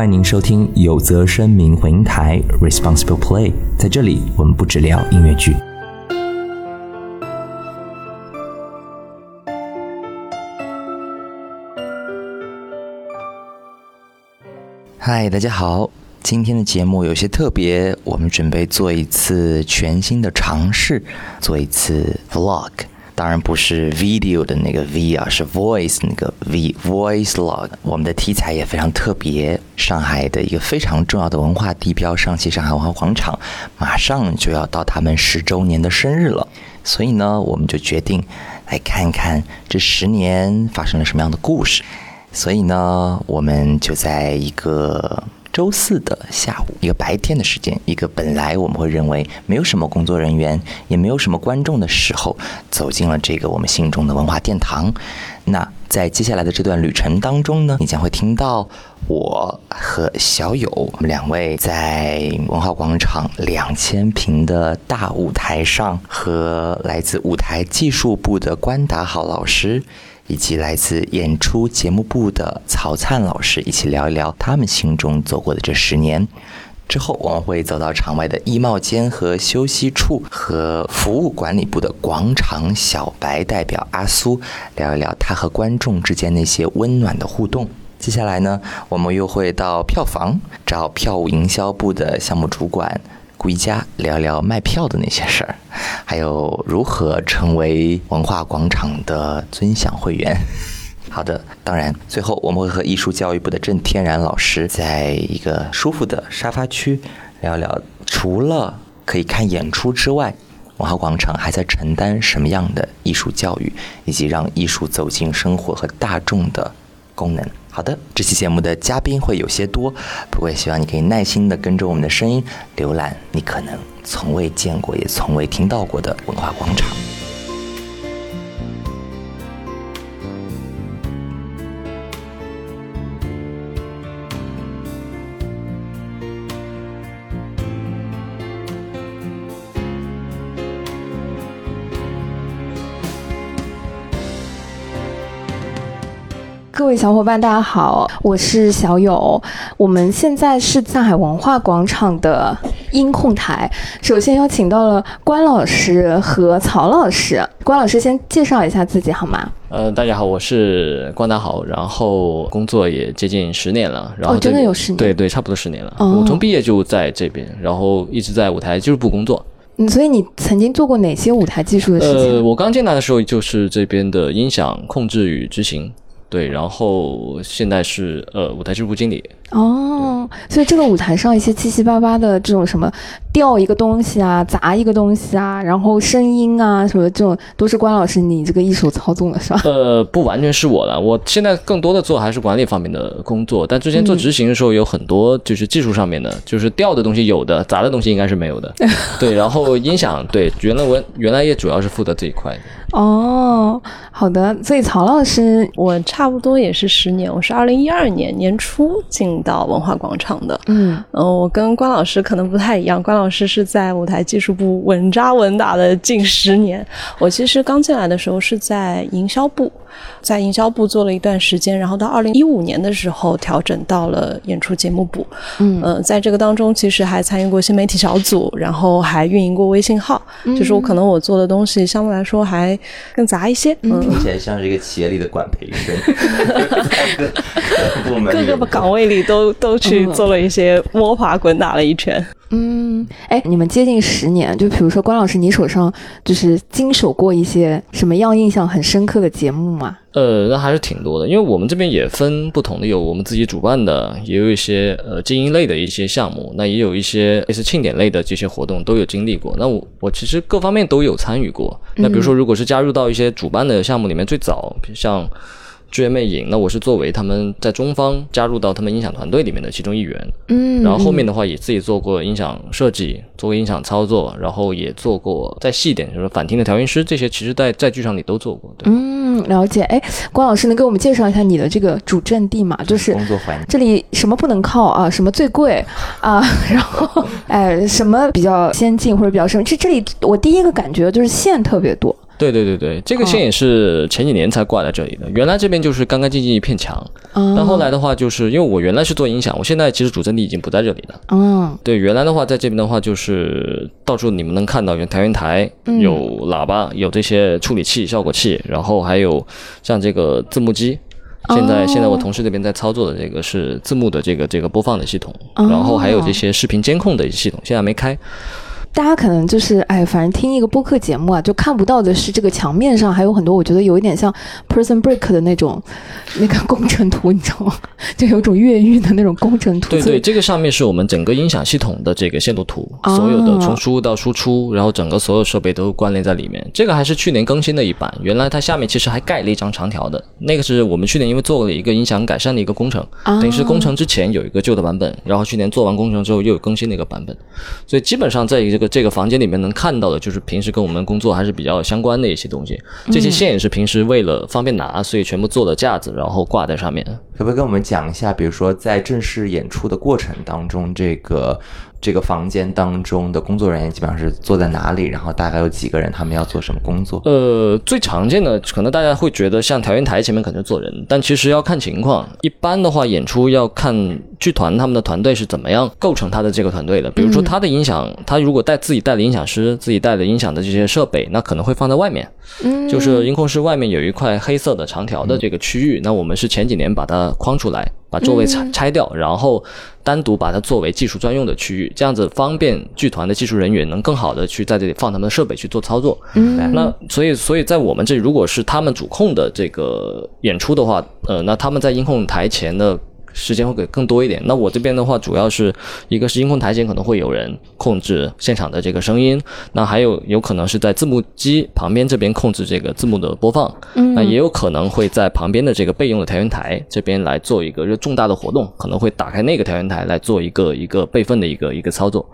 欢迎您收听有则声明回音台 Responsible Play，在这里我们不只聊音乐剧。嗨，大家好，今天的节目有些特别，我们准备做一次全新的尝试，做一次 Vlog。当然不是 video 的那个 V 啊，是 voice 那个 V voice log。我们的题材也非常特别，上海的一个非常重要的文化地标上汽上海文化广场，马上就要到他们十周年的生日了，所以呢，我们就决定来看看这十年发生了什么样的故事。所以呢，我们就在一个。周四的下午，一个白天的时间，一个本来我们会认为没有什么工作人员，也没有什么观众的时候，走进了这个我们心中的文化殿堂。那在接下来的这段旅程当中呢，你将会听到我和小友，我们两位在文化广场两千平的大舞台上，和来自舞台技术部的关达好老师。以及来自演出节目部的曹灿老师一起聊一聊他们心中走过的这十年。之后，我们会走到场外的衣帽间和休息处，和服务管理部的广场小白代表阿苏聊一聊他和观众之间那些温暖的互动。接下来呢，我们又会到票房找票务营销部的项目主管。顾一家聊聊卖票的那些事儿，还有如何成为文化广场的尊享会员。好的，当然最后我们会和艺术教育部的郑天然老师，在一个舒服的沙发区聊聊，除了可以看演出之外，文化广场还在承担什么样的艺术教育，以及让艺术走进生活和大众的功能。好的，这期节目的嘉宾会有些多，不过也希望你可以耐心的跟着我们的声音浏览你可能从未见过也从未听到过的文化广场。各位小伙伴，大家好，我是小友。我们现在是上海文化广场的音控台。首先邀请到了关老师和曹老师。关老师先介绍一下自己好吗？呃，大家好，我是关大豪，然后工作也接近十年了。然后哦，真的有十年？对对，差不多十年了。哦，我从毕业就在这边，然后一直在舞台技术部工作。嗯，所以你曾经做过哪些舞台技术的事情？呃，我刚进来的时候就是这边的音响控制与执行。对，然后现在是呃舞台技术部经理。哦，所以这个舞台上一些七七八八的这种什么掉一个东西啊，砸一个东西啊，然后声音啊什么这种，都是关老师你这个一手操纵的是吧？呃，不完全是我的，我现在更多的做还是管理方面的工作。但之前做执行的时候有很多就是技术上面的，就是掉的东西有的，砸的东西应该是没有的。对，然后音响对，原来我原来也主要是负责这一块的。哦，好的。所以曹老师，我差不多也是十年，我是二零一二年年初进到文化广场的。嗯，嗯，我跟关老师可能不太一样，关老师是在舞台技术部稳扎稳打的近十年。我其实刚进来的时候是在营销部，在营销部做了一段时间，然后到二零一五年的时候调整到了演出节目部。嗯，呃，在这个当中其实还参与过新媒体小组，然后还运营过微信号。就是我可能我做的东西相对来说还更杂一些。嗯，听起来像是一个企业里的管培生，各个部门各个岗位里都都去做了一些摸爬滚打了一圈。嗯，哎，你们接近十年，就比如说关老师，你手上就是经手过一些什么样印象很深刻的节目吗？呃，那还是挺多的，因为我们这边也分不同的，有我们自己主办的，也有一些呃精英类的一些项目，那也有一些类似庆典类的这些活动都有经历过。那我我其实各方面都有参与过。那比如说，如果是加入到一些主办的项目里面，最早像。剧院魅影，那我是作为他们在中方加入到他们音响团队里面的其中一员，嗯，然后后面的话也自己做过音响设计，做过音响操作，然后也做过再细一点就是反听的调音师，这些其实在在剧场里都做过。对，嗯，了解。哎，关老师能给我们介绍一下你的这个主阵地吗？就是工作环境这里什么不能靠啊？什么最贵啊？然后哎，什么比较先进或者比较什么？这这里我第一个感觉就是线特别多。对对对对，这个线也是前几年才挂在这里的。原来这边就是干干净净一片墙，哦但后来的话，就是因为我原来是做音响，我现在其实主阵地已经不在这里了。嗯对，原来的话在这边的话，就是到处你们能看到有调音台、有喇叭、有这些处理器、效果器，然后还有像这个字幕机。现在、哦现在我同事这边在操作的这个是字幕的这个这个播放的系统，哦然后还有这些视频监控的系统，现在没开。大家可能就是哎，反正听一个播客节目啊，就看不到的是这个墙面上还有很多，我觉得有一点像 Person Break 的那种那个工程图，你知道吗？就有种越狱的那种工程图。对对，这个上面是我们整个音响系统的这个线路图，哦所有的从输入到输出，然后整个所有设备都关联在里面。这个还是去年更新的一版，原来它下面其实还盖了一张长条的，那个是我们去年因为做了一个音响改善的一个工程，啊等于是工程之前有一个旧的版本，然后去年做完工程之后又有更新的一个版本，所以基本上在一个这个房间里面能看到的就是平时跟我们工作还是比较相关的一些东西。这些线也是平时为了方便拿，所以全部做了架子，然后挂在上面。可不可以跟我们讲一下，比如说在正式演出的过程当中，这个这个房间当中的工作人员基本上是坐在哪里？然后大概有几个人？他们要做什么工作？呃，最常见的可能大家会觉得像调音台前面可能坐人，但其实要看情况。一般的话，演出要看剧团他们的团队是怎么样构成他的这个团队的。比如说他的音响，他如果带自己带的音响师，自己带的音响的这些设备，那可能会放在外面，嗯就是音控室外面有一块黑色的长条的这个区域。那我们是前几年把它框出来，把座位拆拆掉，然后单独把它作为技术专用的区域，这样子方便剧团的技术人员能更好的去在这里放他们的设备去做操作。嗯那所以，所以在我们这里，如果是他们主控的这个演出的话，呃，那他们在音控台前的时间会给更多一点。那我这边的话，主要是一个是音控台前可能会有人控制现场的这个声音，那还有有可能是在字幕机旁边这边控制这个字幕的播放，嗯那也有可能会在旁边的这个备用的调音台这边来做一个就重大的活动，可能会打开那个调音台来做一个一个备份的一个一个操作。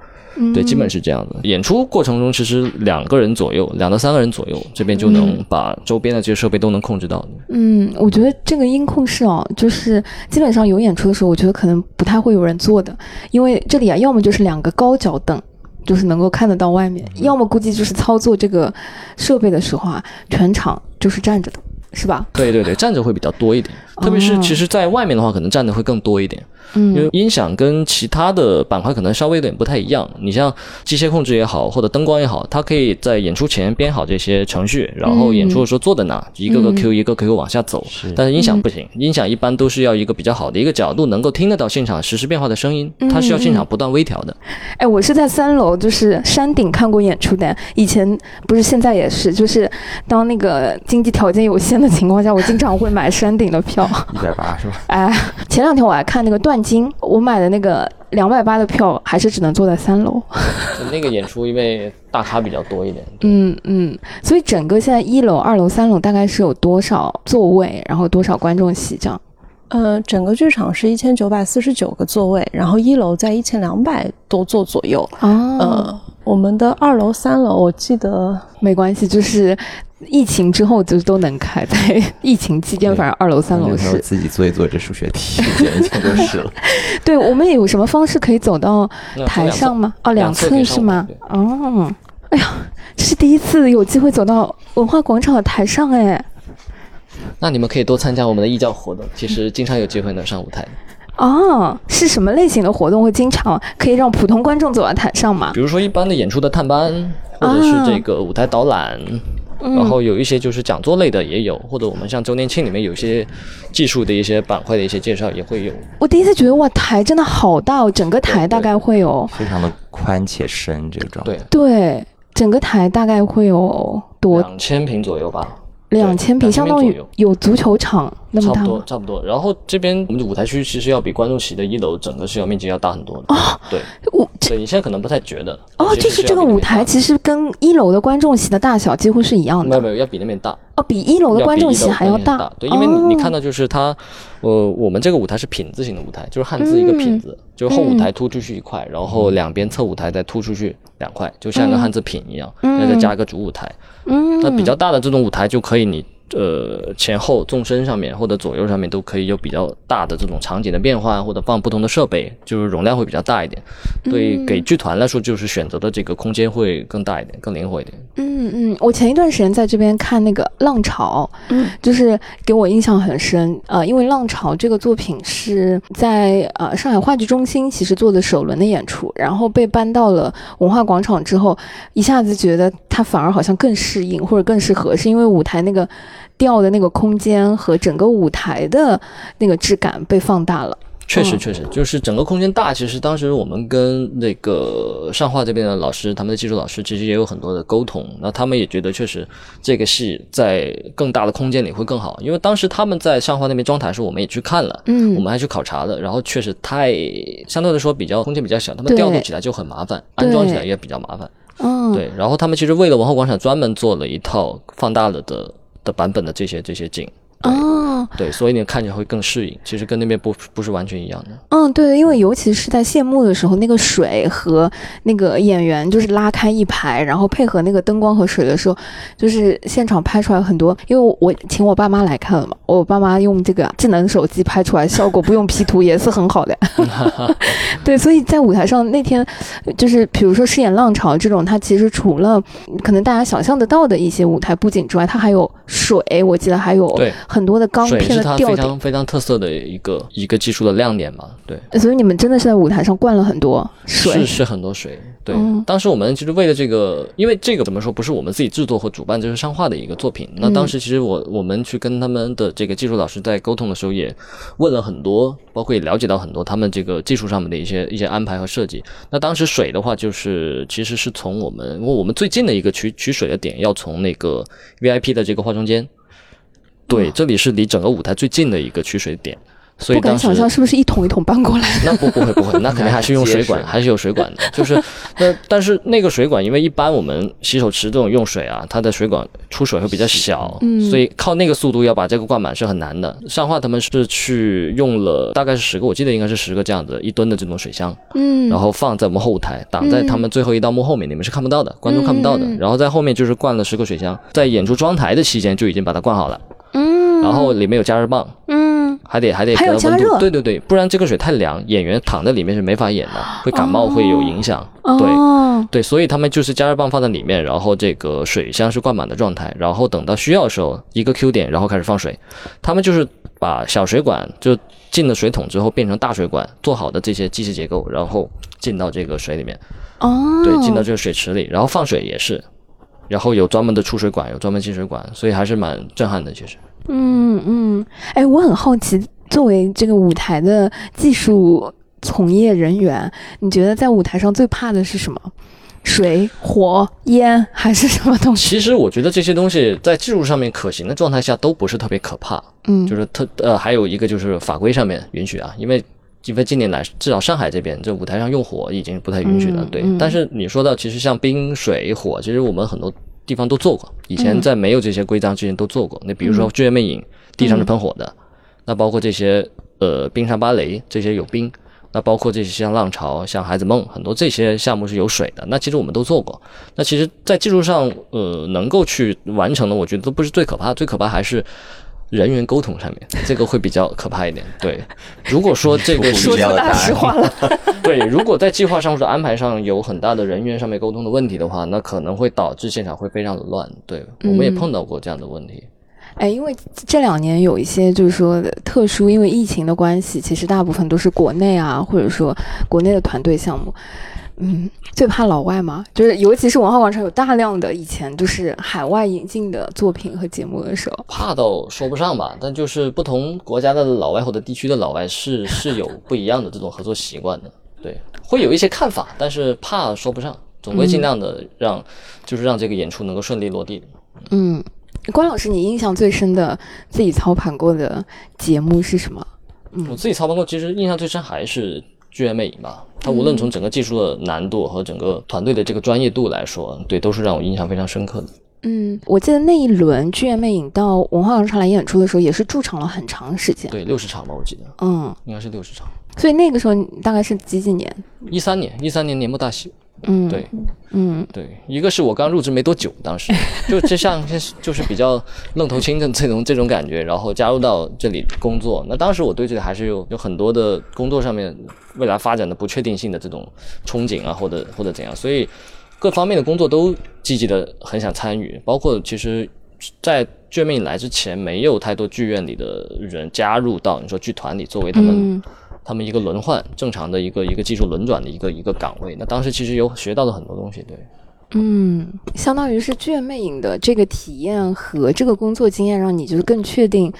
对，基本是这样的。演出过程中，其实两个人左右，两到三个人左右，这边就能把周边的这些设备都能控制到。嗯，我觉得这个音控室哦，就是基本上有演出的时候，我觉得可能不太会有人坐的，因为这里啊，要么就是两个高脚凳。就是能够看得到外面，要么估计就是操作这个设备的时候啊，全场就是站着的，是吧？对对对，站着会比较多一点，特别是哦其实在外面的话，可能站的会更多一点。因为嗯音响跟其他的板块可能稍微有点不太一样。你像机械控制也好，或者灯光也好，它可以在演出前编好这些程序，然后演出的时候坐在那，一个个 Q 一个 Q 往下走。但是音响不行，音响一般都是要一个比较好的一个角度，能够听得到现场实时变化的声音，它是要现场不断微调的。哎，我是在三楼，就是山顶看过演出的。以前不是，现在也是，就是当那个经济条件有限的情况下，我经常会买山顶的票。一百八是吧？哎，前两天我还看那个段金，我买的那个两百八的票，还是只能坐在三楼。那个演出因为大咖比较多一点，嗯嗯，所以整个现在一楼、二楼、三楼大概是有多少座位，然后多少观众席这样？呃，整个剧场是一千九百四十九个座位，然后一楼在一千两百多座左右。哦，呃，我们的二楼、三楼，我记得没关系，就是疫情之后就都能开，在疫情期间，反正二楼、三楼是。自己做一做这数学题，简直都是了。对，我们有什么方式可以走到台上吗？哦，两两侧是吗舞？哦，哎呀，这是第一次有机会走到文化广场的台上哎。那你们可以多参加我们的义教活动，其实经常有机会能上舞台。哦，是什么类型的活动会经常可以让普通观众走到台上吗？比如说一般的演出的探班，或者是这个舞台导览，然后有一些就是讲座类的也有，或者我们像周年庆里面有一些技术的一些板块的一些介绍也会有。我第一次觉得哇，台真的好大哦，整个台大概会有非常的宽且深，这个状态。对，对，整个台大概会有多两千平左右吧，两千平，相当于有足球场那么差不多？差不多。然后这边我们的舞台区其实要比观众席的一楼整个是要面积要大很多的。哦，对，我对你现在可能不太觉得。哦，就是这个舞台其实跟一楼的观众席的大小几乎是一样的没有没有要比那边大。哦，比一楼的观众席还要大。对，因为你、你看到到就是它，呃，我们这个舞台是品字形的舞台，就是汉字一个品字，就是后舞台突出去一块，然后两边侧舞台再突出去两块，就像一个汉字品一样，那、再加一个主舞台。嗯那比较大的这种舞台就可以你呃前后纵深上面或者左右上面都可以有比较大的这种场景的变换，或者放不同的设备，就是容量会比较大一点。对，给剧团来说，就是选择的这个空间会更大一点，更灵活一点。嗯嗯，我前一段时间在这边看那个《浪潮》，嗯，就是给我印象很深。呃，因为《浪潮》这个作品是在呃上海话剧中心其实做的首轮的演出，然后被搬到了文化广场之后，一下子觉得它反而好像更适应或者更适合，是因为舞台那个调的那个空间和整个舞台的那个质感被放大了。确实，嗯确实，就是整个空间大。其实当时我们跟那个上画这边的老师，他们的技术老师，其实也有很多的沟通。那他们也觉得，确实这个戏在更大的空间里会更好。因为当时他们在上画那边装台的时候，我们也去看了，嗯我们还去考察了。然后确实太相对来说比较空间比较小，他们调度起来就很麻烦，安装起来也比较麻烦。嗯，对，然后他们其实为了文化广场专门做了一套放大了的的版本的这些这些景。对哦，对，所以你看起来会更适应，其实跟那边不不是完全一样的。嗯，对，因为尤其是在谢幕的时候，那个水和那个演员就是拉开一排，然后配合那个灯光和水的时候，就是现场拍出来很多。因为我请我爸妈来看了嘛，我爸妈用这个智能手机拍出来，效果不用 P 图 也是很好的。对，所以在舞台上那天，就是比如说饰演浪潮这种，它其实除了可能大家想象得到的一些舞台布景之外，它还有水，我记得还有对很多的钢水片是它非的吊顶。常非常特色的一个一个技术的亮点嘛。对，所以你们真的是在舞台上灌了很多水，是是很多水。对，嗯当时我们其实为了这个，因为这个怎么说，不是我们自己制作和主办，就是上画的一个作品。那当时其实我我们去跟他们的这个技术老师在沟通的时候，也问了很多，包括也了解到很多他们这个技术上面的一些一些安排和设计。那当时水的话，就是其实是从我们，因为我们最近的一个取取水的点要从那个 VIP 的这个化妆间。对，这里是离整个舞台最近的一个取水点，所以不敢当时想象是不是一桶一桶搬过来。那不不会不会，那肯定 还是用水管，还是有水管的。就是那但是那个水管，因为一般我们洗手池这种用水啊，它的水管出水会比较小，嗯所以靠那个速度要把这个灌满是很难的。上画他们是去用了大概是十个，我记得应该是十个这样子一吨的这种水箱，嗯，然后放在我们后台，挡在他们最后一道幕后面，你们是看不到的，观众看不到的。嗯然后在后面就是灌了十个水箱，在演出装台的期间就已经把它灌好了，嗯，然后里面有加热棒，嗯还得还得还有温加热度，对对对，不然这个水太凉，演员躺在里面是没法演的，会感冒，会有影响。对哦，对，所以他们就是加热棒放在里面，然后这个水箱是灌满的状态，然后等到需要的时候一个 Q 点，然后开始放水。他们就是把小水管就进了水桶之后变成大水管，做好的这些机械结构，然后进到这个水里面，哦，对，进到这个水池里，然后放水也是。然后有专门的出水管，有专门进水管，所以还是蛮震撼的。其实，嗯嗯，哎，我很好奇，作为这个舞台的技术从业人员，你觉得在舞台上最怕的是什么？水、火、烟还是什么东西？其实我觉得这些东西在技术上面可行的状态下都不是特别可怕，嗯，就是特呃，还有一个就是法规上面允许啊，因为因为近年来至少上海这边这舞台上用火已经不太允许了，对。但是你说到其实像冰、水、火，其实我们很多地方都做过，以前在没有这些规章之前都做过。那比如说剧院魅影，地上是喷火的，那包括这些呃冰上芭蕾这些有冰。那包括这些像浪潮、像孩子梦，很多这些项目是有水的。那其实我们都做过。那其实，在技术上，呃，能够去完成的，我觉得都不是最可怕，最可怕还是人员沟通上面，这个会比较可怕一点。对，如果说这个说出大实话了。对，如果在计划上或者安排上有很大的人员上面沟通的问题的话，那可能会导致现场会非常的乱。对，我们也碰到过这样的问题。哎，因为这两年有一些就是说特殊，因为疫情的关系，其实大部分都是国内啊，或者说国内的团队项目。嗯，最怕老外吗，就是尤其是文化广场有大量的以前就是海外引进的作品和节目的时候，怕倒说不上吧，但就是不同国家的老外或者地区的老外是 是有不一样的这种合作习惯的。对，会有一些看法，但是怕说不上，总归尽量的让、就是让这个演出能够顺利落地。嗯，关老师，你印象最深的自己操盘过的节目是什么？嗯我自己操盘过，其实印象最深还是剧院魅影吧。它无论从整个技术的难度和整个团队的这个专业度来说，对，都是让我印象非常深刻的。嗯，我记得那一轮剧院魅影到文化广场来演出的时候，也是驻场了很长时间。对，六十场吧，我记得嗯，应该是六十场。所以那个时候大概是几几年？一三年，一三年年末大戏，嗯，对，嗯对，一个是我刚入职没多久，当时就就像就是比较愣头青的这种这种感觉，然后加入到这里工作。那当时我对这里还是有有很多的工作上面未来发展的不确定性的这种憧憬啊，或者或者怎样，所以各方面的工作都积极的很想参与，包括其实。在剧院来之前，没有太多剧院里的人加入到你说剧团里，作为他们、嗯他们一个轮换正常的一个一个技术轮转的一个一个岗位。那当时其实有学到了很多东西，对。嗯，相当于是剧院魅影的这个体验和这个工作经验，让你就是更确定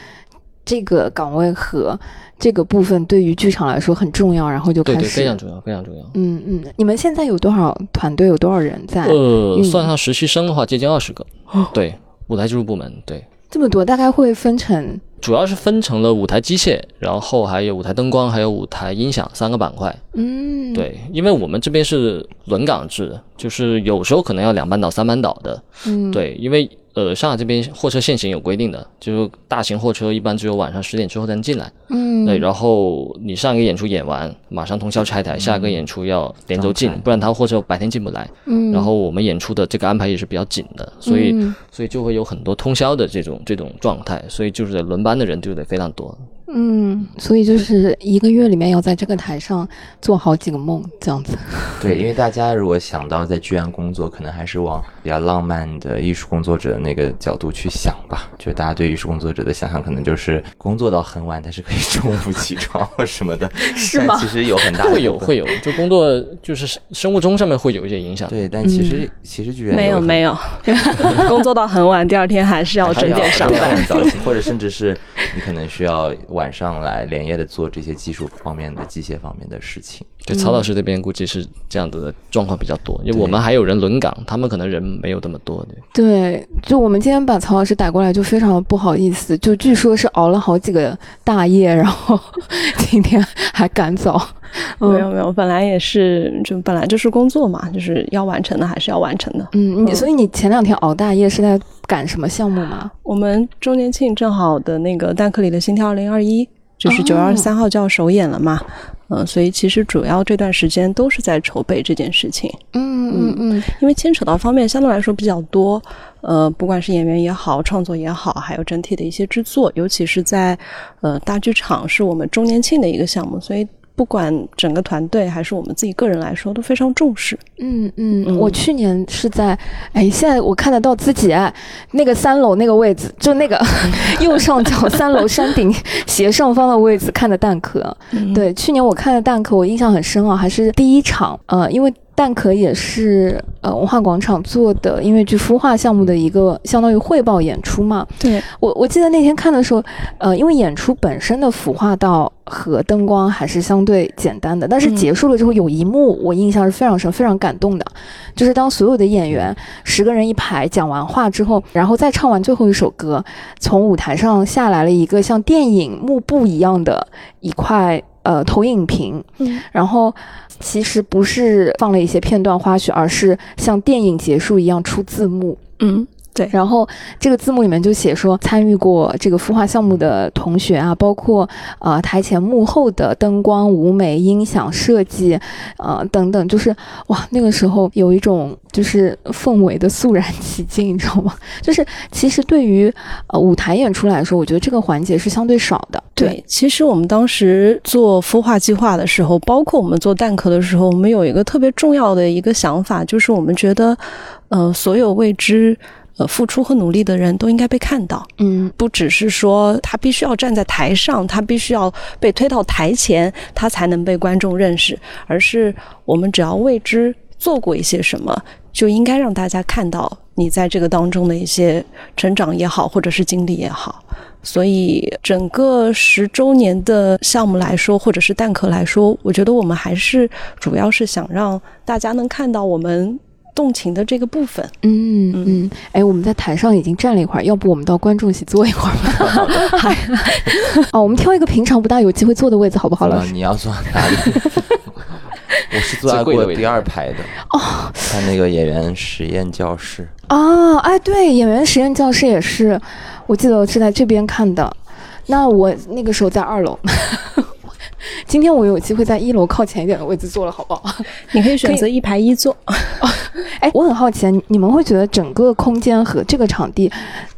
这个岗位和这个部分对于剧场来说很重要，然后就开始对对，非常重要，非常重要。嗯嗯，你们现在有多少团队？有多少人在？呃，嗯算上实习生的话，接近二十个。对，舞台技术部门，对，这么多，大概会分成主要是分成了舞台机械，然后还有舞台灯光，还有舞台音响三个板块。嗯，，对，因为我们这边是轮岗制，就是有时候可能要两班倒、三班倒的。嗯，，对，因为呃，上海这边货车限行有规定的，就是大型货车一般只有晚上十点之后才能进来。嗯，对，然后你上一个演出演完，马上通宵拆台，下一个演出要连轴进，不然他货车白天进不来。嗯，然后我们演出的这个安排也是比较紧的，所以、嗯所以就会有很多通宵的这种这种状态，所以就是得轮班的人就得非常多。嗯，所以就是一个月里面要在这个台上做好几个梦，这样子。对，因为大家如果想到在剧院工作，可能还是往比较浪漫的艺术工作者的那个角度去想吧。就大家对艺术工作者的想象，可能就是工作到很晚，但是可以中午起床或什么的。是吗但其实有很大会有会有，就工作就是生物钟上面会有一些影响。对，但其嗯实、其实剧院没有没有有，工作到很晚，第二天还是要准点上班。早起，或者甚至是你可能需要晚上来连夜的做这些技术方面的、机械方面的事情。对，曹老师这边估计是这样子的状况比较多，因为我们还有人轮岗，他们可能人没有这么多。对，对，就我们今天把曹老师逮过来，就非常不好意思，就据说是熬了好几个大夜，然后 今天还赶早。嗯没有没有，本来也是，就本来就是工作嘛，就是要完成的还是要完成的。嗯，你所以你前两天熬大夜是在赶什么项目吗？我们周年庆正好的那个蛋壳里的心跳二零二一，就是九月二十三号就要首演了嘛。嗯、所以其实主要这段时间都是在筹备这件事情，嗯嗯嗯因为牵扯到方面相对来说比较多，呃，不管是演员也好，创作也好，还有整体的一些制作，尤其是在呃大剧场是我们周年庆的一个项目，所以不管整个团队还是我们自己个人来说都非常重视。嗯嗯，嗯我去年是在，哎，现在我看得到自己哎，那个三楼那个位置，就那个 右上角三楼山顶斜上方的位置看的蛋壳。对，去年我看的蛋壳，我印象很深啊，还是第一场，呃，因为蛋壳也是呃文化广场做的音乐剧孵化项目的一个相当于汇报演出嘛。对，我我记得那天看的时候，呃，因为演出本身的孵化道和灯光还是相对简单的，但是嗯。结束了之后有一幕我印象是非常深、非常感动的，就是当所有的演员十个人一排讲完话之后，然后再唱完最后一首歌，从舞台上下来了一个像电影幕布一样的一块呃投影屏，嗯。然后其实不是放了一些片段花絮，而是像电影结束一样出字幕。嗯，对，然后这个字幕里面就写说，参与过这个孵化项目的同学啊，包括呃台前幕后的灯光、舞美、音响设计，呃等等，就是哇，那个时候有一种就是氛围的肃然起敬，你知道吗？就是其实对于呃舞台演出来说，我觉得这个环节是相对少的。对，其实我们当时做孵化计划的时候，包括我们做蛋壳的时候，我们有一个特别重要的一个想法，就是我们觉得，呃，所有为之呃付出和努力的人都应该被看到，嗯不只是说他必须要站在台上，他必须要被推到台前，他才能被观众认识，而是我们只要为之做过一些什么，就应该让大家看到你在这个当中的一些成长也好，或者是经历也好。所以，整个十周年的项目来说，或者是蛋壳来说，我觉得我们还是主要是想让大家能看到我们动情的这个部分。嗯嗯，哎，我们在台上已经站了一会儿，要不我们到观众席坐一会儿吧？还 哦，我们挑一个平常不大有机会坐的位置，好不好，老师？你要坐哪里？我是坐在过第二排的哦，看那个演员实验教室。啊，哎，对，演员实验教室也是，我记得我是在这边看的。那我那个时候在二楼，今天我有机会在一楼靠前一点的位置坐了，好不好？你可以选择一排一坐。哎，我很好奇，你们会觉得整个空间和这个场地，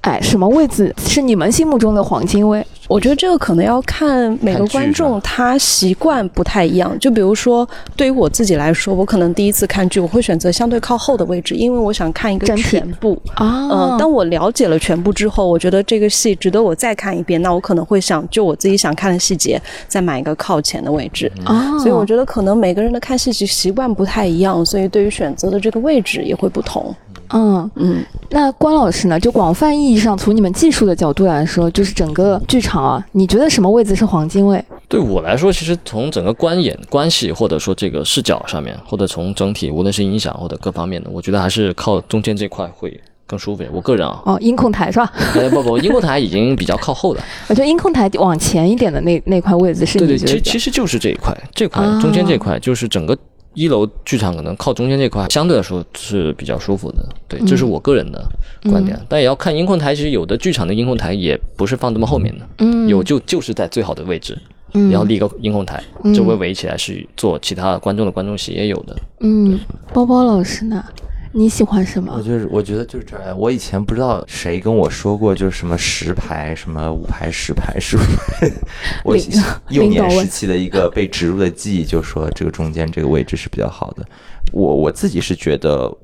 哎，什么位置是你们心目中的黄金位？我觉得这个可能要看每个观众他习惯不太一样。就比如说，对于我自己来说，我可能第一次看剧，我会选择相对靠后的位置，因为我想看一个全部啊。嗯，当我了解了全部之后，我觉得这个戏值得我再看一遍，那我可能会想就我自己想看的细节，再买一个靠前的位置啊。所以我觉得可能每个人的看戏习习惯不太一样，所以对于选择的这个位置也会不同。嗯嗯，那关老师呢？就广泛意义上，从你们技术的角度来说，就是整个剧场啊，你觉得什么位置是黄金位？对我来说，其实从整个观演关系，或者说这个视角上面，或者从整体，无论是音响或者各方面的，我觉得还是靠中间这块会更舒服。我个人啊，哦，音控台是吧？哎不不，音控台已经比较靠后了。我觉得音控台往前一点的那那块位置是对对，其其实就是这一块，这块中间这块就是整个。一楼剧场可能靠中间这块相对来说是比较舒服的，对，这是我个人的观点。但也要看音控台，其实有的剧场的音控台也不是放这么后面的，嗯，有就就是在最好的位置，然后立个音控台，周围围起来是做其他观众的观众席也有的。嗯，包包老师呢？你喜欢什么？我就是我觉得就是这样。我以前不知道谁跟我说过，就是什么十排、什么五排、十排，是不是？我幼年时期的一个被植入的记忆，就说这个中间这个位置是比较好的。我我自己是觉得，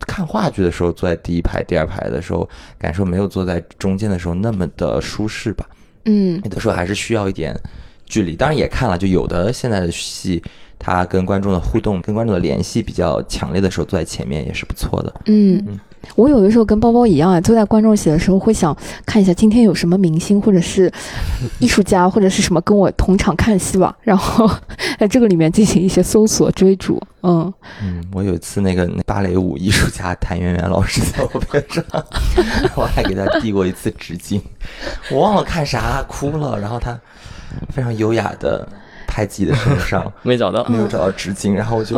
看话剧的时候坐在第一排、第二排的时候，感受没有坐在中间的时候那么的舒适吧。嗯，有的时候还是需要一点距离。当然也看了，就有的现在的戏。他跟观众的互动、跟观众的联系比较强烈的时候，坐在前面也是不错的。嗯，我有的时候跟包包一样啊，坐在观众席的时候会想看一下今天有什么明星或者是艺术家或者是什么跟我同场看戏吧，然后 在这个里面进行一些搜索追逐。嗯嗯，我有一次那个芭蕾舞艺术家谭媛媛老师在我边上，我还给他递过一次纸巾，我忘了看啥哭了，然后他非常优雅的。拍自己的身上 没找到，没有找到纸巾，然后我就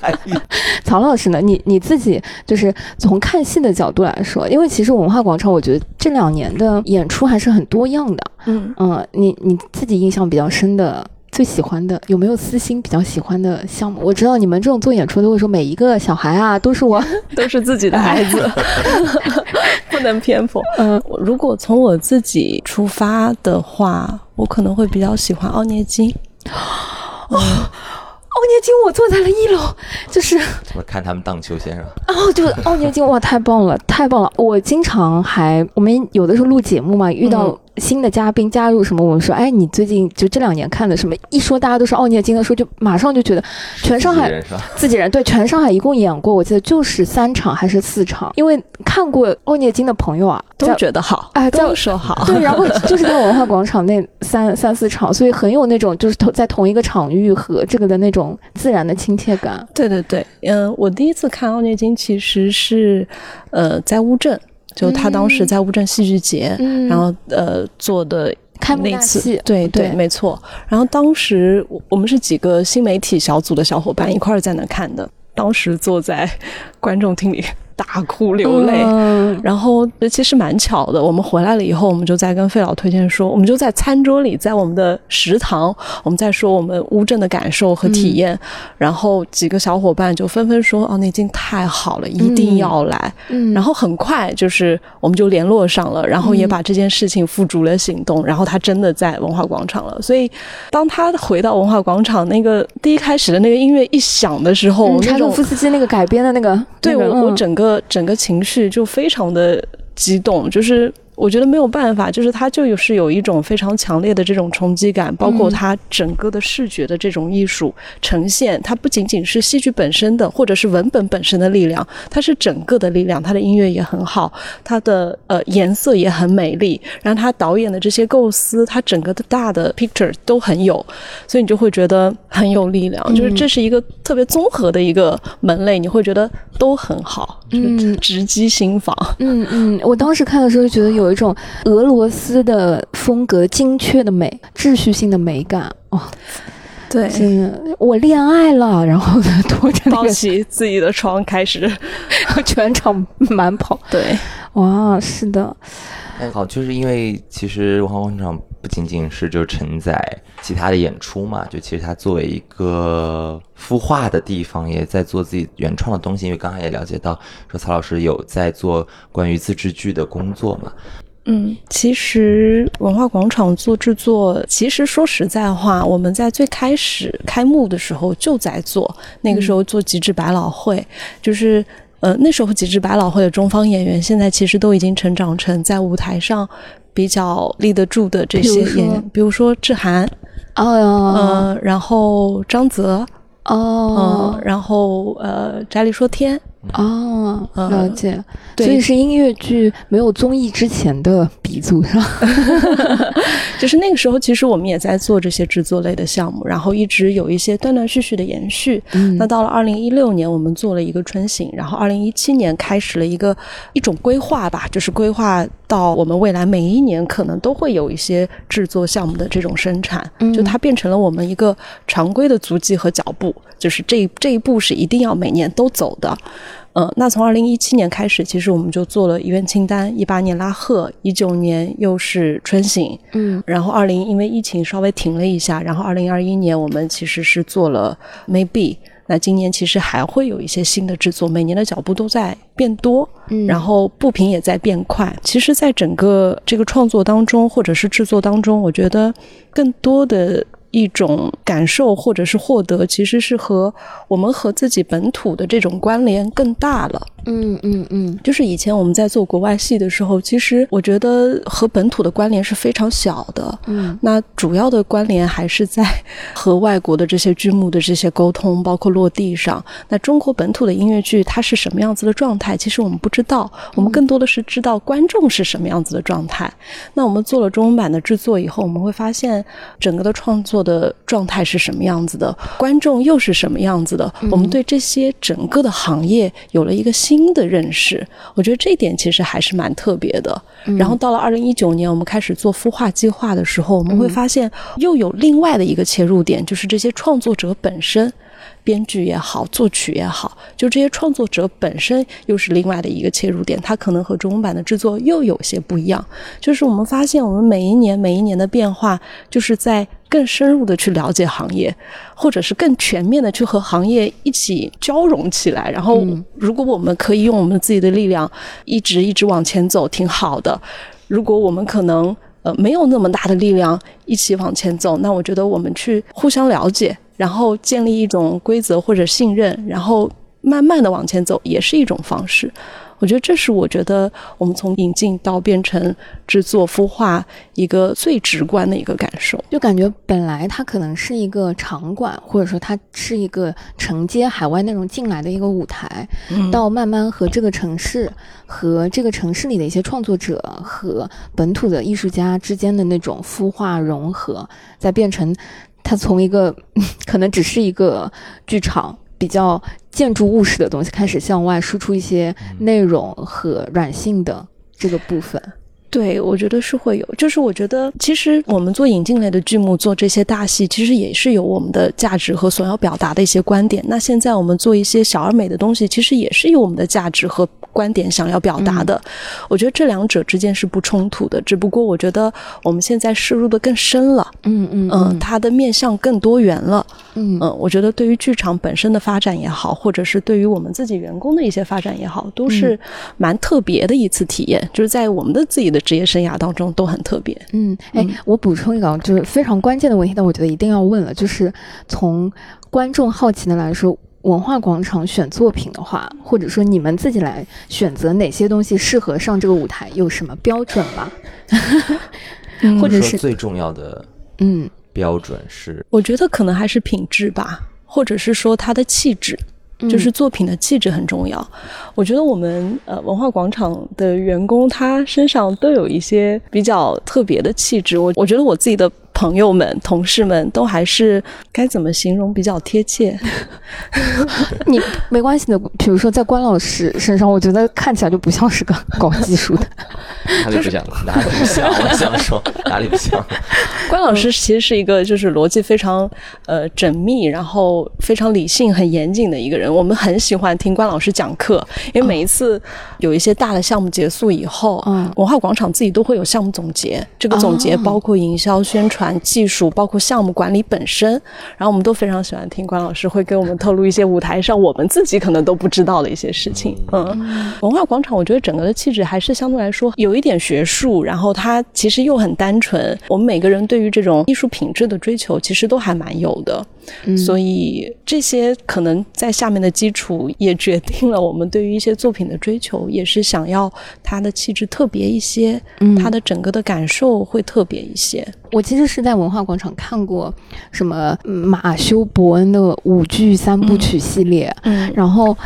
太 曹老师呢？你你自己就是从看戏的角度来说，因为其实文化广场，我觉得这两年的演出还是很多样的。嗯嗯，你你自己印象比较深的。最喜欢的有没有私心比较喜欢的项目？我知道你们这种做演出都会说每一个小孩啊都是我 都是自己的孩子，不能偏颇。嗯，如果从我自己出发的话，我可能会比较喜欢奥涅金。哦，奥涅金，我坐在了一楼，就是我看他们荡秋千是吧？哦，就奥涅金，哇，太棒了，太棒了！我经常还我们有的时候录节目嘛，遇到。新的嘉宾加入什么？我们说，哎，你最近就这两年看的什么？一说大家都是奥涅金的时候，就马上就觉得全上海自己人对全上海一共演过，我记得就是三场还是四场。因为看过奥涅金的朋友啊，都觉得好，哎，都说好。对，然后 就是在文化广场那三三四场，所以很有那种就是同在同一个场域和这个的那种自然的亲切感。对对对，嗯，我第一次看奥涅金其实是呃在乌镇。就他当时在乌镇戏剧节，然后呃做的那次，对对，没错。然后当时我们是几个新媒体小组的小伙伴一块儿在那看的，当时坐在观众厅里。大哭流泪，然后其实蛮巧的。我们回来了以后，我们就在跟费老推荐说，我们就在餐桌里，在我们的食堂，我们在说我们乌镇的感受和体验。然后几个小伙伴就纷纷说：“哦，那已经太好了，一定要来。”然后很快就是我们就联络上了，然后也把这件事情付诸了行动。然后他真的在文化广场了。所以当他回到文化广场，那个第一开始的那个音乐一响的时候，柴可夫斯基那个改编的那个，对我我整个。整个情绪就非常的激动，就是。我觉得没有办法，就是它就有是有一种非常强烈的这种冲击感，包括它整个的视觉的这种艺术呈现，它不仅仅是戏剧本身的，或者是文本本身的力量，它是整个的力量。它的音乐也很好，它的呃颜色也很美丽，然后它导演的这些构思，它整个的大的 picture 都很有，所以你就会觉得很有力量。就是这是一个特别综合的一个门类，你会觉得都很好，嗯，直击心房。嗯嗯，我当时看的时候就觉得有。有一种俄罗斯的风格，精确的美，秩序性的美感哦。对，我恋爱了，然后拖着抱起自己的床开始 全场满跑。对，哇，是的。好，就是因为其实文化广场不仅仅是就承载其他的演出嘛，就其实它作为一个孵化的地方，也在做自己原创的东西。因为刚才也了解到，说曹老师有在做关于自制剧的工作嘛。嗯，其实文化广场做制作，其实说实在话，我们在最开始开幕的时候就在做，那个时候做极致百老汇，就是呃那时候极致百老汇的中方演员，现在其实都已经成长成在舞台上比较立得住的这些演员，比如说志涵，哦，呃，然后张泽，哦。嗯，，然后呃翟立说天，哦，呃了解。对所以是音乐剧没有综艺之前的鼻祖，是吧？就是那个时候，其实我们也在做这些制作类的项目，然后一直有一些断断续续的延续。嗯那到了二零一六年，我们做了一个春醒，然后二零一七年开始了一个一种规划吧，就是规划到我们未来每一年可能都会有一些制作项目的这种生产，嗯就它变成了我们一个常规的足迹和脚步，就是这这一步是一定要每年都走的。嗯，那从二零一七年开始，其实我们就做了遗愿清单，一八年拉赫，一九年又是春醒，嗯然后二零因为疫情稍微停了一下，然后二零二一年我们其实是做了 Maybe，那今年其实还会有一些新的制作，每年的脚步都在变多，嗯然后步频也在变快。其实，在整个这个创作当中，或者是制作当中，我觉得更多的。一种感受或者是获得，其实是和我们和自己本土的这种关联更大了。嗯嗯嗯就是以前我们在做国外戏的时候，其实我觉得和本土的关联是非常小的。嗯那主要的关联还是在和外国的这些剧目的这些沟通，包括落地上。那中国本土的音乐剧它是什么样子的状态，其实我们不知道，我们更多的是知道观众是什么样子的状态。那我们做了中文版的制作以后，我们会发现整个的创作的状态是什么样子的，观众又是什么样子的。我们对这些整个的行业有了一个新的认识，我觉得这一点其实还是蛮特别的。然后到了二零一九年，我们开始做孵化计划的时候，我们会发现又有另外的一个切入点，就是这些创作者本身。编剧也好，作曲也好，就这些创作者本身又是另外的一个切入点，它可能和中文版的制作又有些不一样。就是我们发现，我们每一年每一年的变化，就是在更深入的去了解行业，或者是更全面的去和行业一起交融起来。然后，如果我们可以用我们自己的力量一直一直往前走，挺好的。如果我们可能呃没有那么大的力量一起往前走，那我觉得我们去互相了解，然后建立一种规则或者信任，然后慢慢的往前走，也是一种方式。我觉得这是我觉得我们从引进到变成制作孵化一个最直观的一个感受。就感觉本来它可能是一个场馆，或者说它是一个承接海外内容进来的一个舞台，嗯到慢慢和这个城市、和这个城市里的一些创作者和本土的艺术家之间的那种孵化融合，再变成它从一个 可能只是一个剧场比较建筑物式的东西，开始向外输出一些内容和软性的这个部分。对，我觉得是会有。就是我觉得，其实我们做引进类的剧目，做这些大戏，其实也是有我们的价值和所要表达的一些观点。那现在我们做一些小而美的东西，其实也是有我们的价值和观点想要表达的。我觉得这两者之间是不冲突的，只不过我觉得我们现在摄入的更深了，嗯嗯嗯，它的面向更多元了。嗯嗯，我觉得对于剧场本身的发展也好，或者是对于我们自己员工的一些发展也好，都是蛮特别的一次体验，就是在我们的自己的职业生涯当中都很特别。嗯，哎，我补充一个啊，就是非常关键的问题，但我觉得一定要问了，就是从观众好奇的来说，文化广场选作品的话，或者说你们自己来选择哪些东西适合上这个舞台，有什么标准吗？或者是最重要的嗯标准是我觉得可能还是品质吧，或者是说它的气质。就是作品的气质很重要。我觉得我们呃文化广场的员工，他身上都有一些比较特别的气质。我我觉得我自己的朋友们、同事们都还是该怎么形容比较贴切？你没关系的，比如说在关老师身上，我觉得看起来就不像是个搞技术的。哪里不像？哪里不像？我想说哪里不像？关老师其实是一个就是逻辑非常呃缜密，然后非常理性、很严谨的一个人。我们很喜欢听关老师讲课，因为每一次有一些大的项目结束以后，嗯文化广场自己都会有项目总结。这个总结哦包括营销、宣传、技术，包括项目管理本身。然后我们都非常喜欢听关老师会给我们透露一些舞台上我们自己可能都不知道的一些事情。嗯，文化广场我觉得整个的气质还是相对来说有一点学术，然后它其实又很单纯。我们每个人对于这种艺术品质的追求，其实都还蛮有的。所以这些可能在下面的基础也决定了我们对于一些作品的追求，也是想要它的气质特别一些，它的整个的感受会特别一些。我其实是在文化广场看过什么嗯马修·伯恩的舞剧三部曲系列，嗯。然后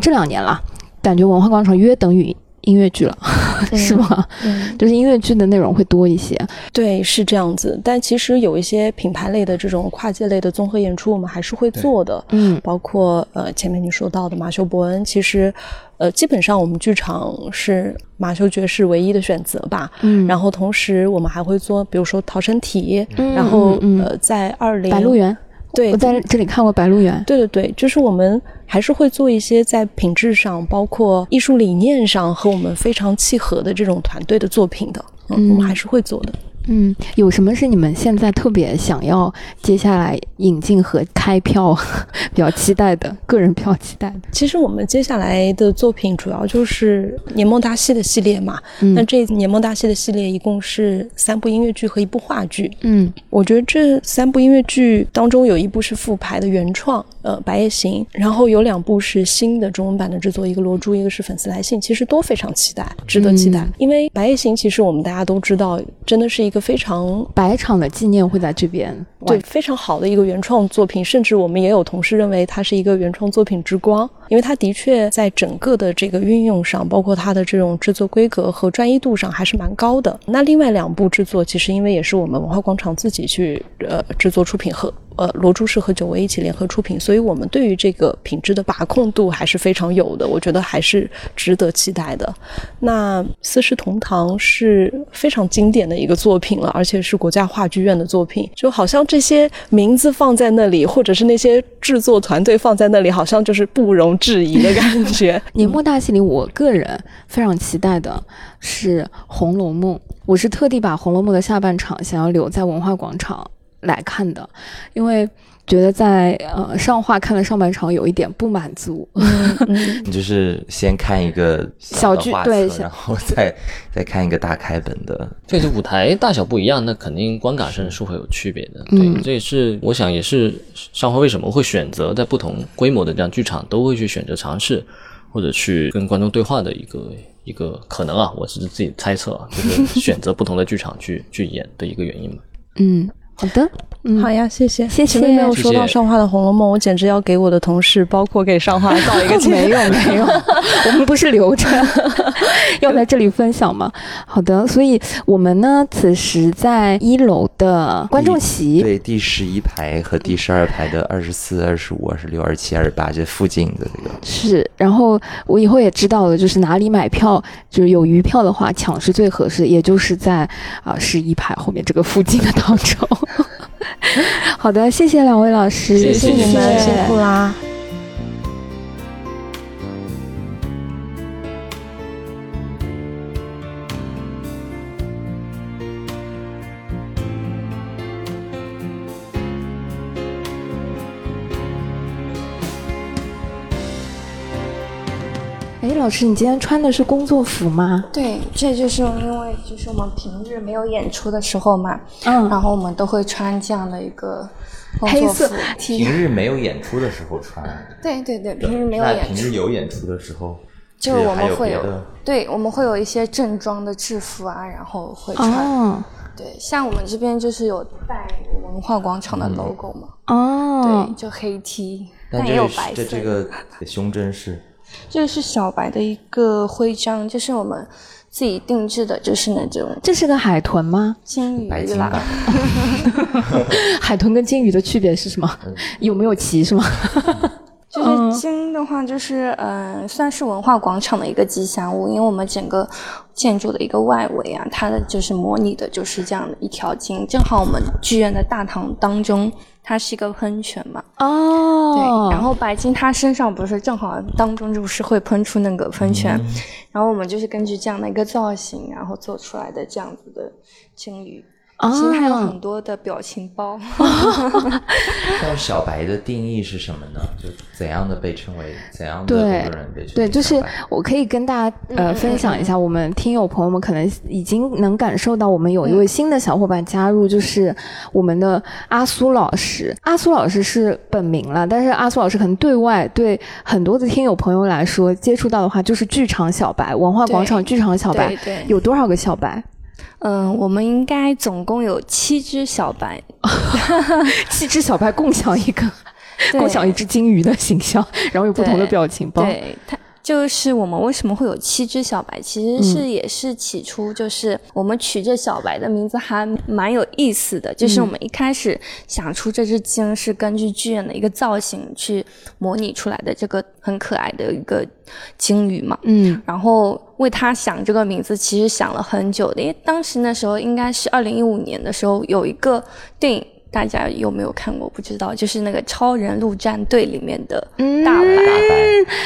这两年了，感觉文化广场约等于音乐剧了，是吗？嗯，就是音乐剧的内容会多一些。对，是这样子。但其实有一些品牌类的这种跨界类的综合演出，我们还是会做的。嗯包括呃前面你说到的马修·伯恩，其实呃基本上我们剧场是马修爵士唯一的选择吧。嗯然后同时我们还会做，比如说逃生体，嗯然后呃在二零白鹿原，对我在这里看过白鹿原。对对对，就是我们还是会做一些在品质上，包括艺术理念上和我们非常契合的这种团队的作品的。嗯，我们还是会做的。嗯，有什么是你们现在特别想要接下来引进和开票 比较期待的？个人比较期待的。其实我们接下来的作品主要就是年梦大戏的系列嘛。嗯那这年梦大戏的系列一共是三部音乐剧和一部话剧。嗯我觉得这三部音乐剧当中有一部是复排的原创，呃，《白夜行》，然后有两部是新的中文版的制作，一个《罗珠》，一个是《粉丝来信》，其实都非常期待，值得期待。嗯因为《白夜行》其实我们大家都知道，真的是一个非常百场的纪念会在这边。对，非常好的一个原创作品，甚至我们也有同事认为它是一个原创作品之光，因为它的确在整个的这个运用上，包括它的这种制作规格和专一度上还是蛮高的。那另外两部制作，其实因为也是我们文化广场自己去呃制作出品和。呃，罗珠是和久违一起联合出品，所以我们对于这个品质的把控度还是非常有的，我觉得还是值得期待的。那《四世同堂》是非常经典的一个作品了，而且是国家话剧院的作品，就好像这些名字放在那里，或者是那些制作团队放在那里，好像就是不容置疑的感觉。年末大戏里，我个人非常期待的是《红楼梦》，我是特地把《红楼梦》的下半场想要留在文化广场来看的，因为觉得在呃上话看了上半场有一点不满足。嗯 你就是先看一个小剧对然后 再再看一个大开本的。这是舞台大小不一样，那肯定观感上是会有区别的。嗯对，这也是我想也是上回为什么会选择在不同规模的这样剧场都会去选择尝试，或者去跟观众对话的一个一个可能啊，我是自己猜测啊，就是选择不同的剧场去 去演的一个原因嘛。嗯，好的，嗯，好呀，谢谢，谢谢前面没有说到谢谢上画的《红楼梦》，我简直要给我的同事，包括给上画造一个 歉。没有没有，我们不是留着 要在这里分享吗？好的，所以我们呢，此时在一楼的观众席，对，第十一排和第十二排的二十四、二十五、二十六、二十七、二十八这附近的这个。是，然后我以后也知道了，就是哪里买票，就是有余票的话抢是最合适，也就是在啊十一排后面这个附近的当中。好的，谢谢两位老师，谢谢谢你们，辛苦啦。老师，你今天穿的是工作服吗？对，这就是因为就是我们平日没有演出的时候嘛，嗯然后我们都会穿这样的一个黑色。平日没有演出的时候穿，对对对，平日没有演出，平日有演出的时候，就是我们会有对，我们会有一些正装的制服啊，然后会穿。哦对，像我们这边就是有带文化广场的 logo 嘛，哦对，，就黑 T，但但也有白色的。这这个胸针是这个是小白的一个徽章，就是我们自己定制的，就是那种这是个海豚吗？金鱼白金吧啦。，海豚跟金鱼的区别是什么？有没有鳍是吗？就是金的话，就是嗯、呃算是文化广场的一个吉祥物，因为我们整个建筑的一个外围啊，它的就是模拟的就是这样的一条金，正好我们剧院的大堂当中，它是一个喷泉嘛，哦。对，然后白金它身上不是正好当中就是会喷出那个喷泉，然后我们就是根据这样的一个造型，然后做出来的这样子的金鱼。啊其实它有很多的表情包，像小白的定义是什么呢？就怎样的被称为怎样的对工作人员被称为对，就是我可以跟大家呃分享一下，我们听友朋友们可能已经能感受到，我们有一位新的小伙伴加入，就是我们的阿苏老师。阿苏老师是本名了，但是阿苏老师可能对外对很多的听友朋友来说，接触到的话就是剧场小白，文化广场剧场小白对对有多少个小白？嗯，我们应该总共有七只小白，七只小白共享一个，共享一只金鱼的形象，然后有不同的表情包。对，它就是我们为什么会有七只小白，其实是也是起初就是我们取这小白的名字还蛮有意思的，就是我们一开始想出这只鲸是根据剧院的一个造型去模拟出来的这个很可爱的一个鲸鱼嘛，嗯。然后为它想这个名字，其实想了很久的，因为当时那时候应该是二零一五年的时候，有一个电影，大家有没有看过？不知道，就是那个《超人陆战队》里面的大白，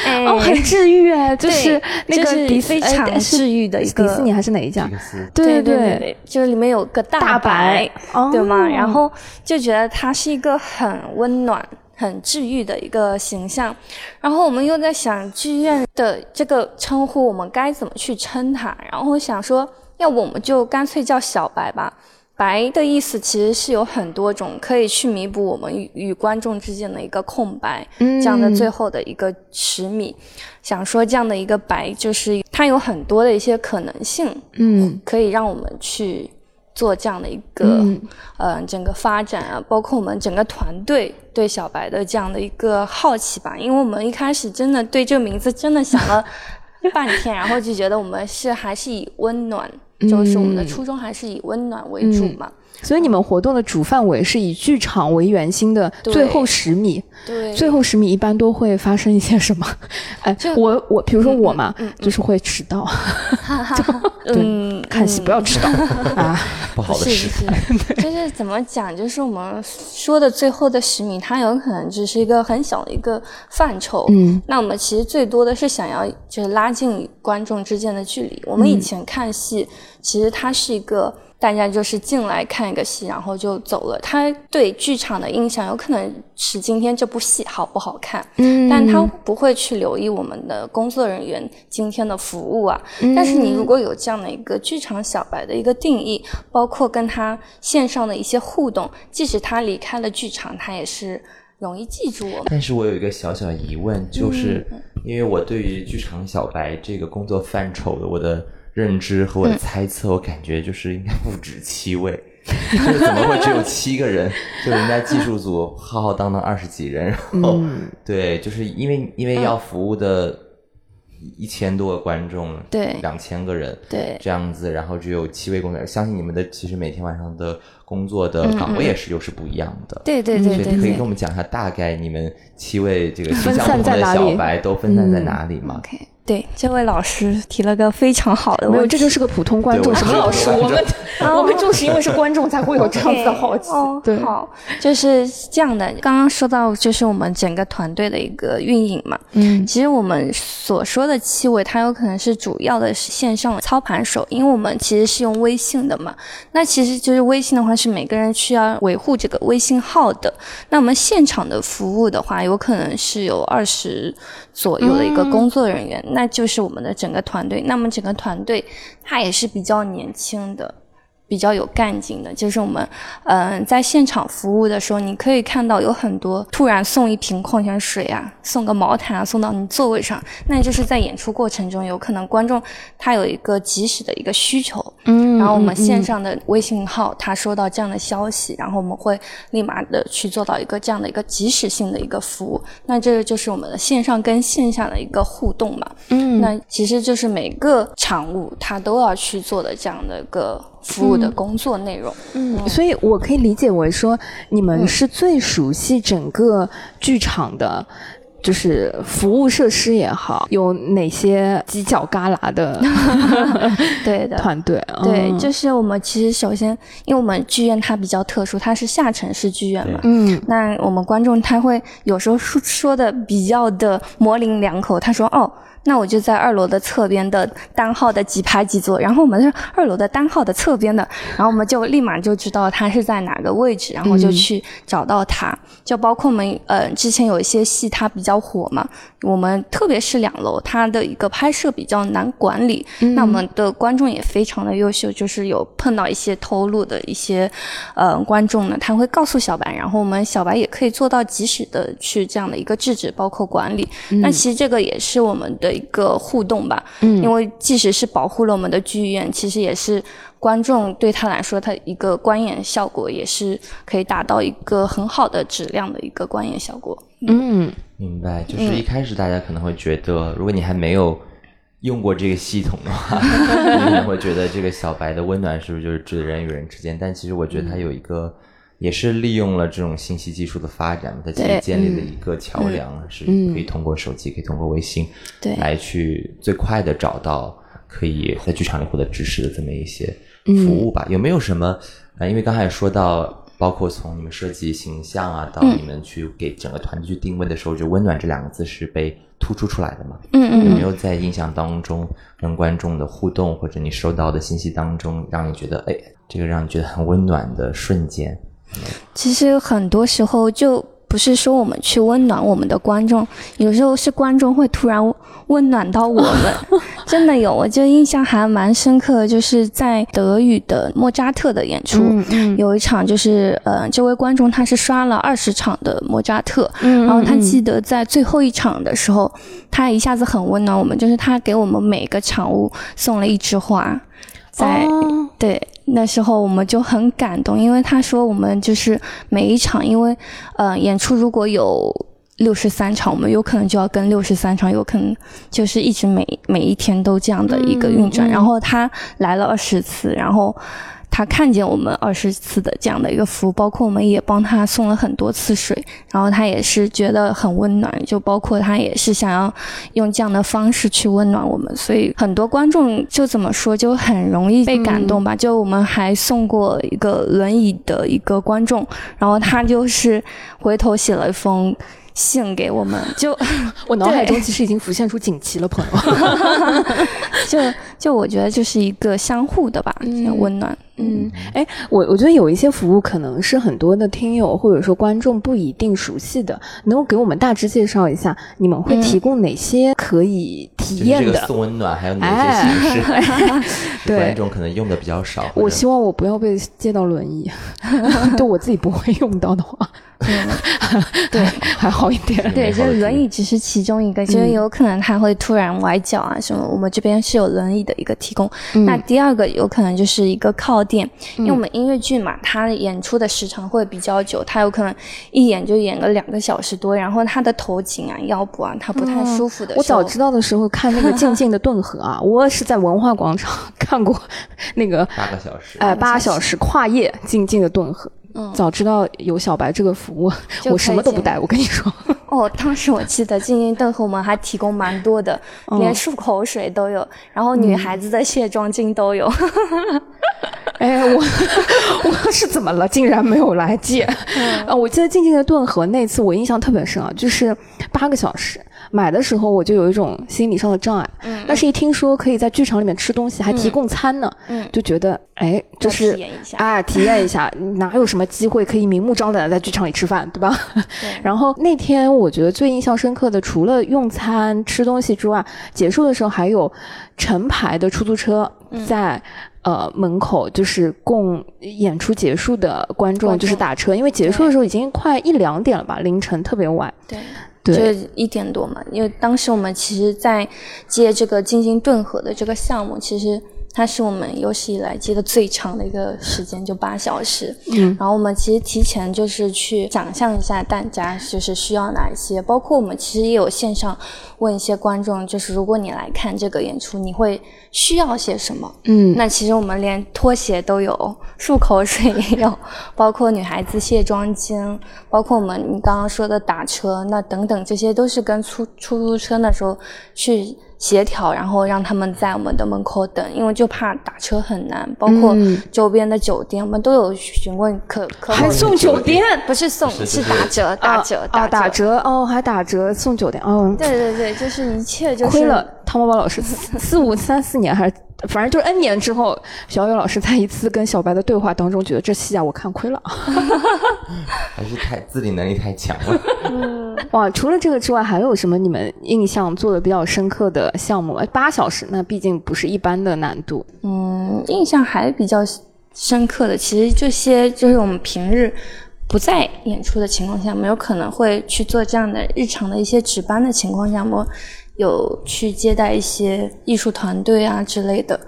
哎哦，很治愈哎，就是那个迪非常治愈的一个是迪士尼还是哪一家对对对对，就是里面有个大大白哦对吗？然后就觉得他是一个很温暖、很治愈的一个形象。然后我们又在想剧院的这个称呼，我们该怎么去称它？然后想说，要不我们就干脆叫小白吧。白的意思其实是有很多种，可以去弥补我们与与观众之间的一个空白，这样的最后的一个十米。想说这样的一个白，就是它有很多的一些可能性，嗯。可以让我们去做这样的一个、嗯。呃整个发展啊，包括我们整个团队对小白的这样的一个好奇吧，因为我们一开始真的对这个名字真的想了半天，然后就觉得我们是还是以温暖，就是我们的初衷还是以温暖为主嘛。所以你们活动的主范围是以剧场为圆心的最后十米，对，最后十米一般都会发生一些什么？哎，我我比如说我嘛，就是会迟到，嗯，看戏不要迟到 啊。不好的是事。就是怎么讲？就是我们说的最后的十米，它有可能只是一个很小的一个范畴。嗯，那我们其实最多的是想要就是拉近观众之间的距离。我们以前看戏，其实它是一个。大家就是进来看一个戏，然后就走了。他对剧场的印象有可能是今天这部戏好不好看，嗯但他不会去留意我们的工作人员今天的服务啊。但是你如果有这样的一个剧场小白的一个定义，包括跟他线上的一些互动，即使他离开了剧场，他也是容易记住我们。但是我有一个小小疑问，就是因为我对于剧场小白这个工作范畴的我的认知和我的猜测，我感觉就是应该不止七位，就是怎么会只有七个人？就人家技术组浩浩荡荡二十几人，然后、对，就是因为因为要服务的一千多个观众，对两千个人，对这样子，然后只有七位工作人员，相信你们的其实每天晚上的工作的岗位也是又是不一样的。对对对对对所以可以跟我们讲一下，大概你们七位这个形分象不同的小白都分散在哪里吗？OK，对，这位老师提了个非常好的没有，问题。这就是个普通观众，对我是什么老师？我们观我们就是因为是观众才会有这样子的好奇。哦，对，好，就是这样的。刚刚说到，就是我们整个团队的一个运营嘛。嗯其实我们所说的七位，它有可能是主要的是线上操盘手，因为我们其实是用微信的嘛。那其实就是微信的话，是每个人需要维护这个微信号的。那我们现场的服务的话，有可能是有二十左右的一个工作人员，那就是我们的整个团队。那么整个团队他也是比较年轻的。比比较有干劲的，就是我们嗯、呃在现场服务的时候，你可以看到有很多突然送一瓶矿泉水啊，送个毛毯啊送到你座位上，那就是在演出过程中有可能观众他有一个及时的一个需求，嗯然后我们线上的微信号他收到这样的消息，然后我们会立马的去做到一个这样的一个及时性的一个服务，那这个就是我们的线上跟线下的一个互动嘛。嗯那其实就是每个场务他都要去做的这样的一个服务的工作内容。嗯，所以我可以理解为说，你嗯们是最熟悉整个剧场的。就是服务设施也好，有哪些犄角旮旯的 对的。团队？对，嗯就是我们其实首先，因为我们剧院它比较特殊，它是下沉式剧院嘛，嗯那我们观众他会有时候说说的比较的模棱两可，他说哦。那我就在二楼的侧边的单号的几排几座，然后我们是二楼的单号的侧边的，然后我们就立马就知道他是在哪个位置，然后就去找到他。就包括我们呃之前有一些戏它比较火嘛，我们特别是两楼它的一个拍摄比较难管理，那我们的观众也非常的优秀，就是有碰到一些偷录的一些呃观众呢，他会告诉小白，然后我们小白也可以做到及时的去这样的一个制止，包括管理。那其实这个也是我们的一个互动吧，嗯因为即使是保护了我们的剧院，其实也是观众对他来说，他一个观演效果也是可以达到一个很好的质量的一个观演效果。嗯明白，就是一开始大家可能会觉得，如果你还没有用过这个系统的话，你可能会觉得这个小白的温暖是不是就是指人与人之间？但其实我觉得它有一个，也是利用了这种信息技术的发展，它其实建立了一个桥梁，是可以通过手机，可以通过微信，对来去最快的找到可以在剧场里获得知识的这么一些服务吧。有没有什么？呃，因为刚才也说到。包括从你们设计形象啊，到你们去给整个团队去定位的时候，就“温暖”这两个字是被突出出来的嘛？嗯嗯有没有在印象当中跟观众的互动，或者你收到的信息当中，让你觉得哎，这个让你觉得很温暖的瞬间？其实很多时候就不是说我们去温暖我们的观众，有时候是观众会突然温暖到我们，真的有，我就印象还蛮深刻的，就是在德语的莫扎特的演出。嗯嗯。有一场就是，呃，这位观众他是刷了二十场的莫扎特，嗯然后他记得在最后一场的时候，他一下子很温暖我们，就是他给我们每个场务送了一枝花，在、哦对，那时候我们就很感动，因为他说我们就是每一场，因为呃演出如果有六十三场，我们有可能就要跟六十三场，有可能就是一直每每一天都这样的一个运转。然后他来了二十次，然后。他看见我们二十次的这样的一个服务，包括我们也帮他送了很多次水，然后他也是觉得很温暖，就包括他也是想要用这样的方式去温暖我们，所以很多观众就怎么说就很容易被感动吧。就我们还送过一个轮椅的一个观众，然后他就是回头写了一封信给我们，就我脑海中其实已经浮现出锦旗了，朋友。就就我觉得就是一个相互的吧，嗯温暖。嗯，哎，我我觉得有一些服务可能是很多的听友或者说观众不一定熟悉的，能够给我们大致介绍一下，你们会提供哪些可以体就是这个验的？送温暖还有哪些形式？对观众可能用的比较少。我希望我不要被借到轮椅，就我自己不会用到的话，对还好一点。对，就是轮椅只是其中一个，就是有可能他会突然崴脚啊什么，我们这边是有轮椅的一个提供。那第二个有可能就是一个靠垫，因为我们音乐剧嘛，它演出的时长会比较久，它有可能一演就演个两个小时多，然后他的头颈啊、腰部啊，它不太舒服的时候，我早知道的时候看那个《静静的顿河》啊，我是在文化广场看过 那个八个小时。哎八小时跨夜《静静的顿河》。嗯早知道有小白这个服务，我什么都不带。我跟你说，哦，当时我记得静静顿和我们还提供蛮多的，连漱口水都有，然后女孩子的卸妆巾都有。哎，我 我是怎么了？竟然没有来借？啊，我记得《静静的顿河》那次我印象特别深啊，就是八个小时。买的时候我就有一种心理上的障碍，嗯但是一听说可以在剧场里面吃东西，还提供餐呢，嗯就觉得哎，就是体验一下哎，体验一下，哪有什么机会可以明目张胆的在剧场里吃饭，对吧？对然后那天我觉得最印象深刻的，除了用餐吃东西之外，结束的时候还有成排的出租车嗯在呃门口就是供演出结束的观众就是打车，因为结束的时候已经快一两点了吧，凌晨特别晚。对。就是一点多嘛，因为当时我们其实，在接这个金星顿河的这个项目，其实它是我们有史以来接的最长的一个时间，就八小时。嗯，然后我们其实提前就是去想象一下大家就是需要哪一些，包括我们其实也有线上问一些观众，就是如果你来看这个演出，你会需要些什么？嗯，那其实我们连拖鞋都有，漱口水也有，包括女孩子卸妆巾，包括我们你刚刚说的打车，那等等这些都是跟出出租车那时候去协调，然后让他们在我们的门口等，因为就怕打车很难，包括嗯。周边的酒店，我们都有询问客客户还送酒店不是送是是打折打折打，打折，折哦，还打折送酒店哦，对对对，就是一切就是亏了汤包包老师四四五三四年还是反正就是 N 年之后，小雨老师在一次跟小白的对话当中，觉得这戏啊我看亏了。还是太自理能力太强了。哇，除了这个之外，还有什么你们印象做的比较深刻的项目？哎八小时那毕竟不是一般的难度。嗯，印象还比较深刻的，其实这些就是我们平日不在演出的情况下，没有可能会去做这样的日常的一些值班的情况下，我有去接待一些艺术团队啊之类的。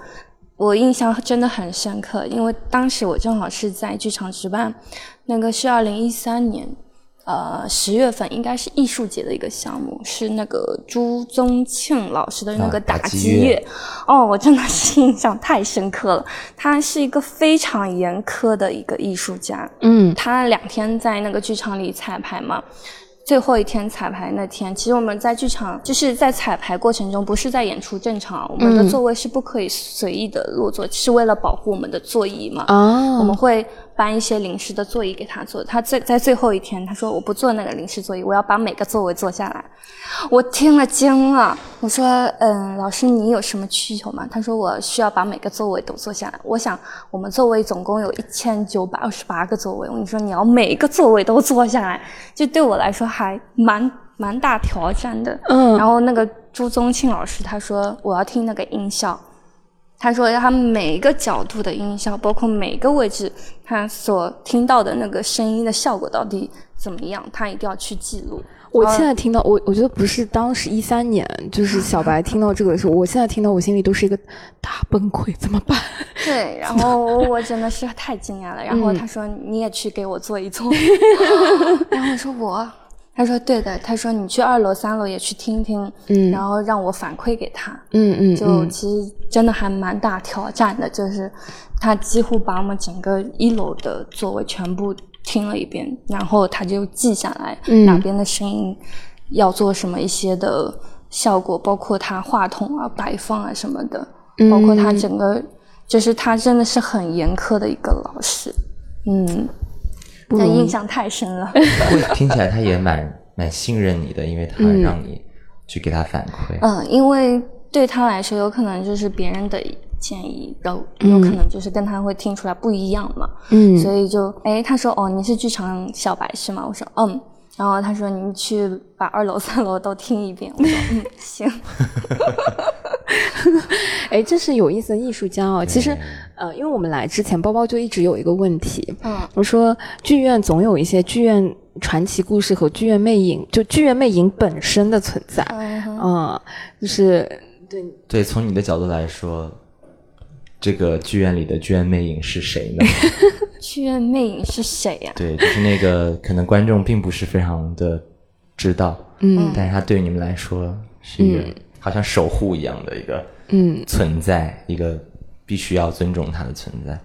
我印象真的很深刻，因为当时我正好是在剧场值班，那个是二零一三年，呃十月份，应该是艺术节的一个项目，是那个朱宗庆老师的那个啊打打击乐击乐。哦，我真的是印象太深刻了。他是一个非常严苛的一个艺术家，嗯他两天在那个剧场里彩排嘛。最后一天彩排那天，其实我们在剧场就是在彩排过程中，不是在演出正常，我们的座位是不可以随意的落座，是为了保护我们的座椅嘛。哦我们会搬一些临时的座椅给他坐。他最在最后一天，他说我不坐那个临时座椅，我要把每个座位坐下来。我听了惊了，我说嗯，老师你有什么需求吗？他说我需要把每个座位都坐下来。我想我们座位总共有一千九百二十八个座位，我跟你说你要每个座位都坐下来，就对我来说还蛮蛮大挑战的。嗯然后那个朱宗庆老师他说我要听那个音效。他说他每一个角度的音效，包括每个位置，他所听到的那个声音的效果到底怎么样，他一定要去记录。我现在听到我，我觉得不是当时一三年，就是小白听到这个的时候，我现在听到我心里都是一个大崩溃，怎么办？对，然后我真的是太惊讶了。然后他说你也去给我做一做，然后我说我，他说对的，他说你去二楼、三楼也去听听，嗯。然后让我反馈给他。嗯嗯就其实真的还蛮大挑战的，就是他几乎把我们整个一楼的座位全部听了一遍，然后他就记下来嗯。哪边的声音要做什么一些的效果，包括他话筒啊摆放啊什么的，包括他整个就是他真的是很严苛的一个老师，嗯，但印象太深了。会听起来他也蛮蛮信任你的，因为他让你去给他反馈。嗯，因为对他来说，有可能就是别人的建议，有有可能就是跟他会听出来不一样嘛。嗯所以就哎，他说哦，你是剧场小白是吗？我说嗯。然后他说你去把二楼、三楼都听一遍。我说嗯，行。哎，这是有意思的艺术家哦。其实，呃，因为我们来之前，包包就一直有一个问题，嗯，我说剧院总有一些剧院传奇故事和剧院魅影，就剧院魅影本身的存在，嗯就是。对，对，从你的角度来说，这个剧院里的剧院魅影是谁呢？剧院魅影是谁呀、对，就是那个可能观众并不是非常的知道，嗯。但是他对你们来说是一个好像守护一样的一个嗯。存在，一个必须要尊重他的存在。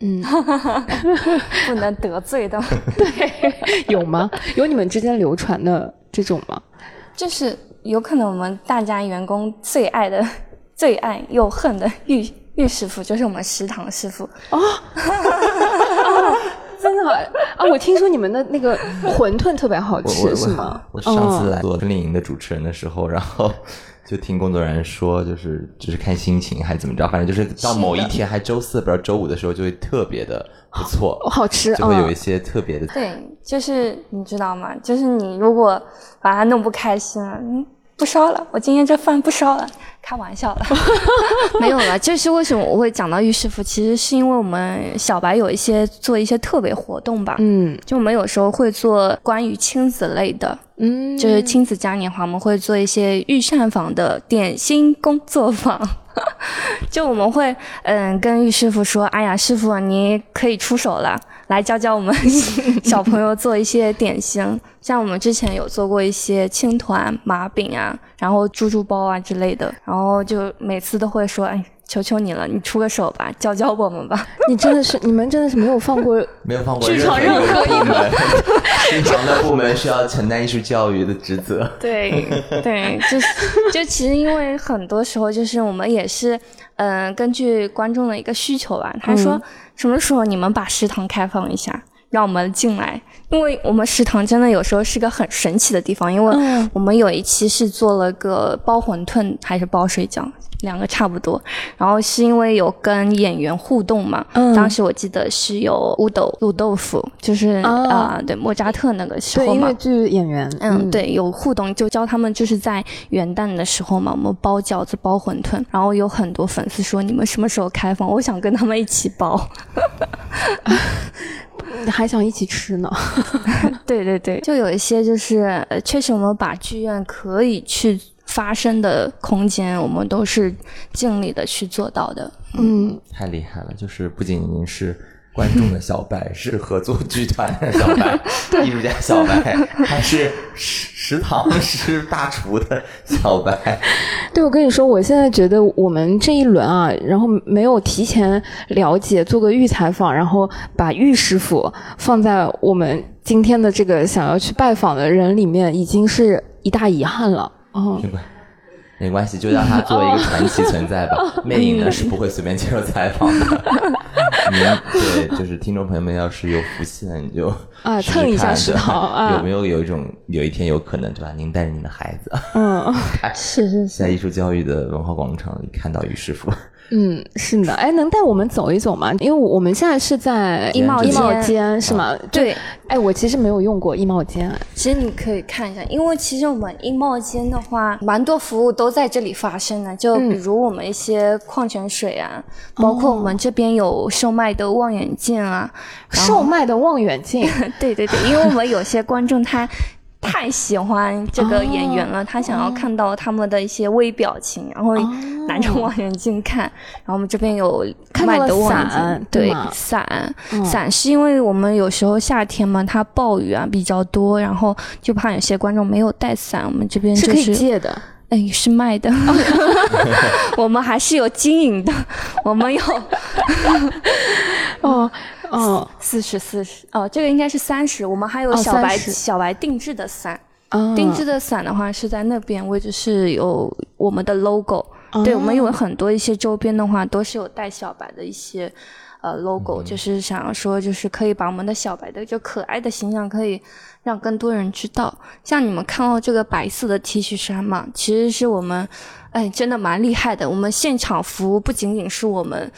嗯 不能得罪的。对 有吗？有你们之间流传的这种吗？就是有可能我们大家员工最爱的、最爱又恨的玉玉师傅，就是我们食堂师傅。哦真的啊！我听说你们的那个馄饨特别好吃，是吗？我上次嗯来做春令营的主持人的时候，然后就听工作人员说，就是就是看心情还是怎么着，反正就是到某一天，还周四不知道周五的时候，就会特别的不错，哦好吃嗯就会有一些特别的。对，就是你知道吗？就是你如果把它弄不开心了，嗯，不烧了，我今天这饭不烧了，开玩笑了，没有了。这是为什么我会讲到玉师傅？其实是因为我们小白有一些做一些特别活动吧，嗯就我们有时候会做关于亲子类的，嗯，就是亲子嘉年华，我们会做一些御膳房的点心工作坊。就我们会嗯跟玉师傅说，哎呀，师傅你可以出手了，来教教我们 小朋友做一些点心。像我们之前有做过一些青团、麻饼啊，然后猪猪包啊之类的，然后就每次都会说，哎，求求你了，你出个手吧，教教我们吧。你真的是，你们真的是没有放过 没有放过剧场任何一部门，剧场的部门需要承担艺术教育的职责。对对，就是就其实因为很多时候就是我们也是，嗯、根据观众的一个需求吧，他说、什么时候你们把食堂开放一下，让我们进来，因为我们食堂真的有时候是个很神奇的地方，因为嗯我们有一期是做了个包馄饨还是包水饺。两个差不多，然后是因为有跟演员互动嘛，嗯当时我记得是有乌豆卤豆腐，就是啊、哦对莫扎特那个时候嘛，音乐剧演员，嗯，对，有互动，就教他们就是在元旦的时候嘛，我们包饺子、包馄饨，然后有很多粉丝说你们什么时候开放？我想跟他们一起包。还想一起吃呢。对对对，就有一些就是呃，确实我们把剧院可以去发生的空间，我们都是尽力的去做到的。嗯，太厉害了！就是不仅仅是观众的小白，是 合作剧团的小白，艺术家小白，还是食食堂是大厨的小白。对，我跟你说，我现在觉得我们这一轮啊，然后没有提前了解，做个预采访，然后把玉师傅放在我们今天的这个想要去拜访的人里面，已经是一大遗憾了。哦，没关没关系，就让他作为一个传奇存在吧。魅影呢是不会随便接受采访的。您对，就是听众朋友们，要是有福气了，你就啊蹭一下有没有有一种有一天有可能对吧？您带着您的孩子嗯，是是是，在艺术教育的文化广场里看到于师傅，嗯，是的。哎，能带我们走一走吗？因为我们现在是在衣帽衣帽间间是吗？对，哎，我其实没有用过衣帽间。其实你可以看一下，因为其实我们衣帽间的话，蛮多服务都在这里发生的。就比如我们一些矿泉水啊，包括我们这边有售卖的望远镜啊，售卖的望远镜，对对对，因为我们有些观众他太喜欢这个演员了，他想要看到他们的一些微表情，然后拿着望远镜看。然后我们这边有卖的望远伞镜，对伞，伞。是因为我们有时候夏天嘛，它暴雨啊比较多，然后就怕有些观众没有带伞，我们这边是可以借的。哎，是卖的，我们还是有经营的，我们有哦哦四十四十哦，这个应该是三十，我们还有哦小白、30小白定制的伞。哦，定制的伞的话是在那边位置是有我们的 logo，、哦对我们有很多一些周边的话都是有带小白的一些呃 logo，、就是想要说就是可以把我们的小白的就可爱的形象可以让更多人知道。像你们看到这个白色的 T 恤衫嘛，其实是我们哎真的蛮厉害的，我们现场服务不仅仅是我们。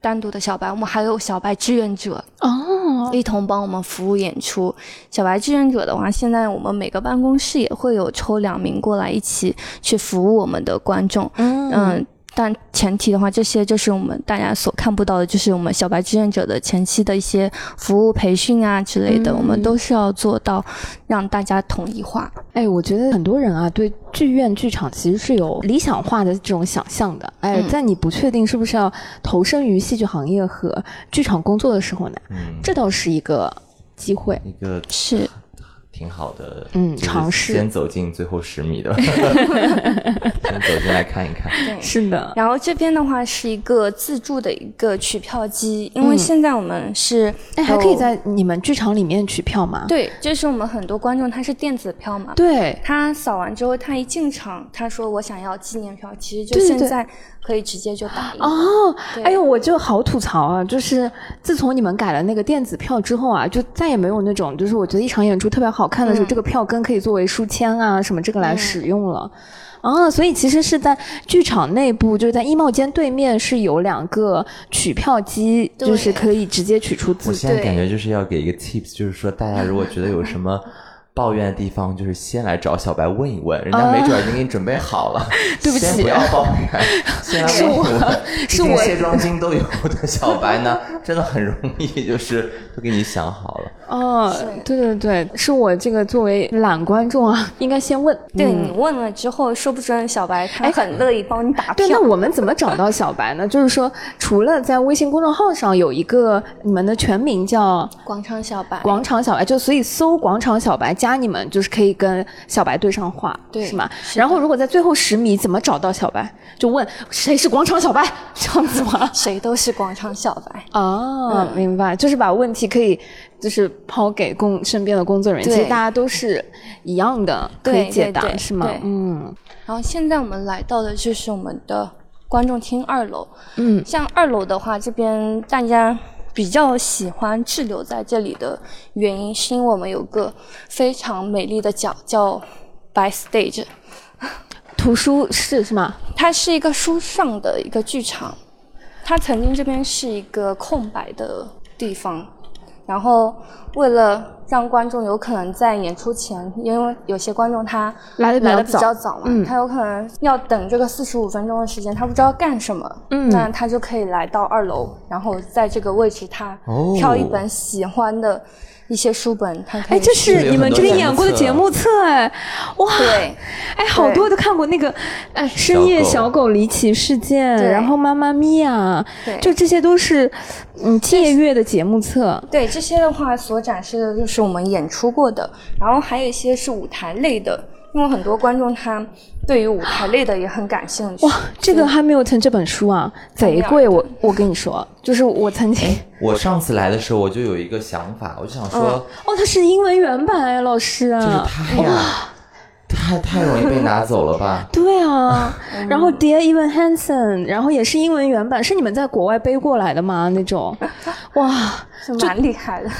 单独的小白，我们还有小白志愿者，哦，一同帮我们服务演出。小白志愿者的话，现在我们每个办公室也会有抽两名过来一起去服务我们的观众。嗯但前提的话，这些就是我们大家所看不到的，就是我们小白志愿者的前期的一些服务培训啊之类的，我们都是要做到让大家统一化。哎，我觉得很多人啊，对剧院剧场其实是有理想化的这种想象的。哎，嗯在你不确定是不是要投身于戏剧行业和剧场工作的时候呢，嗯，这倒是一个机会。一个是，挺好的，嗯尝试先走进最后十米的，先走进来看一看。对。是的，然后这边的话是一个自助的一个取票机，因为现在我们是哎，还可以在你们剧场里面取票吗？对，就是我们很多观众他是电子票嘛，对，他扫完之后，他一进场，他说我想要纪念票，其实就现在可以直接就打印。哦，哎呦，我就好吐槽啊！就是自从你们改了那个电子票之后啊，就再也没有那种，就是我觉得一场演出特别好看的时候，嗯这个票根可以作为书签啊什么这个来使用了。啊，所以其实是在剧场内部，就是在衣帽间对面是有两个取票机，就是可以直接取出字我现在感觉就是要给一个 tips，就是说大家如果觉得有什么抱怨的地方，就是先来找小白问一问，人家没准已经给你准备好了。对不起先不要抱怨，先来问一问。是我毕竟卸妆巾都有的小白呢，真的很容易，就是都给你想好了。哦，对对对，是我这个作为懒观众啊，应该先问。对嗯你问了之后，说不准小白他很乐意帮你打对，那。我们怎么找到小白呢？就是说，除了在微信公众号上有一个你们的全名叫广场小白，广场小白，就所以搜广场小白加你们，就是可以跟小白对上话，对是吗？是然后如果在最后十米怎么找到小白，就问谁是广场小白，这样子吗？谁都是广场小白。哦，明白，就是把问题可以就是抛给工身边的工作人员，其实大家都是一样的，可以对解答，是吗？嗯然后现在我们来到的就是我们的观众厅二楼。嗯，像二楼的话，这边大家比较喜欢滞留在这里的原因，是因为我们有个非常美丽的角叫 By Stage，图书室是吗？它是一个书上的一个剧场，它曾经这边是一个空白的地方，然后为了让观众有可能在演出前，因为有些观众他来的比较来的比较早嘛，嗯。他有可能要等这个四十五分钟的时间，他不知道干什么，嗯。那他就可以来到二楼，然后在这个位置他哦。挑一本喜欢的一些书本，他可以哎，这是你们这里演过的节目册哎，哇！对。哎，好多都看过那个，哎，深夜小小狗离奇事件，对。然后妈妈咪呀，对。就这些都是嗯借阅的节目册。对这些的话，所展示的就是我们演出过的，然后还有一些是舞台类的，因为很多观众他对于舞台类的也很感兴趣。哇，这个《Hamilton》这本书啊，贼贵，我我跟你说，就是我曾经，我上次来的时候，我就有一个想法，我就想说，哦，它是英文原版哎，老师就是啊，太呀，太 太容易被拿走了吧？对啊，嗯然后 Dear Evan Hansen，然后也是英文原版，是你们在国外背过来的吗？那种，哇，是蛮厉害的。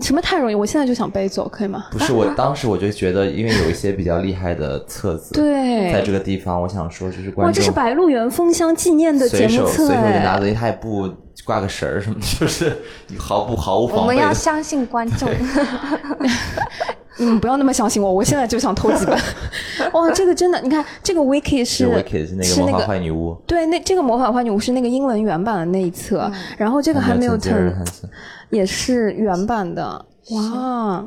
什么太容易，我现在就想背走，可以吗？不是，我当时我就觉得，因为有一些比较厉害的册子，对在这个地方，我想说，就是观哇，众这是白鹿原封箱纪念的节目册随手就拿哎，走，他也不挂个绳儿什么的，就是毫不毫无防备我们。要相信观众。嗯，不要那么相信我，我现在就想偷几本。哇，这个真的，你看这个 Wiki 是是那个魔法坏女巫，对，那这个魔法坏女巫是那个英文原版的那一册，然后这个还没有森也是原版的，哇。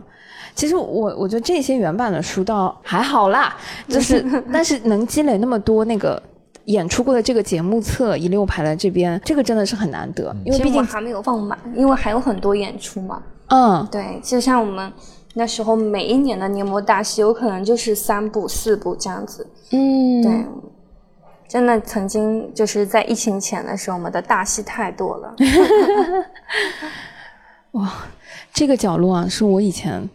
其实我我觉得这些原版的书倒还好啦，就是但是能积累那么多那个演出过的这个节目册一溜排在这边，这个真的是很难得，因为毕竟还没有放满，因为还有很多演出嘛。嗯对，就像我们那时候每一年的年末大戏，有可能就是三部、四部这样子。嗯对，真的曾经就是在疫情前的时候，我们的大戏太多了。哇这个角落啊是我以前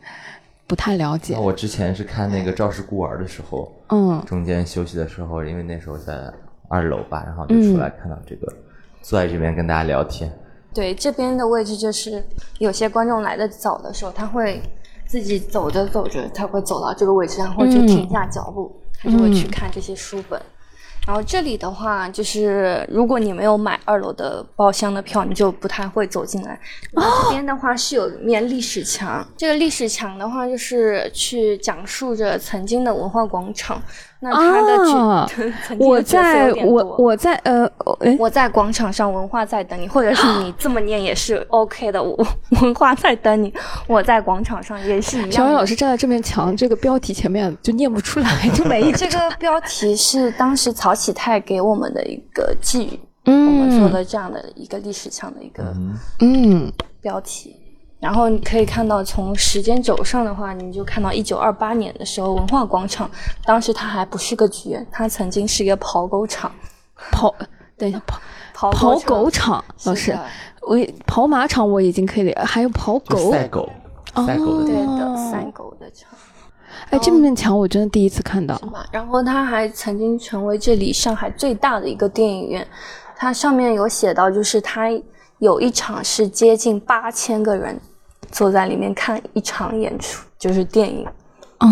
不太了解那，我之前是看那个《赵氏孤儿》的时候，嗯中间休息的时候，因为那时候在二楼吧，然后就出来看到这个，坐在这边跟大家聊天。对，这边的位置就是有些观众来的早的时候，他会自己走着走着，他会走到这个位置，然后就停下脚步，他就会去看这些书本。然后这里的话，就是如果你没有买二楼的包厢的票，你就不太会走进来。然后这边的话是有一面历史墙，这个历史墙的话就是去讲述着曾经的文化广场。那他 的角、啊曾经我在我我在呃，哎，我在广场上，文化在等你，或者是 你这么念也是 OK 的。我 文化在等你，我在广场上也是一样的。小伟老师站在这面墙这个标题前面就念不出来，就没一个这个标题是当时曹启泰给我们的一个寄语，嗯我们做的这样的一个历史上的一个嗯标题。然后你可以看到，从时间轴上的话，你就看到一九二八年的时候，文化广场当时它还不是个剧院，它曾经是一个跑狗场。跑，等一下跑跑狗场老师，我跑马场我已经可以了，还有跑狗，赛狗，赛狗的对。的，赛狗的场。哎，这面墙我真的第一次看到，吧。然后它还曾经成为这里上海最大的一个电影院，它上面有写到，就是它有一场是接近八千个人坐在里面看一场演出，就是电影。哦，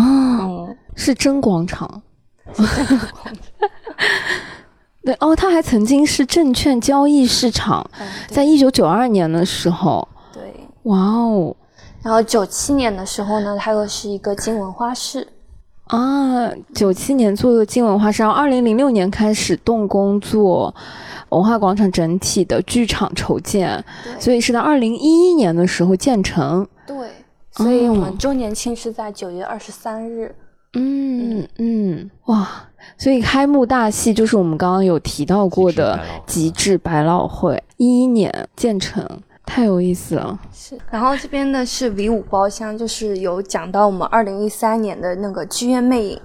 嗯，是真广场。对哦，它还曾经是证券交易市场，嗯在一九九二年的时候，对，哇哦，然后九七年的时候呢，它又是一个金文化室。啊，九七年做的金文化室，然后二零零六年开始动工做文化广场整体的剧场筹建，所以是在二零一一年的时候建成。对，所以我们周年庆是在九月二十三日。嗯嗯，哇！所以开幕大戏就是我们刚刚有提到过的《极致百老汇》，一一年建成，太有意思了。是，然后这边呢是 V 五包厢，就是有讲到我们二零一三年的那个剧院魅影，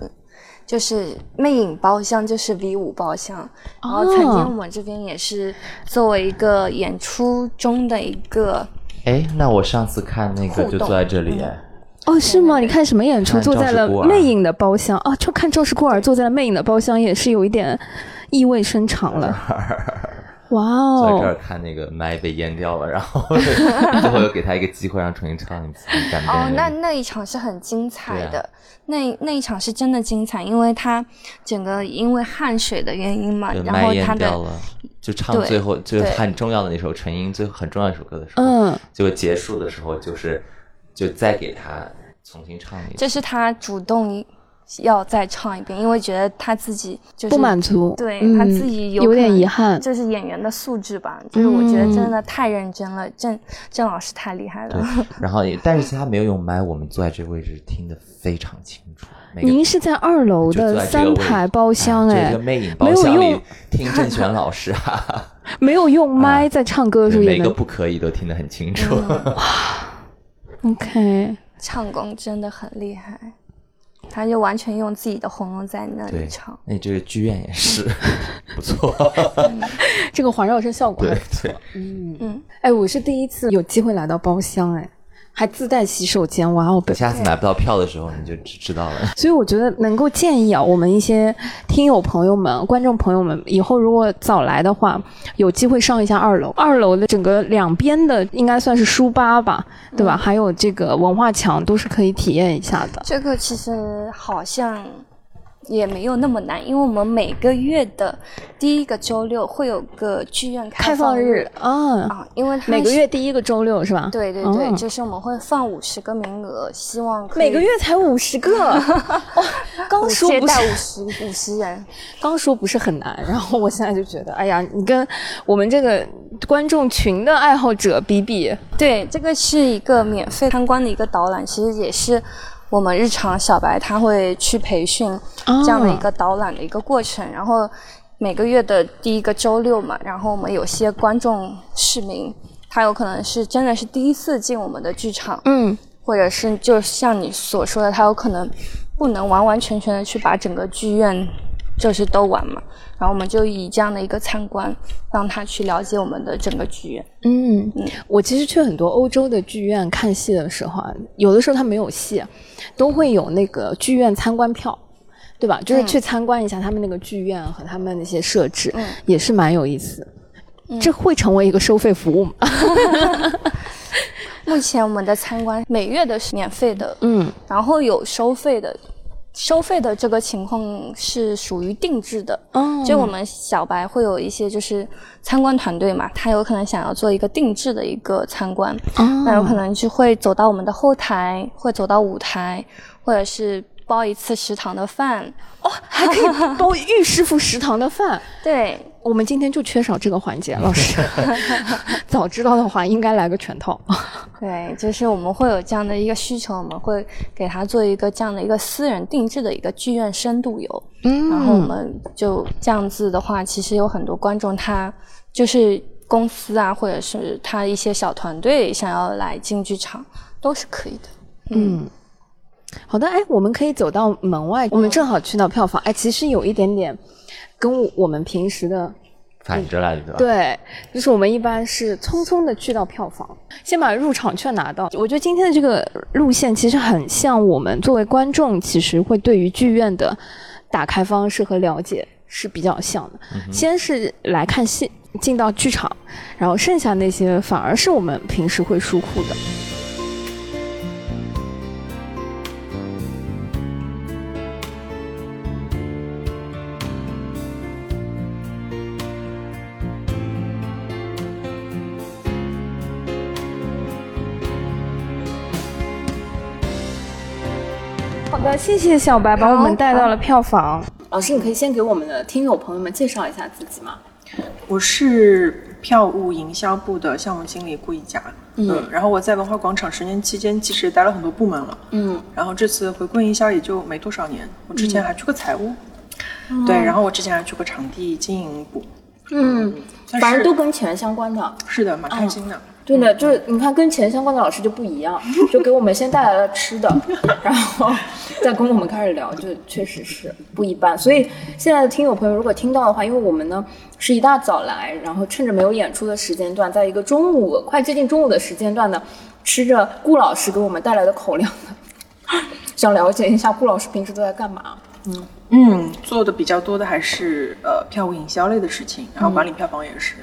就是魅影包厢，就是 V 五包厢。然后曾经我们这边也是作为一个演出中的一个，哎，那我上次看那个就坐在这里哎。哦，是吗？你看什么演出？坐在了魅影的包厢哦，就看《赵氏孤儿》坐在了魅影的包厢，也是有一点意味深长了。哇哦！在这儿看那个麦被淹掉了，然后 最后又给他一个机会让重新唱一次，哦，那那一场是很精彩的，那那一场是真的精彩，因为他整个因为汗水的原因嘛，然后他的就唱最后就很重要的那首纯音，最后很重要一首歌的时候，嗯，就结束的时候就是就再给他。重新唱一次，这是他主动要再唱一遍，因为觉得他自己就是不满足，对他自己有点遗憾。这是演员的素质吧？就是我觉得真的太认真了，郑郑老师太厉害了。然后，但是他没有用麦，我们坐在这个位置听得非常清楚。您是在二楼的三排包厢哎，魅影包厢里 听郑玄老师啊，没有用麦在唱歌的时候，每个不可以都听得很清楚。哇 OK。唱功真的很厉害，他就完全用自己的喉咙在那里唱。那这个剧院也是 不错，这个环绕声效果还不错。嗯嗯，哎，我是第一次有机会来到包厢，哎。还自带洗手间，哇哦！下次买不到票的时候，你就知知道了。所以我觉得能够建议啊，我们一些听友朋友们、观众朋友们，以后如果早来的话，有机会上一下二楼。二楼的整个两边的应该算是书吧吧，对吧？还有这个文化墙都是可以体验一下的。这个其实好像。也没有那么难，因为我们每个月的第一个周六会有个剧院开放日。啊。啊，因为每个月第一个周六是吧？对对对，就是我们会放五十个名额，希望每个月才五十个，刚说不是。五十五十人，刚说不是很难，然后我现在就觉得，哎呀，你跟我们这个观众群的爱好者比比，对，这个是一个免费参观的一个导览，其实也是。我们日常小白他会去培训这样的一个导览的一个过程，然后每个月的第一个周六嘛，然后我们有些观众市民，他有可能是真的是第一次进我们的剧场，嗯，或者是就像你所说的，他有可能不能完完全全的去把整个剧院就是都玩嘛。然后我们就以这样的一个参观，让他去了解我们的整个剧院。嗯嗯，我其实去很多欧洲的剧院看戏的时候啊，有的时候他没有戏，都会有那个剧院参观票，对吧？就是去参观一下他们那个剧院和他们那些设置，也是蛮有意思。这会成为一个收费服务吗？目前我们的参观每月的是免费的，嗯，然后有收费的。收费的这个情况是属于定制的，就我们小白会有一些就是参观团队嘛，他有可能想要做一个定制的一个参观，那有可能就会走到我们的后台，会走到舞台，或者是包一次食堂的饭，哦，还可以 包玉师傅食堂的饭，对。我们今天就缺少这个环节，老师。早知道的话，应该来个全套。对，就是我们会有这样的一个需求，我们会给他做一个这样的一个私人定制的一个剧院深度游。嗯。然后我们就这样子的话，其实有很多观众，他就是公司啊，或者是他一些小团队想要来进剧场，都是可以的。嗯。好的，哎，我们可以走到门外，我们正好去到票房。哎，其实有一点点。跟我们平时的反着来的，对吧？对，就是我们一般是匆匆的去到票房，先把入场券拿到。我觉得今天的这个路线其实很像我们作为观众，其实会对于剧院的打开方式和了解是比较像的。先是来看戏，进到剧场，然后剩下那些反而是我们平时会疏忽的。谢谢小白把我们带到了票房。老师，你可以先给我们的听友朋友们介绍一下自己吗？我是票务营销部的项目经理顾一佳，嗯，然后我在文化广场十年期间，其实也待了很多部门了，嗯，然后这次回归营销也就没多少年，我之前还去过财务，对，然后我之前还去过场地经营部，嗯，但反正都跟钱相关的。是的，蛮开心的。对的，就是你看跟钱相关的老师就不一样，就给我们先带来了吃的，然后再跟我们开始聊，就确实是不一般。所以现在的听友朋友如果听到的话，因为我们呢是一大早来，然后趁着没有演出的时间段，在一个中午快接近中午的时间段呢，吃着顾老师给我们带来的口粮呢，想了解一下顾老师平时都在干嘛。嗯，做的比较多的还是呃票务营销类的事情，然后管理票房也是。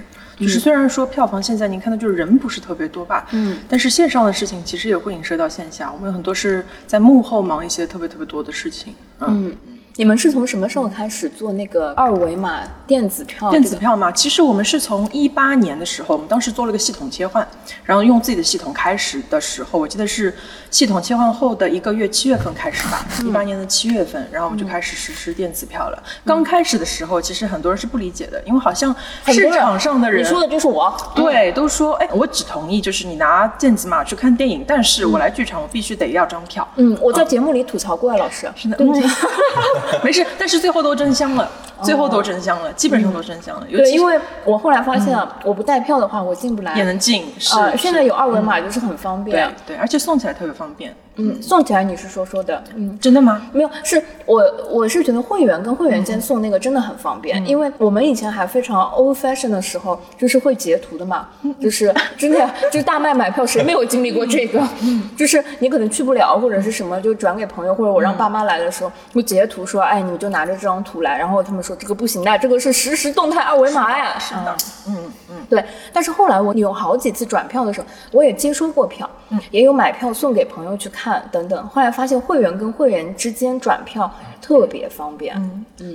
就是虽然说票房现在您看到就是人不是特别多吧，嗯，但是线上的事情其实也会影射到线下，我们有很多是在幕后忙一些特别特别多的事情，嗯，你们是从什么时候开始做那个二维码电子票？电子票嘛，其实我们是从一八年的时候，我们当时做了个系统切换，然后用自己的系统开始的时候，我记得是系统切换后的一个月，七月份开始吧，一八年的七月份，然后我们就开始实施电子票了。刚开始的时候，其实很多人是不理解的，因为好像市场上的人，你说的就是我。对，都说哎，我只同意就是你拿电子码去看电影，但是我来剧场我必须得要张票。嗯，我在节目里吐槽过啊，老师。是的，嗯，没事，但是最后都真香了，最后都真香了，基本上都真香了。尤对，因为我后来发现啊，我不带票的话，我进不来。也能进，是现在有二维码就是很方对便。对，而且送起来特别方便。嗯，送起来你是说说的，嗯，真的吗？没有，是我我是觉得会员跟会员间送那个真的很方便，因为我们以前还非常 old fashion 的时候，就是会截图的嘛，就是 真的就是大麦买票，谁没有经历过这个？就是你可能去不了或者是什么，就转给朋友，或者我让爸妈来的时候，会截图说，哎，你们就拿着这张图来，然后他们说这个不行的，这个是实时动态二维码呀，是的，嗯嗯，对。但是后来我有好几次转票的时候，我也接收过票，也有买票送给朋友去看等等。后来发现会员跟会员之间转票特别方便，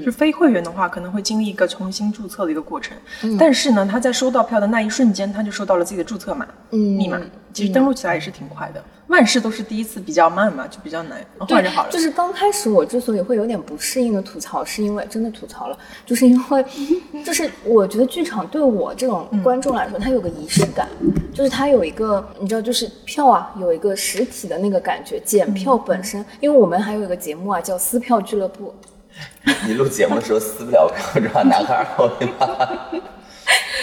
就非会员的话，可能会经历一个重新注册的一个过程。嗯但是呢，他在收到票的那一瞬间，他就收到了自己的注册码、嗯密码。其实登录起来也是挺快的。万事都是第一次比较慢嘛，就比较难，后来就好了。就是刚开始我之所以会有点不适应的吐槽，是因为真的吐槽了，就是因为，就是我觉得剧场对我这种观众来说，它有个仪式感，就是它有一个你知道，就是票啊有一个实体的那个感觉。检票本身，因为我们还有一个节目啊叫撕票俱乐部，你录节目的时候撕不了票，让拿个二维码。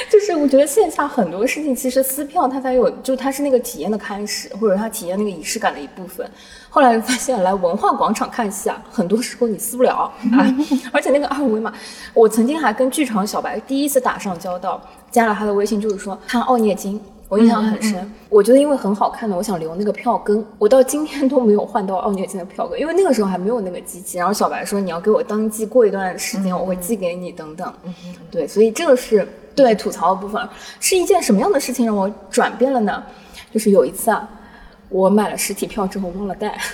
就是我觉得线下很多事情，其实撕票它才有，就它是那个体验的开始，或者它体验那个仪式感的一部分。后来发现来文化广场看戏啊，很多时候你撕不了 啊，而且那个二维码，我曾经还跟剧场小白第一次打上交道，加了他的微信，就是说看《奥涅金》。我印象很深，我觉得因为很好看的，我想留那个票根，我到今天都没有换到奥涅金的票根，因为那个时候还没有那个机器。然后小白说你要给我登记，过一段时间我会寄给你等等。嗯对，所以这个是对吐槽的部分，是一件什么样的事情让我转变了呢？就是有一次啊，我买了实体票之后忘了带。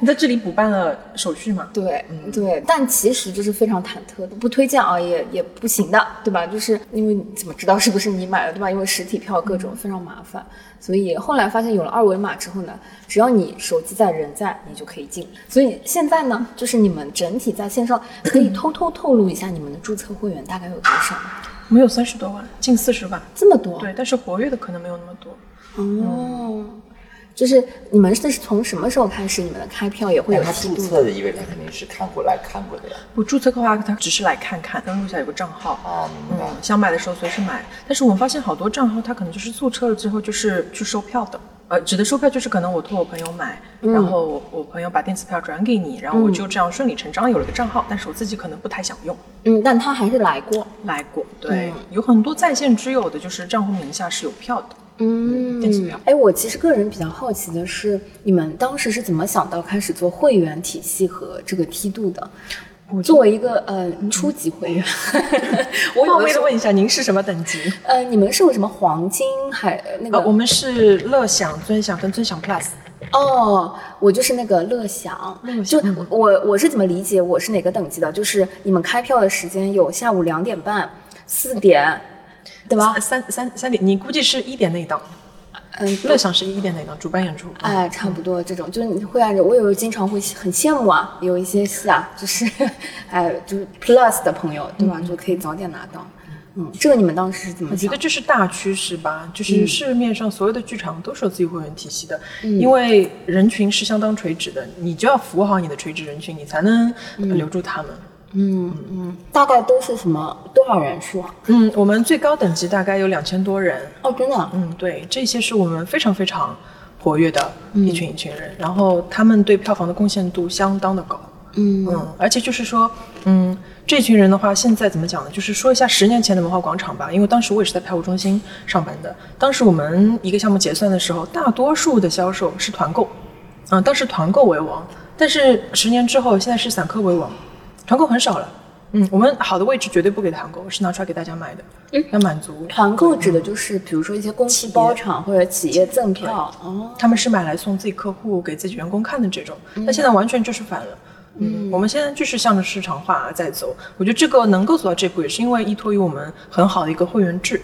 你在这里补办了手续吗？对，嗯对，但其实这是非常忐忑的，不推荐啊，也也不行的，对吧？就是因为怎么知道是不是你买的，对吧？因为实体票各种非常麻烦，所以后来发现有了二维码之后呢，只要你手机在人在，你就可以进。所以现在呢，就是你们整体在线上可以偷偷透露一下你们的注册会员大概有多少吗？我们有三十多万，近四十万。这么多？对，但是活跃的可能没有那么多。哦。就是你们这是从什么时候开始？你们的开票也会有他注册的，因为他肯定是看过来看过的呀。我注册的话，他只是来看看，登录一下有个账号。哦，明白。嗯，想买的时候随时买。但是我们发现好多账号，他可能就是注册了之后就是去收票的。呃，指的收票就是可能我托我朋友买，然后我我朋友把电子票转给你，然后我就这样顺理成章有了个账号，但是我自己可能不太想用。嗯，但他还是来过。来过，对，有很多在线之友的，就是账户名下是有票的。嗯，电子票。哎，我其实个人比较好奇的是，你们当时是怎么想到开始做会员体系和这个梯度的？作为一个呃初级会员，我有冒昧的问一下，您是什么等级？呃，你们是有什么黄金还那个？呃，我们是乐享、尊享跟尊享 Plus。哦，我就是那个乐享，就我我是怎么理解我是哪个等级的？就是你们开票的时间有下午两点半、四点，对吧？三三三点，你估计是一点那一档。嗯，乐享是一点哪档主办演出？哎，差不多这种，就是你会按照我有时候经常会很羡慕啊，有一些戏啊，就是 哎，就是 Plus 的朋友，对吧？就可以早点拿到。嗯，这个你们当时是怎么？我觉得这是大趋势吧，就是市面上所有的剧场都是有自己会员体系的，因为人群是相当垂直的，你就要服务好你的垂直人群，你才能呃留住他们。嗯嗯嗯，大概都是什么多少人数啊？嗯，我们最高等级大概有两千多人。哦，真的？嗯，对，这些是我们非常非常活跃的一群一群人，然后他们对票房的贡献度相当的高。嗯嗯，而且就是说，嗯，这群人的话，现在怎么讲呢？就是说一下十年前的文化广场吧，因为当时我也是在票务中心上班的。当时我们一个项目结算的时候，大多数的销售是团购，嗯，当时团购为王。但是十年之后，现在是散客为王，团购很少了。嗯，我们好的位置绝对不给团购，是拿出来给大家买的，嗯要满足。团购指的就是比如说一些公司包场或者企业赠票。哦，他们是买来送自己客户、给自己员工看的这种，那现在完全就是反了。嗯，我们现在就是向着市场化在走。我觉得这个能够走到这步，也是因为依托于我们很好的一个会员制，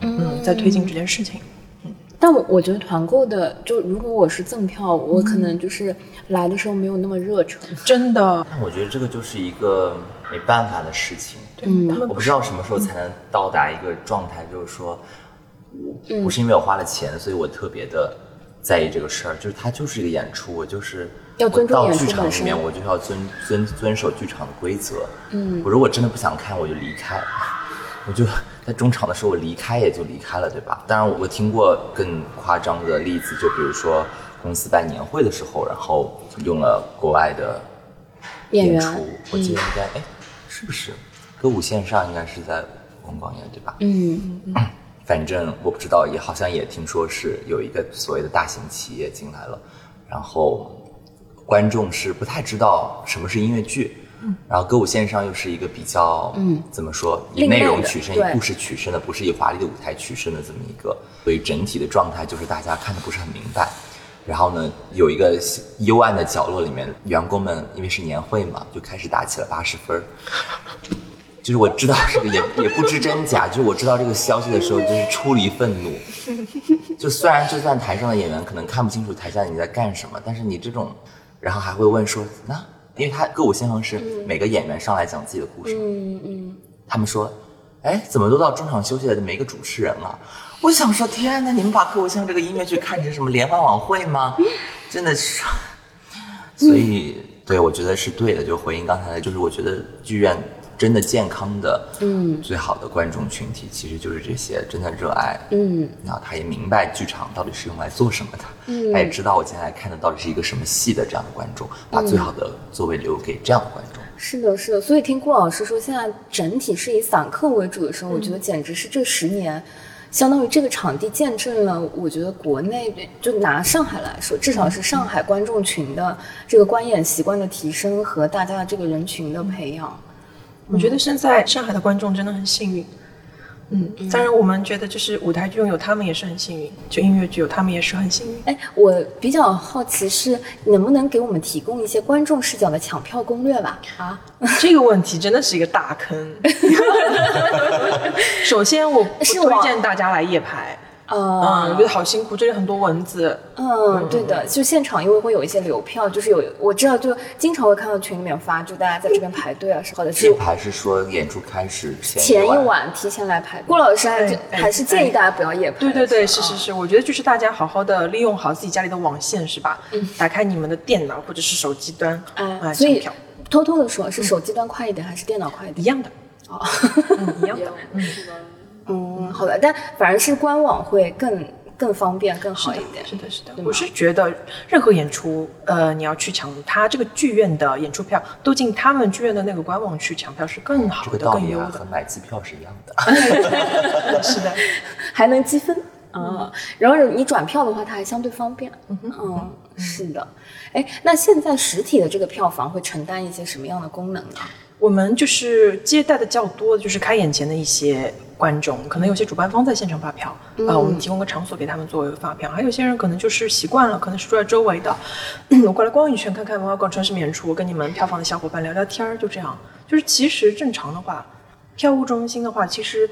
嗯，在推进这件事情。但我我觉得团购的，就如果我是赠票，我可能就是来的时候没有那么热诚。真的，但我觉得这个就是一个没办法的事情。嗯我不知道什么时候才能到达一个状态，就是说，我不是因为我花了钱，所以我特别的在意这个事儿。就是它就是一个演出，我就是要尊重剧场里面，我就要遵遵遵守剧场的规则。嗯，我如果真的不想看，我就离开。我就在中场的时候，我离开也就离开了，对吧？当然，我听过更夸张的例子，就比如说公司办年会的时候，然后用了国外的演员出，我记得应该哎、是不是歌舞线上应该是在红光演对吧？嗯嗯，反正我不知道，也好像也听说是有一个所谓的大型企业进来了，然后观众是不太知道什么是音乐剧，然后歌舞线上又是一个比较，嗯，怎么说，以内容取胜、以故事取胜的，不是以华丽的舞台取胜的这么一个，所以整体的状态就是大家看的不是很明白。然后呢，有一个幽暗的角落里面，员工们因为是年会嘛，就开始打起了八十分儿。就是我知道这个也也不知真假，就是我知道这个消息的时候，就是出离愤怒。就虽然就算台上的演员可能看不清楚台下你在干什么，但是你这种，然后还会问说那，因为他歌舞先锋是每个演员上来讲自己的故事，嗯嗯，他们说，哎，怎么都到中场休息了，没个主持人了？我想说，天哪，你们把歌舞先锋这个音乐剧看成什么联欢晚会吗？真的是，所以对我觉得是对的，就回应刚才的，就是我觉得剧院真的健康的，嗯，最好的观众群体其实就是这些真的热爱，嗯，然后他也明白剧场到底是用来做什么的，嗯，他也知道我接下来看的到底是一个什么戏的这样的观众，把最好的座位留给这样的观众。是的，是的。所以听顾老师说，现在整体是以散客为主的时候，我觉得简直是这十年。相当于这个场地见证了，我觉得国内就拿上海来说，至少是上海观众群的这个观演习惯的提升和大家的这个人群的培养。我觉得现在上海的观众真的很幸运。嗯，当然我们觉得就是舞台剧拥有他们也是很幸运，就音乐剧有他们也是很幸运。哎，我比较好奇是能不能给我们提供一些观众视角的抢票攻略吧？啊，这个问题真的是一个大坑。首先，我不推荐大家来夜排。嗯，呃我觉得好辛苦，这里很多蚊子。嗯，对的，就现场因为会有一些流票，就是有我知道，就经常会看到群里面发，就大家在这边排队啊，或者是夜排是说演出开始前前一晚，提前来排。郭老师还是哎还是建议大家不要夜排。对对对，是是是是，我觉得就是大家好好的利用好自己家里的网线，是吧？嗯打开你们的电脑或者是手机端，哎，啊，所以抢票偷偷的说，是手机端快一点还是电脑快一点？一样的。哦，嗯，一样的。嗯，嗯，好的，但反而是官网会更更方便、更好一点。是的，是的，我是觉得任何演出，呃，你要去抢他这个剧院的演出票，都进他们剧院的那个官网去抢票是更好的、这个道更优的理啊和。买机票是一样的。是的，还能积分啊。然后你转票的话，它还相对方便。嗯，是的。哎，那现在实体的这个票房会承担一些什么样的功能呢？我们就是接待的较多的，就是开演前的一些观众，可能有些主办方在现场发票啊、我们提供个场所给他们作为发票，还有些人可能就是习惯了，可能是住在周围的，我过来逛一圈看看文化广场什么演出，我跟你们票房的小伙伴聊聊天儿，就这样。就是其实正常的话，票务中心的话，其实。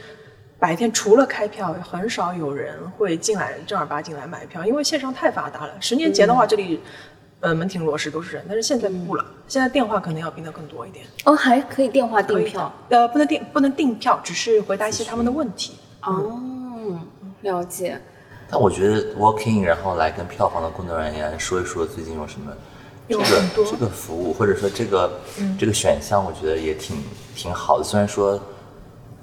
白天除了开票，很少有人会进来正儿八经来买票，因为线上太发达了。十年前的话，这里呃门庭若市都是人，但是现在不了，现在电话可能要变得更多一点。哦，还可以电话订票。呃，不能订不能订票，只是回答一些他们的问题。哦，了解。但我觉得 walking，然后来跟票房的工作人员说一说最近有什么这个这个服务，或者说这个、这个选项，我觉得也挺挺好的。虽然说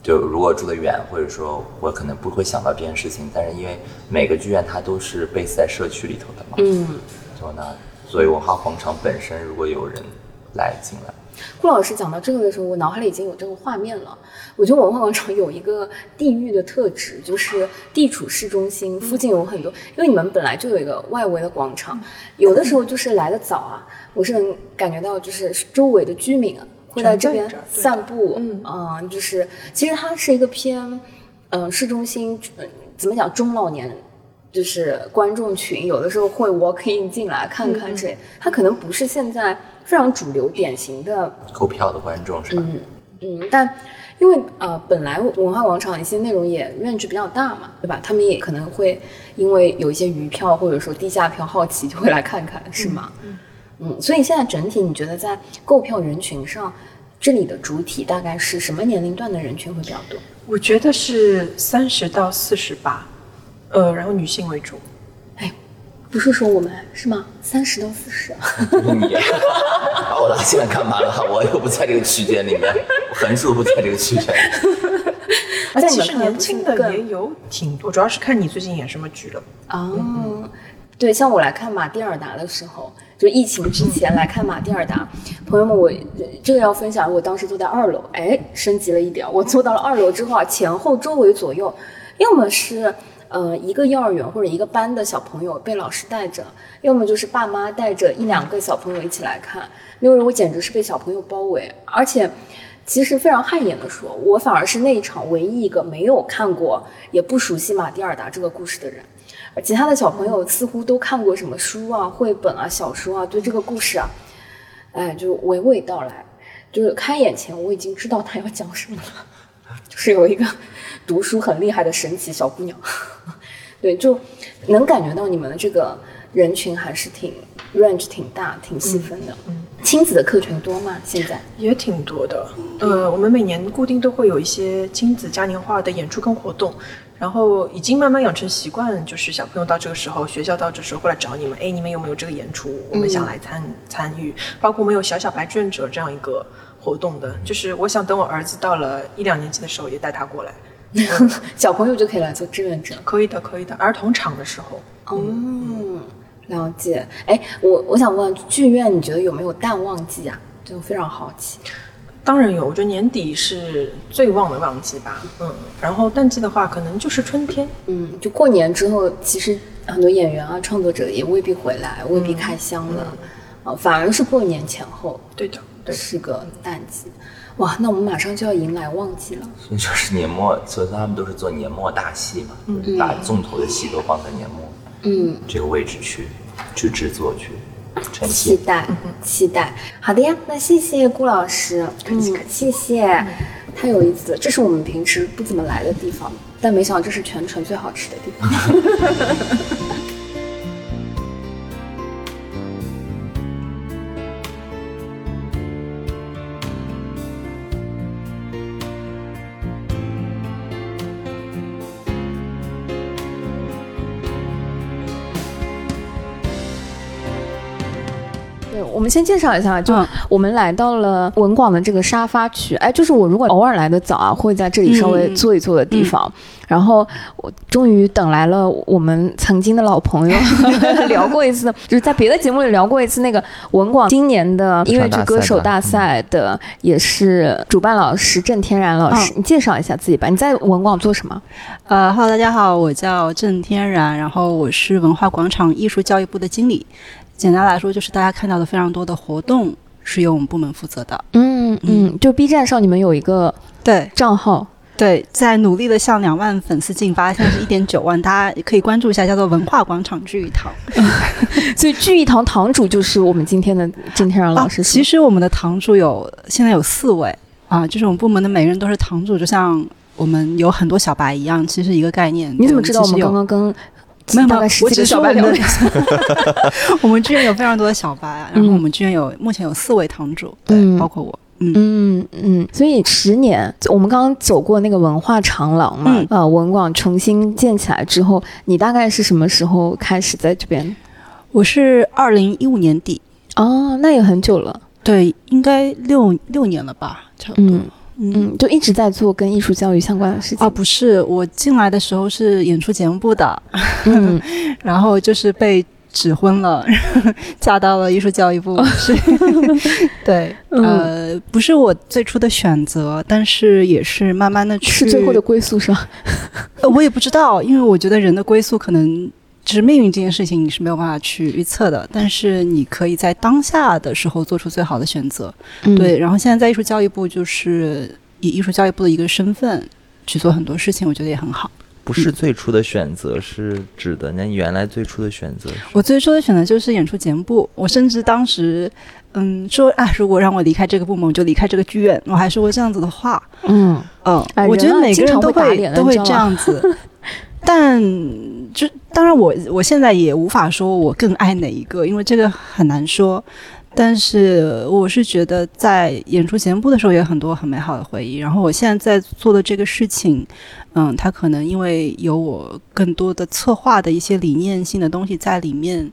就如果住得远，或者说我可能不会想到这件事情，但是因为每个剧院它都是 base 在社区里头的嘛，嗯，就那作为文化广场本身，如果有人来进来，顾老师讲到这个的时候，我脑海里已经有这个画面了。我觉得文化广场有一个地域的特质，就是地处市中心，附近有很多。因为你们本来就有一个外围的广场，有的时候就是来的早啊，我是能感觉到，就是周围的居民啊会在这边散步，嗯啊、就是其实它是一个偏，嗯、市中心，呃怎么讲中老年。就是观众群有的时候会 walk in 进来看看这，他可能不是现在非常主流典型的购票的观众是吧？嗯嗯，但因为呃，本来文化广场一些内容也 range 比较大嘛，对吧？他们也可能会因为有一些余票或者说低价票好奇，就会来看看，是吗？嗯所以现在整体你觉得在购票人群上，这里的主体大概是什么年龄段的人群会比较多？我觉得是三十到四十八，呃，然后女性为主。哎不是说我们是吗？三十到四十，你把我拉进来干嘛了？我又不在这个区间里面，我横竖不在这个区间里。而且你其实年轻的也有挺多，主要是看你最近演什么剧了。哦，对，像我来看马蒂尔达的时候，就疫情之前来看马蒂尔达，朋友们，我呃这个要分享，我当时坐在二楼，哎，升级了一点，我坐到了二楼之后啊，前后周围左右，要么是呃一个幼儿园或者一个班的小朋友被老师带着，要么就是爸妈带着一两个小朋友一起来看，那会儿我简直是被小朋友包围，而且。其实非常汗颜的说，我反而是那一场唯一一个没有看过也不熟悉马蒂尔达这个故事的人。其他的小朋友似乎都看过什么书啊、绘本啊、小说啊，对这个故事啊，哎，就娓娓道来。就是开眼前我已经知道他要讲什么了，就是有一个读书很厉害的神奇小姑娘，对，就能感觉到你们的这个人群还是挺 range 挺大、挺细分的。嗯，亲子的课程多吗？现在？也挺多的。呃，我们每年固定都会有一些亲子嘉年华的演出跟活动，然后已经慢慢养成习惯，就是小朋友到这个时候，学校到这时候会来找你们，哎，你们有没有这个演出？我们想来参、参与。包括我们有小小白志愿者这样一个活动的，就是我想等我儿子到了一两年级的时候，也带他过来。小朋友就可以来做志愿者。可以的，可以的。儿童场的时候，哦，了解。哎，我我想问，剧院你觉得有没有淡旺季啊？就非常好奇。当然有，我觉得年底是最旺的旺季吧。嗯，然后淡季的话，可能就是春天。嗯，就过年之后，其实很多演员啊、创作者也未必回来，未必开箱了，啊、反而是过年前后对的，对的。是个淡季。哇，那我们马上就要迎来旺季了。所以就是年末，所以说他们都是做年末大戏嘛，就是把重头的戏都放在年末嗯，这个位置去去制作去呈现。期待，期待。好的呀，那谢谢顾老师，嗯，谢谢，太有意思了。这是我们平时不怎么来的地方，但没想到这是全城最好吃的地方。们先介绍一下，就嗯我们来到了文广的这个沙发区，哎，就是我如果偶尔来的早啊，会在这里稍微嗯坐一坐的地方。然后我终于等来了我们曾经的老朋友，聊过一次，就是在别的节目里聊过一次那个文广今年的音乐剧歌手大赛的，也是主办老师郑天然老师。你介绍一下自己吧，你在文广做什么？呃哈喽，大家好，我叫郑天然，然后我是文化广场艺术教育部的经理。简单来说，就是大家看到的非常多的活动是由我们部门负责的。嗯嗯，就 B 站上你们有一个对账号，对，在努力的向两万粉丝进发，现在是一点九万，大家也可以关注一下，叫做文化广场聚一堂。所以聚一堂堂主就是我们今天的郑天然老师。啊其实我们的堂主有现在有四位啊，就是我们部门的每个人都是堂主，就像我们有很多小白一样，其实一个概念。你怎么知道我们刚刚跟没有没有。大概十我只几个小白是说我们聊天？我们剧院有非常多的小白啊，然后我们剧院有目前有四位堂主，对，嗯。包括我。嗯，嗯嗯，所以十年，我们刚刚走过那个文化长廊嘛，嗯。呃，文广重新建起来之后，你大概是什么时候开始在这边？我是二零一五年底，哦，那也很久了，对，应该六六年了吧，差不多。嗯嗯嗯，就一直在做跟艺术教育相关的事情。啊，不是，我进来的时候是演出节目部的，嗯，然后就是被指婚了，嫁到了艺术教育部。是，对，嗯呃，不是我最初的选择，但是也是慢慢的去，是最后的归宿是吧？呃我也不知道，因为我觉得人的归宿可能。就是命运这件事情，你是没有办法去预测的，但是你可以在当下的时候做出最好的选择。嗯对，然后现在在艺术教育部，就是以艺术教育部的一个身份去做很多事情，我觉得也很好。不是最初的选择，是指的那你原来最初的选择我最初的选择就是演出节目部，我甚至当时，嗯，说啊，如果让我离开这个部门，我就离开这个剧院，我还说过这样子的话。嗯，嗯，哎我觉得每个人都常会都会这样子，但就当然我我现在也无法说我更爱哪一个，因为这个很难说。但是我是觉得在演出节目部的时候有很多很美好的回忆，然后我现在在做的这个事情，嗯，它可能因为有我更多的策划的一些理念性的东西在里面，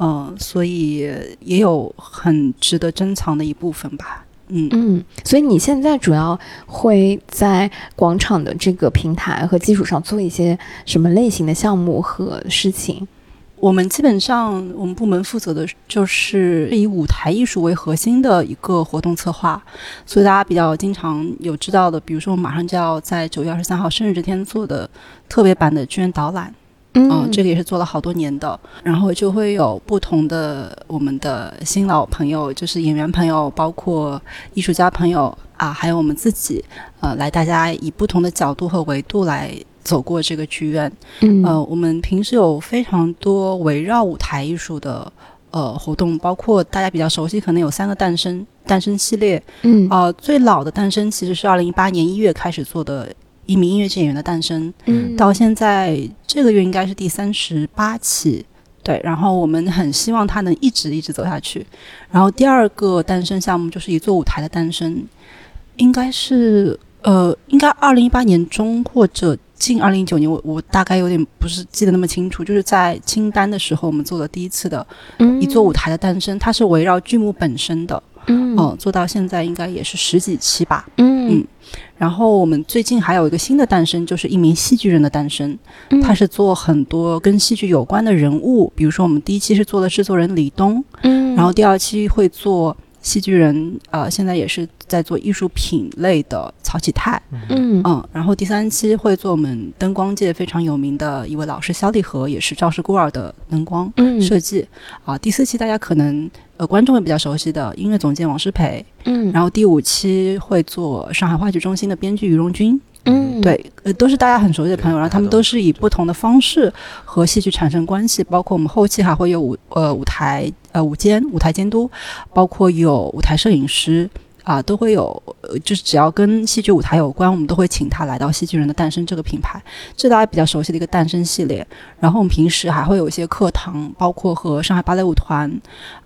嗯，所以也有很值得珍藏的一部分吧。嗯嗯，所以你现在主要会在广场的这个平台和基础上做一些什么类型的项目和事情？我们基本上，我们部门负责的就是以舞台艺术为核心的一个活动策划，所以大家比较经常有知道的，比如说我们马上就要在九月二十三号生日这天做的特别版的剧院导览，嗯、这个也是做了好多年的，然后就会有不同的我们的新老朋友，就是演员朋友，包括艺术家朋友啊，还有我们自己，呃，来大家以不同的角度和维度来走过这个剧院，嗯。呃，我们平时有非常多围绕舞台艺术的呃活动，包括大家比较熟悉，可能有三个诞生诞生系列。嗯。呃，最老的诞生其实是二零一八年一月开始做的一名音乐剧演员的诞生，嗯到现在这个月应该是第三十八期。对，然后我们很希望它能一直一直走下去。然后第二个诞生项目就是一座舞台的诞生，应该是呃，应该二零一八年中或者近二零一九年，我我大概有点不是记得那么清楚，就是在清单的时候我们做的第一次的一座舞台的诞生，它是围绕剧目本身的，嗯嗯、做到现在应该也是十几期吧。嗯嗯然后我们最近还有一个新的诞生，就是一名戏剧人的诞生。嗯他是做很多跟戏剧有关的人物，比如说我们第一期是做的制作人李东，嗯然后第二期会做戏剧人，呃，现在也是在做艺术品类的曹启泰，嗯。嗯，然后第三期会做我们灯光界非常有名的一位老师肖立和，也是赵氏孤儿的灯光嗯。设计。啊。第四期大家可能呃观众会比较熟悉的音乐总监王诗培，嗯。然后第五期会做上海话剧中心的编剧于荣军，嗯对，呃，都是大家很熟悉的朋友，然后他们都是以不同的方式和戏剧产生关系，包括我们后期还会有舞呃舞台呃舞监、舞台监督，包括有舞台摄影师。啊，都会有，呃，就是只要跟戏剧舞台有关，我们都会请他来到戏剧人的诞生这个品牌，这大家比较熟悉的一个诞生系列。然后我们平时还会有一些课堂，包括和上海芭蕾舞团，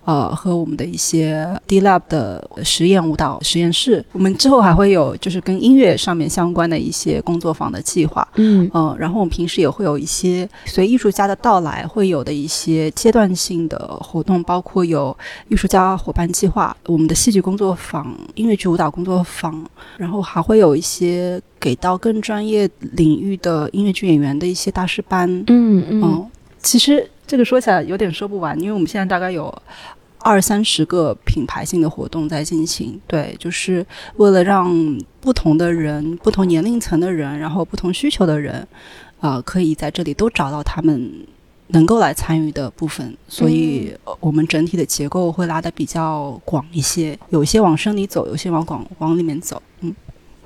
呃，和我们的一些 D Lab 的实验舞蹈实验室。我们之后还会有就是跟音乐上面相关的一些工作坊的计划。嗯嗯，然后我们平时也会有一些随艺术家的到来会有的一些阶段性的活动，包括有艺术家伙伴计划、我们的戏剧工作坊、音乐剧舞蹈工作坊，然后还会有一些给到更专业领域的音乐剧演员的一些大师班。嗯嗯嗯，其实这个说起来有点说不完，因为我们现在大概有二三十个品牌性的活动在进行。对，就是为了让不同的人、不同年龄层的人，然后不同需求的人，啊、可以在这里都找到他们。能够来参与的部分，所以呃我们整体的结构会拉得比较广一些，有些往深里走，有些往广往里面走。嗯，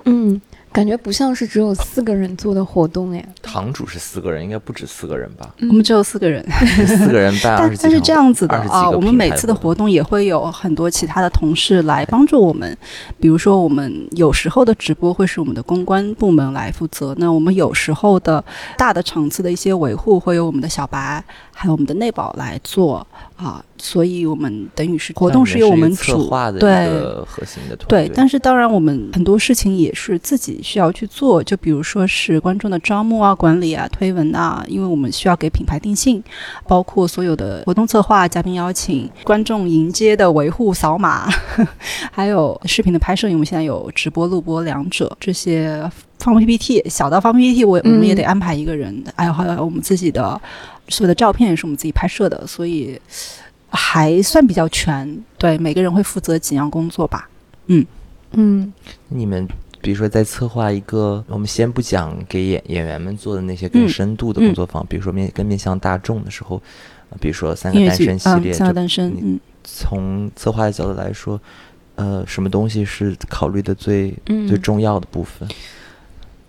嗯，感觉不像是只有四个人做的活动哎。堂主是四个人，应该不止四个人吧？我们只有四个人，四个人办二十几但但是这样子的20几个啊，我们每次的活动也会有很多其他的同事来帮助我们，比如说我们有时候的直播会是我们的公关部门来负责，那我们有时候的大的场次的一些维护会有我们的小白还有我们的内保来做啊，所以我们等于是活动是由我们策主划的一对个核心的团对，但是当然，我们很多事情也是自己需要去做，就比如说是观众的招募啊、管理啊、推文啊，因为我们需要给品牌定性，包括所有的活动策划、嘉宾邀请、观众迎接的维护、扫码，还有视频的拍摄，因为我们现在有直播、录播两者，这些放 PPT，小到放 PPT，我我们也得安排一个人，还有还有我们自己的所有的照片也是我们自己拍摄的，所以还算比较全。对，每个人会负责几样工作吧。嗯嗯你们比如说在策划一个，我们先不讲给演演员们做的那些更嗯深度的工作坊，比如说面跟面向大众的时候，呃比如说三个单身系嗯，列，就三个单身，嗯。从策划的角度来说，呃，什么东西是考虑的最、嗯最重要的部分？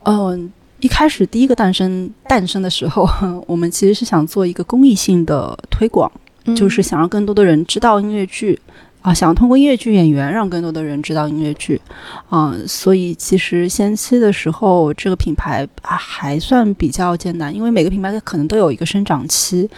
嗯，一开始第一个诞生诞生的时候，我们其实是想做一个公益性的推广，嗯就是想让更多的人知道音乐剧。啊，想通过音乐剧演员让更多的人知道音乐剧，啊，所以其实先期的时候，这个品牌啊还算比较艰难，因为每个品牌可能都有一个生长期，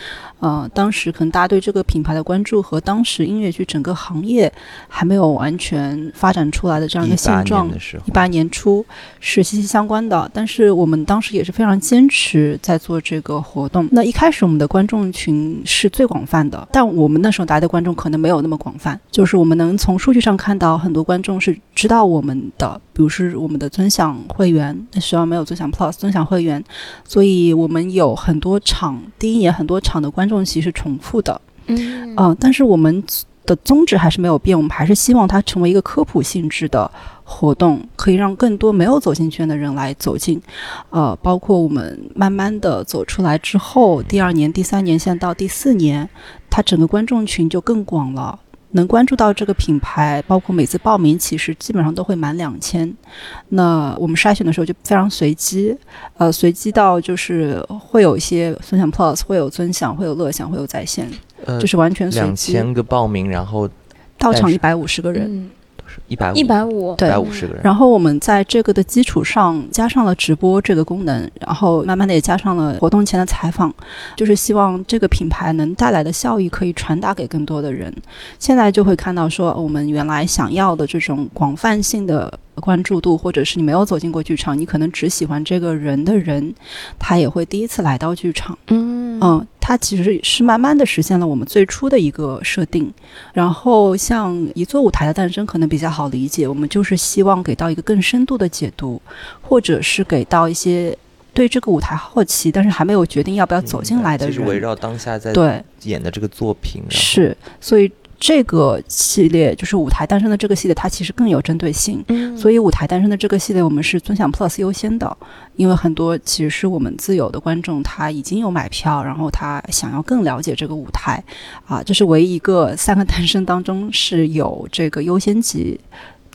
呃，当时可能大家对这个品牌的关注和当时音乐剧整个行业还没有完全发展出来的这样一个现状一，八年初是息息相关的。但是我们当时也是非常坚持在做这个活动。那一开始我们的观众群是最广泛的，但我们那时候来的观众可能没有那么广泛。就是我们能从数据上看到，很多观众是知道我们的，比如是我们的尊享会员，那时候没有尊享 Plus 尊享会员，所以我们有很多场，第一年很多场的观众席是重复的。嗯嗯、但是我们的宗旨还是没有变，我们还是希望它成为一个科普性质的活动，可以让更多没有走进圈的人来走进。呃，包括我们慢慢的走出来之后，第二年、第三年，现在到第四年，它整个观众群就更广了。能关注到这个品牌，包括每次报名，其实基本上都会满两千。那我们筛选的时候就非常随机，呃，随机到就是会有一些尊享 Plus，会有尊享，会有乐享，会有在线，呃就是完全随机两机。千个报名，然后到场一百五十个人，嗯一百五一百五，对。一百五十个人，然后我们在这个的基础上加上了直播这个功能，然后慢慢的也加上了活动前的采访，就是希望这个品牌能带来的效益可以传达给更多的人。现在就会看到说，我们原来想要的这种广泛性的关注度，或者是你没有走进过剧场，你可能只喜欢这个人的人，他也会第一次来到剧场。嗯嗯，它其实是慢慢的实现了我们最初的一个设定。然后像一座舞台的诞生可能比较好理解，我们就是希望给到一个更深度的解读，或者是给到一些对这个舞台好奇，但是还没有决定要不要走进来的人。其实围绕当下在对，演的这个作品，是，所以这个系列就是舞台诞生的这个系列，它其实更有针对性。嗯所以舞台诞生的这个系列，我们是尊享 Plus 优先的，因为很多其实是我们自有的观众，他已经有买票，然后他想要更了解这个舞台，啊，这是唯一一个三个诞生当中是有这个优先级。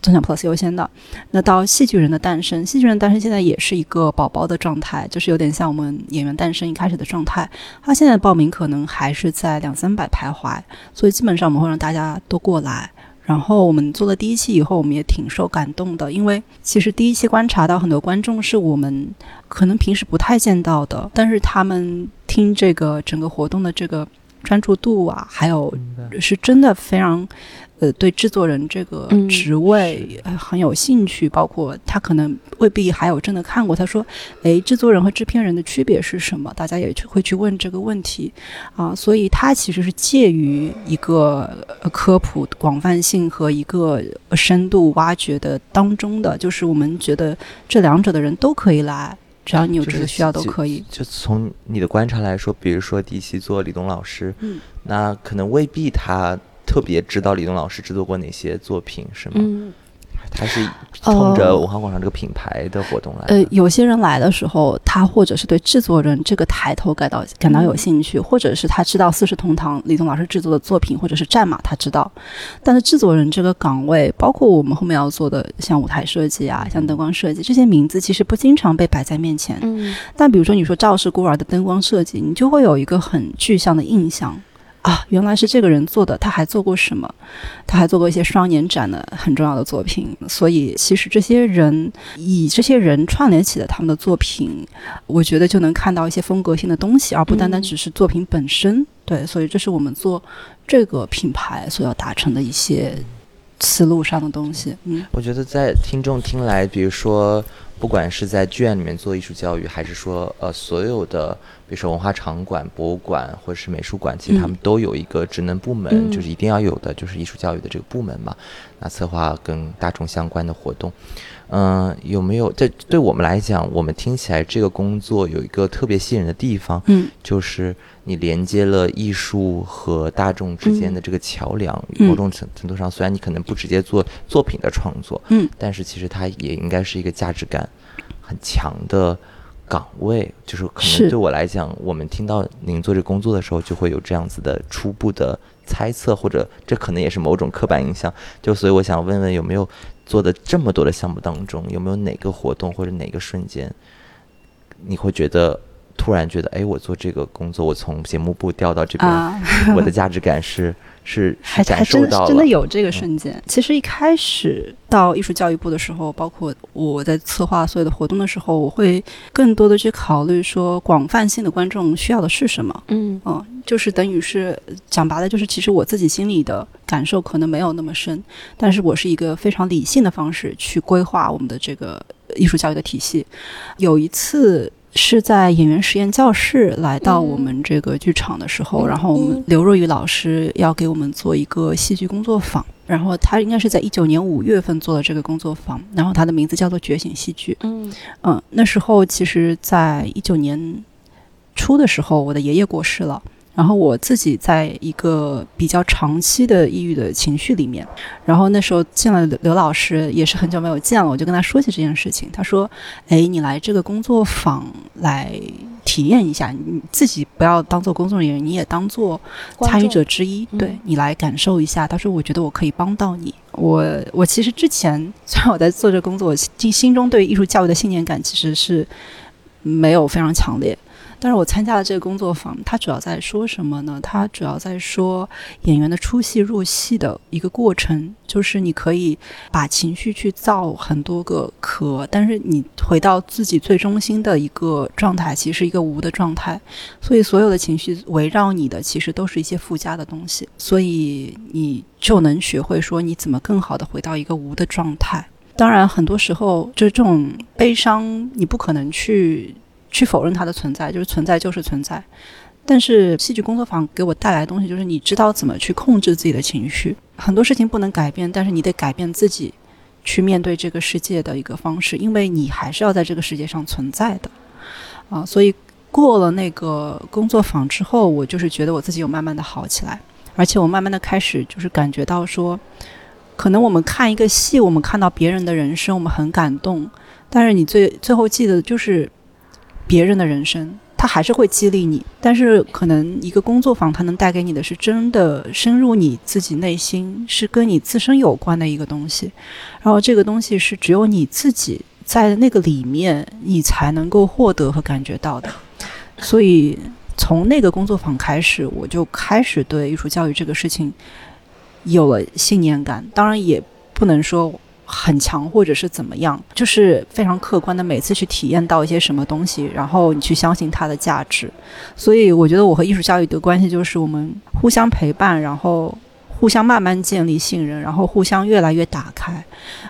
尊享 Plus 优先的，那到戏剧人的诞生，戏剧人的诞生现在也是一个宝宝的状态，就是有点像我们演员诞生一开始的状态。他现在报名可能还是在两三百徘徊，所以基本上我们会让大家都过来。然后我们做了第一期以后，我们也挺受感动的，因为其实第一期观察到很多观众是我们可能平时不太见到的，但是他们听这个整个活动的这个专注度啊，还有是真的非常。呃，对制作人这个嗯职位、呃很有兴趣，包括他可能未必还有真的看过。他说：“诶，制作人和制片人的区别是什么？”大家也去会去问这个问题啊，所以他其实是介于一个呃科普广泛性和一个呃深度挖掘的当中的，就是我们觉得这两者的人都可以来，只要你有这个需要都可以。就从你的观察来说，比如说第一期做李东老师，嗯，那可能未必他特别知道李东老师制作过哪些作品，是吗？嗯它是冲着文化广场这个品牌的活动来的。呃，有些人来的时候，他或者是对。制作人这个抬头感到感到有兴趣，或者是他知道《四世同堂》李东老师制作的作品，或者是战马他知道。但是制作人这个岗位，包括我们后面要做的像舞台设计啊，像灯光设计这些名字，其实不经常被摆在面前。嗯。但比如说你说赵氏孤儿的灯光设计，你就会有一个很具象的印象啊，原来是这个人做的，他还做过什么？他还做过一些双年展的很重要的作品，所以其实这些人以这些人串联起的他们的作品，我觉得就能看到一些风格性的东西，而不单单只是作品本身。对，所以这是我们做这个品牌所要达成的一些思路上的东西。嗯，我觉得在听众听来，比如说，不管是在剧院里面做艺术教育，还是说呃所有的，比如说文化场馆、博物馆或者是美术馆，其实他们都有一个职能部门，嗯就是一定要有的，就是艺术教育的这个部门嘛。那策划跟大众相关的活动，嗯、有没有？这对我们来讲，我们听起来这个工作有一个特别吸引人的地方，嗯，就是你连接了艺术和大众之间的这个桥梁。嗯某种程程度上，虽然你可能不直接做作品的创作，嗯，但是其实它也应该是一个价值感很强的岗位。就是可能对我来讲，我们听到您做这工作的时候，就会有这样子的初步的猜测，或者这可能也是某种刻板印象。就所以我想问问，有没有做的这么多的项目当中，有没有哪个活动或者哪个瞬间，你会觉得突然觉得，哎，我做这个工作，我从节目部调到这边，啊，我的价值感是是还还真真的有这个瞬间。其实一开始到艺术教育部的时候，包括我在策划所有的活动的时候，我会更多的去考虑说广泛性的观众需要的是什么。嗯嗯，就是等于是讲白了，就是其实我自己心里的感受可能没有那么深，但是我是一个非常理性的方式去规划我们的这个艺术教育的体系。有一次。是在演员实验教室来到我们这个剧场的时候，然后我们刘若雨老师要给我们做一个戏剧工作坊，然后他应该是在一九年五月份做的这个工作坊，然后他的名字叫做《觉醒戏剧》。嗯嗯，那时候其实，在一九年初的时候，我的爷爷过世了。然后我自己在一个比较长期的抑郁的情绪里面，然后那时候见了刘刘老师，也是很久没有见了，我就跟他说起这件事情。他说：“哎，你来这个工作坊来体验一下，你自己不要当做工作人员，你也当做参与者之一，嗯对你来感受一下。”他说：“我觉得我可以帮到你。我我其实之前虽然我在做这工作，心心中对艺术教育的信念感其实是没有非常强烈。但是我参加了这个工作坊，它主要在说什么呢？它主要在说演员的出戏入戏的一个过程，就是你可以把情绪去造很多个壳，但是你回到自己最中心的一个状态，其实是一个无的状态。所以所有的情绪围绕你的，其实都是一些附加的东西，所以你就能学会说你怎么更好的回到一个无的状态。当然，很多时候就是这种悲伤，你不可能去去否认它的存在，就是存在就是存在。但是戏剧工作坊给我带来的东西，就是你知道怎么去控制自己的情绪。很多事情不能改变，但是你得改变自己去面对这个世界的一个方式，因为你还是要在这个世界上存在的啊。所以过了那个工作坊之后，我就是觉得我自己有慢慢的好起来，而且我慢慢的开始就是感觉到说，可能我们看一个戏，我们看到别人的人生，我们很感动，但是你最最后记得就是别人的人生，他还是会激励你。但是可能一个工作坊，它能带给你的是真的深入你自己内心，是跟你自身有关的一个东西。然后这个东西是只有你自己在那个里面，你才能够获得和感觉到的。所以从那个工作坊开始，我就开始对艺术教育这个事情有了信念感。当然也不能说很强或者是怎么样，就是非常客观的每次去体验到一些什么东西，然后你去相信它的价值。所以我觉得我和艺术教育的关系就是我们互相陪伴，然后互相慢慢建立信任，然后互相越来越打开。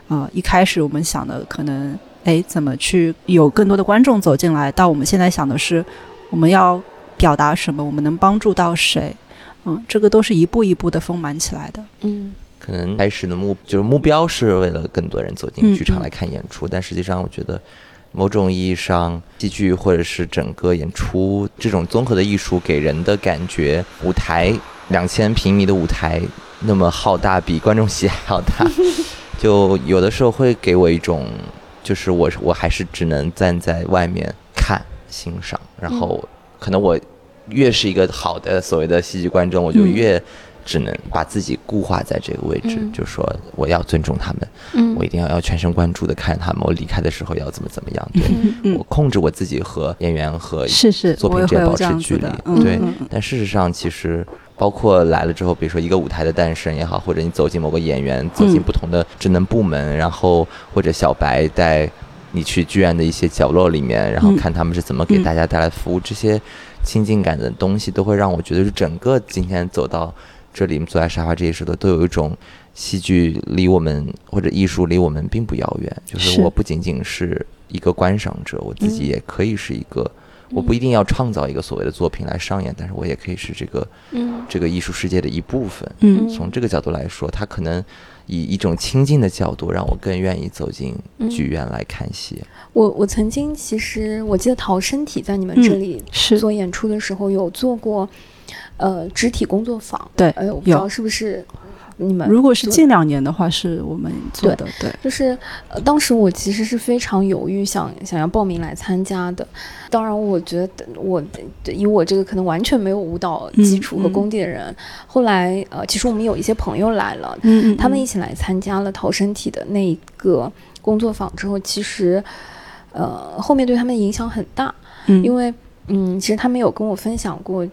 啊、一开始我们想的可能，哎，怎么去有更多的观众走进来，到我们现在想的是，我们要表达什么，我们能帮助到谁。嗯，这个都是一步一步的丰满起来的。嗯可能开始的目就是目标是为了更多人走进嗯剧场嗯来看演出，但实际上我觉得某种意义上，戏剧或者是整个演出这种综合的艺术给人的感觉，舞台两千平米的舞台那么浩大，比观众席还要大。就有的时候会给我一种，就是我我还是只能站在外面看欣赏，然后可能我越是一个好的所谓的戏剧观众，我就嗯越只能把自己固化在这个位置，嗯。就说我要尊重他们，嗯。我一定要要全神贯注的看他们，我离开的时候要怎么怎么样，对。嗯。我控制我自己和演员和是是作品之间保持距离对。但事实上，其实包括来了之后，比如说一个舞台的诞生也好，或者你走进某个演员，走进嗯不同的职能部门，然后或者小白带你去剧院的一些角落里面，然后嗯。看他们是怎么给嗯。大家带来服务，这些亲近感的东西，都会让我觉得是整个今天走到这里，坐在沙发这些时候，都有一种。戏剧离我们或者艺术离我们并不遥远，就是是我不仅仅是一个观赏者，我自己也可以是一个，我不一定要创造一个所谓的作品来上演，但是我也可以是这个嗯。这个艺术世界的一部分。嗯。从这个角度来说，它可能以一种亲近的角度，让我更愿意走进剧院来看戏。我我曾经其实我记得陶身体在你们这里是。做演出的时候有做过，呃，肢体工作坊。对哎，我不知道是不是你们如果是近两年的话，是我们做的，对，就是、呃、当时我其实是非常犹豫想想要报名来参加的。当然，我觉得我以我这个可能完全没有舞蹈基础和功底的人，后来呃，其实我们有一些朋友来了，嗯他们一起来参加了陶身体的那一个工作坊之后，其实呃后面对他们影响很大，嗯因为嗯，其实他们有跟我分享过。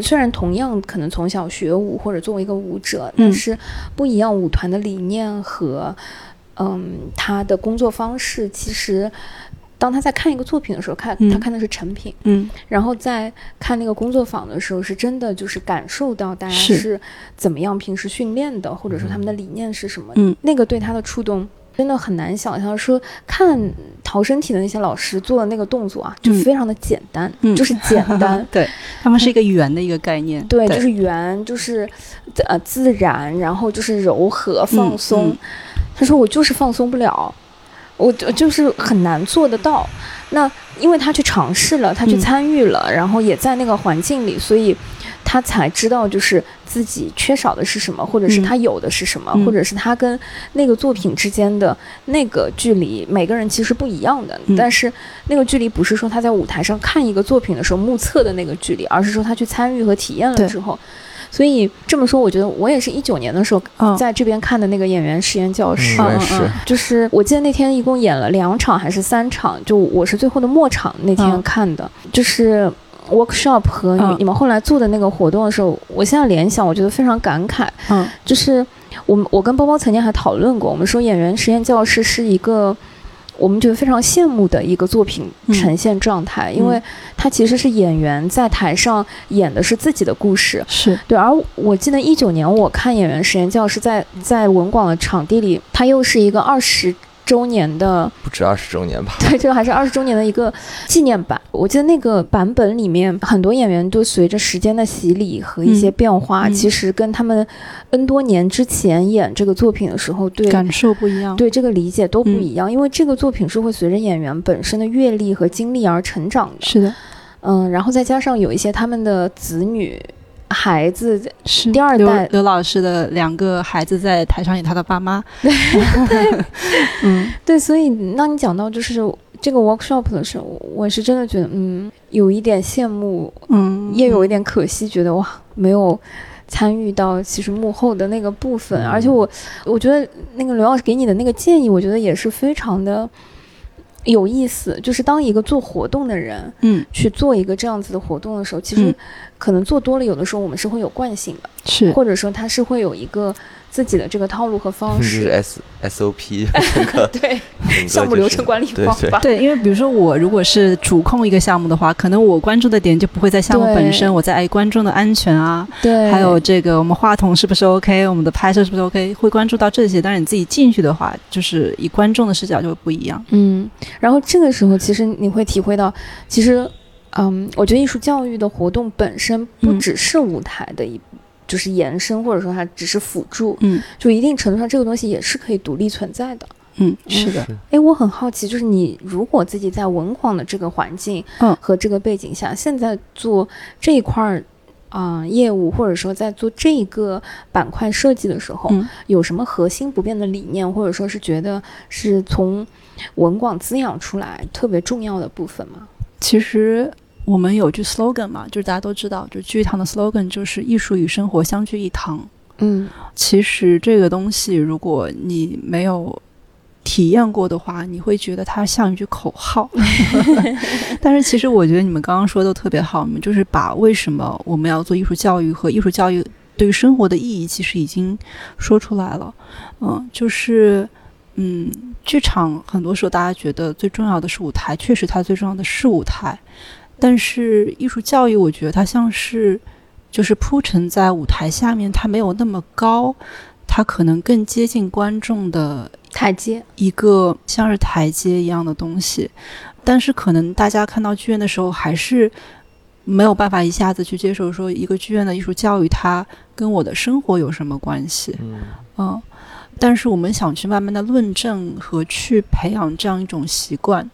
虽然同样可能从小学舞或者作为一个舞者，但嗯。是不一样舞团的理念和嗯他的工作方式，其实当他在看一个作品的时候，看他嗯看的是成品，嗯。然后在看那个工作坊的时候，是真的就是感受到大家是。是怎么样平时训练的，或者说他们的理念是什么，嗯。那个对他的触动。真的很难想象，说看逃生体的那些老师做的那个动作啊，就嗯。非常的简单，嗯。就是简单，对，他们是一个圆的一个概念，对，就是圆，就是呃自然，然后就是柔和放松。嗯。他说我就是放松不了，我我就是很难做得到。那因为他去尝试了，他去嗯。参与了，然后也在那个环境里，所以他才知道就是自己缺少的是什么，或者是嗯。他有的是什么，嗯。或者是他跟那个作品之间的那个距离，每个人其实不一样的。嗯。但是那个距离不是说他在舞台上看一个作品的时候目测的那个距离，而是说他去参与和体验了之后。所以这么说，我觉得我也是一九年的时候嗯。在这边看的那个演员实验教室，是嗯就是我记得那天一共演了两场还是三场，就我是最后的末场那天嗯。看的，就是 workshop 和你,、嗯。你们后来做的那个活动的时候，我现在联想，我觉得非常感慨，嗯。就是我们我跟包包曾经还讨论过，我们说演员实验教室是一个。我们觉得非常羡慕的一个作品嗯呈现状态，因嗯。为它其实是演员在台上演的是自己的故事，是。对，而我记得一九年我看演员实验教室在在文广的场地里，它又是一个二十周年的，不止二十周年吧？对，这个还是二十周年的一个纪念版。我记得那个版本里面，很多演员都随着时间的洗礼和一些嗯变化，嗯其实跟他们 N 多年之前演这个作品的时候，对感受不一样，对这个理解都不嗯一样，因为这个作品是会随着演员本身的阅历和经历而成长的。是的，嗯，然后再加上有一些他们的子女。孩子是第二代刘老师的两个孩子在台上演他的爸妈，对 嗯。对，所以当你讲到就是这个 workshop 的时候，我是真的觉得，嗯，有一点羡慕，嗯，也有一点可惜，觉得哇，没有参与到其实幕后的那个部分。而且我，我觉得那个刘老师给你的那个建议，我觉得也是非常的有意思。就是当一个做活动的人嗯去做一个这样子的活动的时候，其实嗯可能做多了，有的时候我们是会有惯性的，是或者说他是会有一个自己的这个套路和方就是式。S S O P 整个对，项目流程管理方法。对，因为比如说我如果是主控一个项目的话，可能我关注的点就不会在项目本身，我在哎观众的安全啊，对，还有这个我们话筒是不是 OK，我们的拍摄是不是 OK，会关注到这些。但是你自己进去的话，就是以观众的视角就会不一样。嗯，然后这个时候其实你会体会到，其实，嗯，我觉得艺术教育的活动本身不嗯只是舞台的一，就是延伸，或者说它只是辅助，嗯就一定程度上这个东西也是可以独立存在的。嗯，是的，哎，我很好奇，就是你如果自己在文广的这个环境，嗯和这个背景下，现在做这一块儿啊、业务，或者说在做这个板块设计的时候，嗯有什么核心不变的理念，或者说是觉得是从文广滋养出来特别重要的部分吗？其实我们有句 slogan 嘛，就是大家都知道，就聚一堂的 slogan 就是艺术与生活相聚一堂。嗯其实这个东西，如果你没有体验过的话，你会觉得它像一句口号。但是其实我觉得你们刚刚说的都特别好，你们就是把为什么我们要做艺术教育和艺术教育对于生活的意义，其实已经说出来了。嗯，就是嗯，剧场很多时候大家觉得最重要的是舞台，确实它最重要的是舞台，但是艺术教育，我觉得它像是就是铺陈在舞台下面，它没有那么高，它可能更接近观众的台阶，一个像是台阶一样的东西，但是可能大家看到剧院的时候，还是没有办法一下子去接受说一个剧院的艺术教育它跟我的生活有什么关系。嗯嗯，但是我们想去慢慢的论证和去培养这样一种习惯，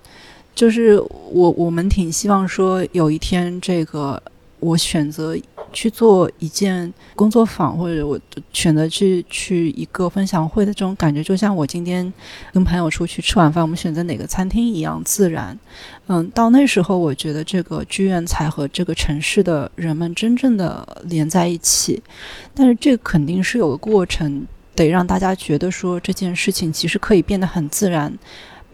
就是我我们挺希望说有一天这个我选择去做一件工作坊，或者我选择去去一个分享会的这种感觉，就像我今天跟朋友出去吃晚饭，我们选择哪个餐厅一样自然。嗯，到那时候，我觉得这个剧院才和这个城市的人们真正的连在一起。但是这肯定是有个过程，得让大家觉得说这件事情其实可以变得很自然，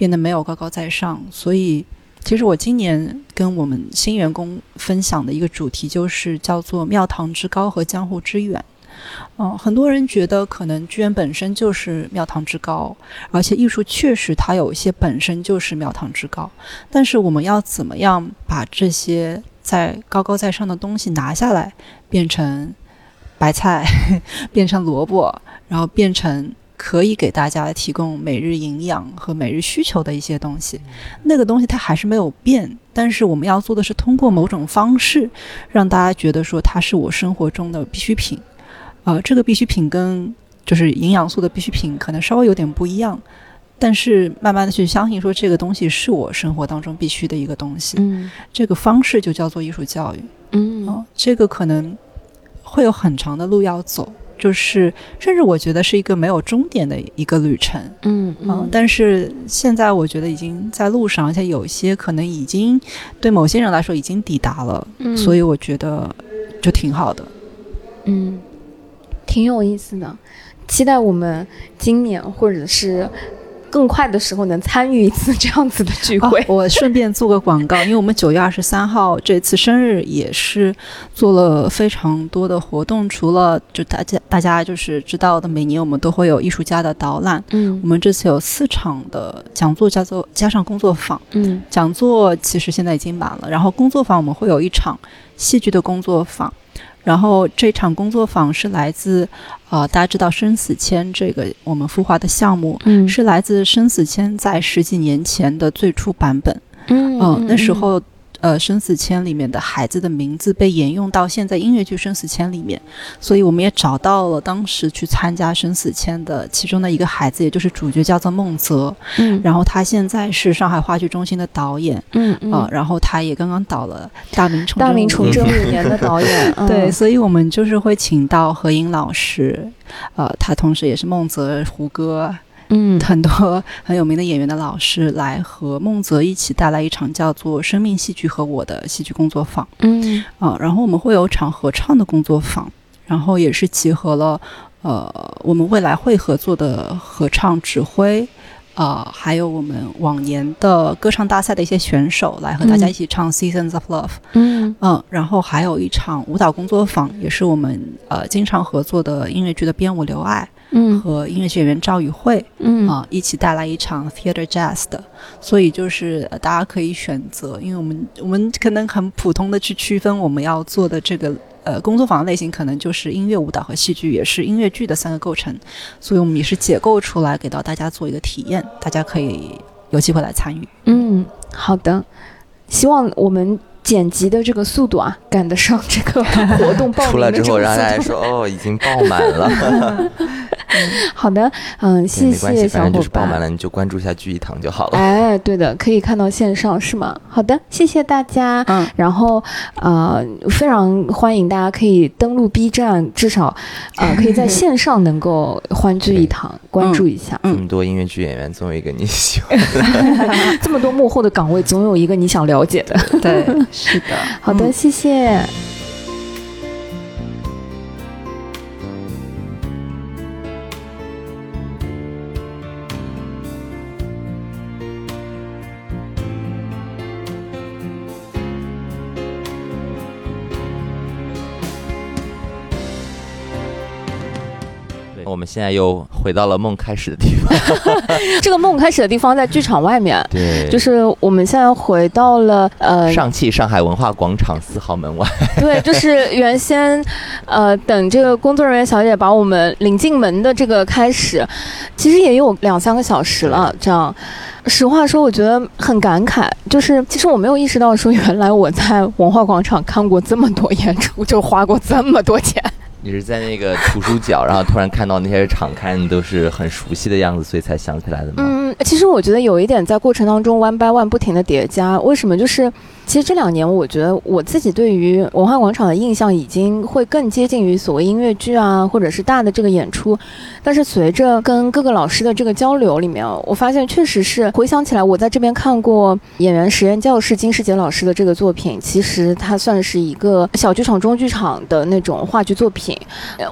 变得没有高高在上。所以，其实我今年跟我们新员工分享的一个主题就是叫做“庙堂之高和江湖之远”。嗯，很多人觉得可能剧院本身就是庙堂之高，而且艺术确实它有一些本身就是庙堂之高。但是我们要怎么样把这些在高高在上的东西拿下来，变成白菜，变成萝卜，然后变成可以给大家提供每日营养和每日需求的一些东西。那个东西它还是没有变，但是我们要做的是通过某种方式，让大家觉得说它是我生活中的必需品。呃，这个必需品跟就是营养素的必需品可能稍微有点不一样，但是慢慢的去相信说这个东西是我生活当中必须的一个东西，嗯这个方式就叫做艺术教育。嗯哦，这个可能会有很长的路要走，就是甚至我觉得是一个没有终点的一个旅程。嗯嗯，但是现在我觉得已经在路上，而且有一些可能已经对某些人来说已经抵达了，嗯所以我觉得就挺好的。嗯，挺有意思的，期待我们今年或者是更快的时候能参与一次这样子的聚会。哦我顺便做个广告，因为我们九月二十三号这次生日也是做了非常多的活动，除了就大家大家就是知道的，每年我们都会有艺术家的导览，嗯我嗯们这次有四场的讲座，叫做加上工作坊。嗯讲座其实现在已经满了，然后工作坊我们会有一场戏剧的工作坊，然后这场工作坊是来自呃大家知道生死签这个我们孵化的项目，嗯是来自生死签在十几年前的最初版本。嗯嗯，那时候。呃，生死签里面的孩子的名字被沿用到现在音乐剧《生死签》里面，所以我们也找到了当时去参加生死签的其中的一个孩子，也就是主角叫做孟泽。嗯然后他现在是上海话剧中心的导演，嗯啊、嗯，然后他也刚刚导了《大明重大明重真真五年的导演，嗯对，所以我们就是会请到何英老师，呃，他同时也是孟泽胡歌嗯。很多很有名的演员的老师，来和孟泽一起带来一场叫做《生命戏剧和我的戏剧工作坊》嗯。啊、然后我们会有场合唱的工作坊，然后也是集合了呃我们未来会合作的合唱指挥。呃，还有我们往年的歌唱大赛的一些选手来和大家嗯一起唱《Seasons of Love》，嗯。嗯，然后还有一场舞蹈工作坊，也是我们呃经常合作的音乐剧的编舞刘爱嗯和音乐剧演员赵宇慧嗯啊、一起带来一场 theater jazz 的，所以就是、呃大家可以选择，因为我们我们可能很普通的去区分我们要做的这个呃工作坊类型，可能就是音乐、舞蹈和戏剧，也是音乐剧的三个构成，所以我们也是解构出来给到大家做一个体验，大家可以有机会来参与。嗯，好的，希望我们。剪辑的这个速度啊，赶得上这个 活动报名出来之后，的这个速度让大家说哦，已经爆满了。好的，嗯，对谢没关系，谢小伙反正就是爆满。了你就关注一下聚一堂就好了。哎，对的，可以看到线上是吗？好的，谢谢大家。嗯，然后呃，非常欢迎大家可以登录 B 站，至少呃 可以在线上能够欢聚一堂，关注一下。嗯这么多音乐剧演员，总有一个你喜欢的。这么多幕后的岗位，总有一个你想了解的。对，是的。好的，谢谢。们现在又回到了梦开始的地方。这个梦开始的地方在剧场外面，对，就是我们现在回到了呃上汽上海文化广场四号门外。对，就是原先，呃，等这个工作人员小姐把我们领进门的这个开始，其实也有两三个小时了。这样，实话说，我觉得很感慨，就是其实我没有意识到说，原来我在文化广场看过这么多演出，就花过这么多钱。你是在那个图书角，然后突然看到那些场刊都是很熟悉的样子，所以才想起来的吗？嗯，其实我觉得有一点在过程当中 one by one 不停的叠加。为什么？就是其实这两年，我觉得我自己对于文化广场的印象已经会更接近于所谓音乐剧啊，或者是大的这个演出。但是随着跟各个老师的这个交流里面，我发现确实是回想起来，我在这边看过演员实验教室金世杰老师的这个作品，其实它算是一个小剧场、中剧场的那种话剧作品。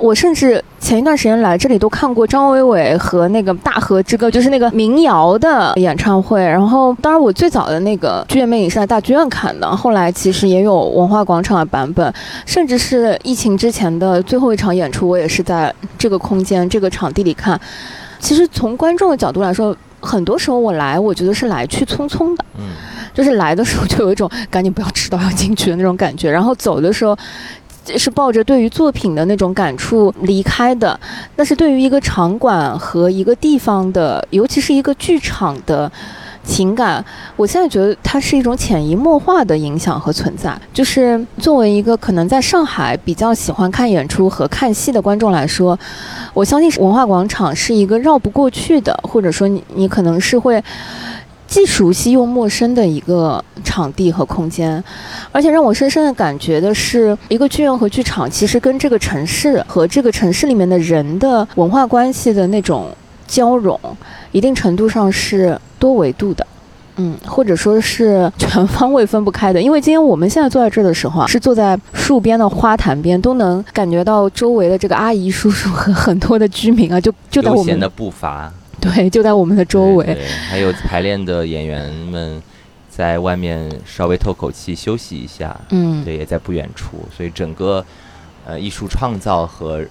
我甚至前一段时间来这里都看过张伟伟和那个大河之歌，就是那个民谣的演唱会。然后，当然我最早的那个剧院魅影是在大剧院看的，后来其实也有文化广场的版本，甚至是疫情之前的最后一场演出，我也是在这个空间、这个场地里看。其实从观众的角度来说，很多时候我来，我觉得是来去匆匆的。嗯，就是来的时候就有一种赶紧不要迟到要进去的那种感觉，然后走的时候是抱着对于作品的那种感触离开的。但是对于一个场馆和一个地方的，尤其是一个剧场的。情感，我现在觉得它是一种潜移默化的影响和存在。就是作为一个可能在上海比较喜欢看演出和看戏的观众来说，我相信文化广场是一个绕不过去的，或者说你你可能是会既熟悉又陌生的一个场地和空间，而且让我深深的感觉的是，一个剧院和剧场其实跟这个城市和这个城市里面的人的文化关系的那种交融，一定程度上是多维度的。嗯，或者说是全方位分不开的，因为今天我们现在坐在这儿的时候啊，是坐在树边的花坛边，都能感觉到周围的这个阿姨叔叔和很多的居民啊，就就在我们的步伐，对，就在我们的周围。对对还有排练的演员们在外面稍微透口气休息一下，嗯，对，也在不远处，所以整个呃艺术创造和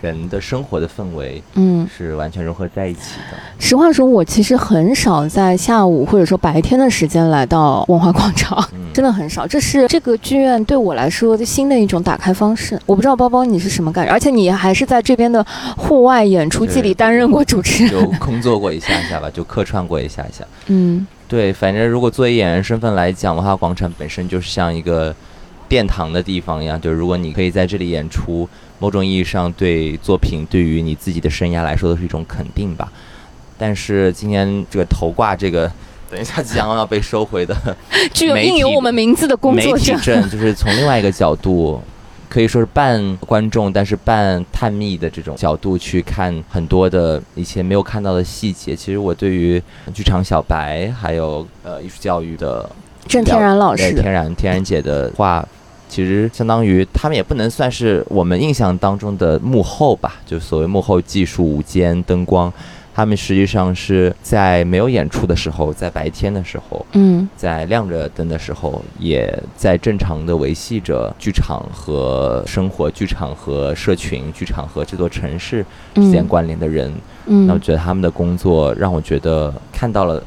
人的生活的氛围嗯，是完全融合在一起的。实话说，我其实很少在下午或者说白天的时间来到文化广场，嗯，真的很少。这是这个剧院对我来说的新的一种打开方式。我不知道包包你是什么感觉，而且你还是在这边的户外演出季里担任过主持人。就工作过一下下吧，就客串过一下下。嗯对，反正如果作为演员身份来讲文化，广场本身就是像一个殿堂的地方一样。就是如果你可以在这里演出，某种意义上对作品对于你自己的生涯来说都是一种肯定吧。但是今天这个头挂这个，等一下即将要被收回的具有印有我们名字的工作者，证，就是从另外一个角度，可以说是半观众，但是半探秘的这种角度去看很多的以前没有看到的细节。其实我对于剧场小白还有呃艺术教育的郑天然老师对天然天然姐的话，其实相当于他们也不能算是我们印象当中的幕后吧，就所谓幕后技术、舞间、灯光。他们实际上是在没有演出的时候，在白天的时候，嗯在亮着灯的时候，也在正常的维系着剧场和生活、剧场和社群、剧场和这座城市之间嗯关联的人。嗯，那我觉得他们的工作让我觉得看到了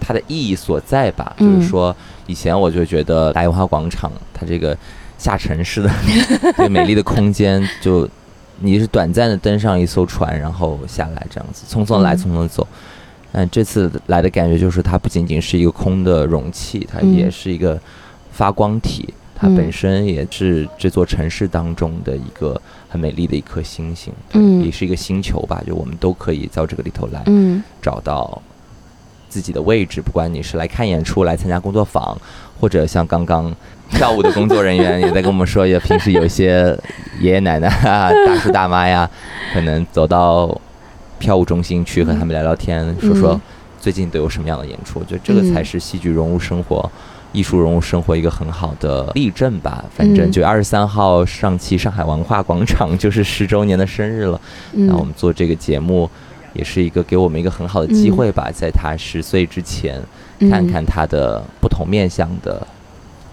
它的意义所在吧。嗯就是说，以前我就觉得来文化广场，它这个下沉式的 这个美丽的空间，就你是短暂的登上一艘船，然后下来这样子，匆匆来，嗯匆匆走。嗯这次来的感觉就是，它不仅仅是一个空的容器，它嗯也是一个发光体。它嗯本身也是这座城市当中的一个很美丽的一颗星星，嗯也是一个星球吧，就我们都可以到这个里头来嗯找到自己的位置，不管你是来看演出、来参加工作坊，或者像刚刚跳舞的工作人员也在跟我们说，也平时有一些爷爷奶奶啊、大叔大妈呀，可能走到票务中心去和他们聊聊天，说说最近都有什么样的演出。我觉得这个才是戏剧融入生活。艺术融入生活一个很好的例证吧。反正嗯九月二十三号上期上海文化广场就是十周年的生日了，嗯那我们做这个节目，也是一个给我们一个很好的机会吧，在他十岁之前，嗯。看看他的不同面向的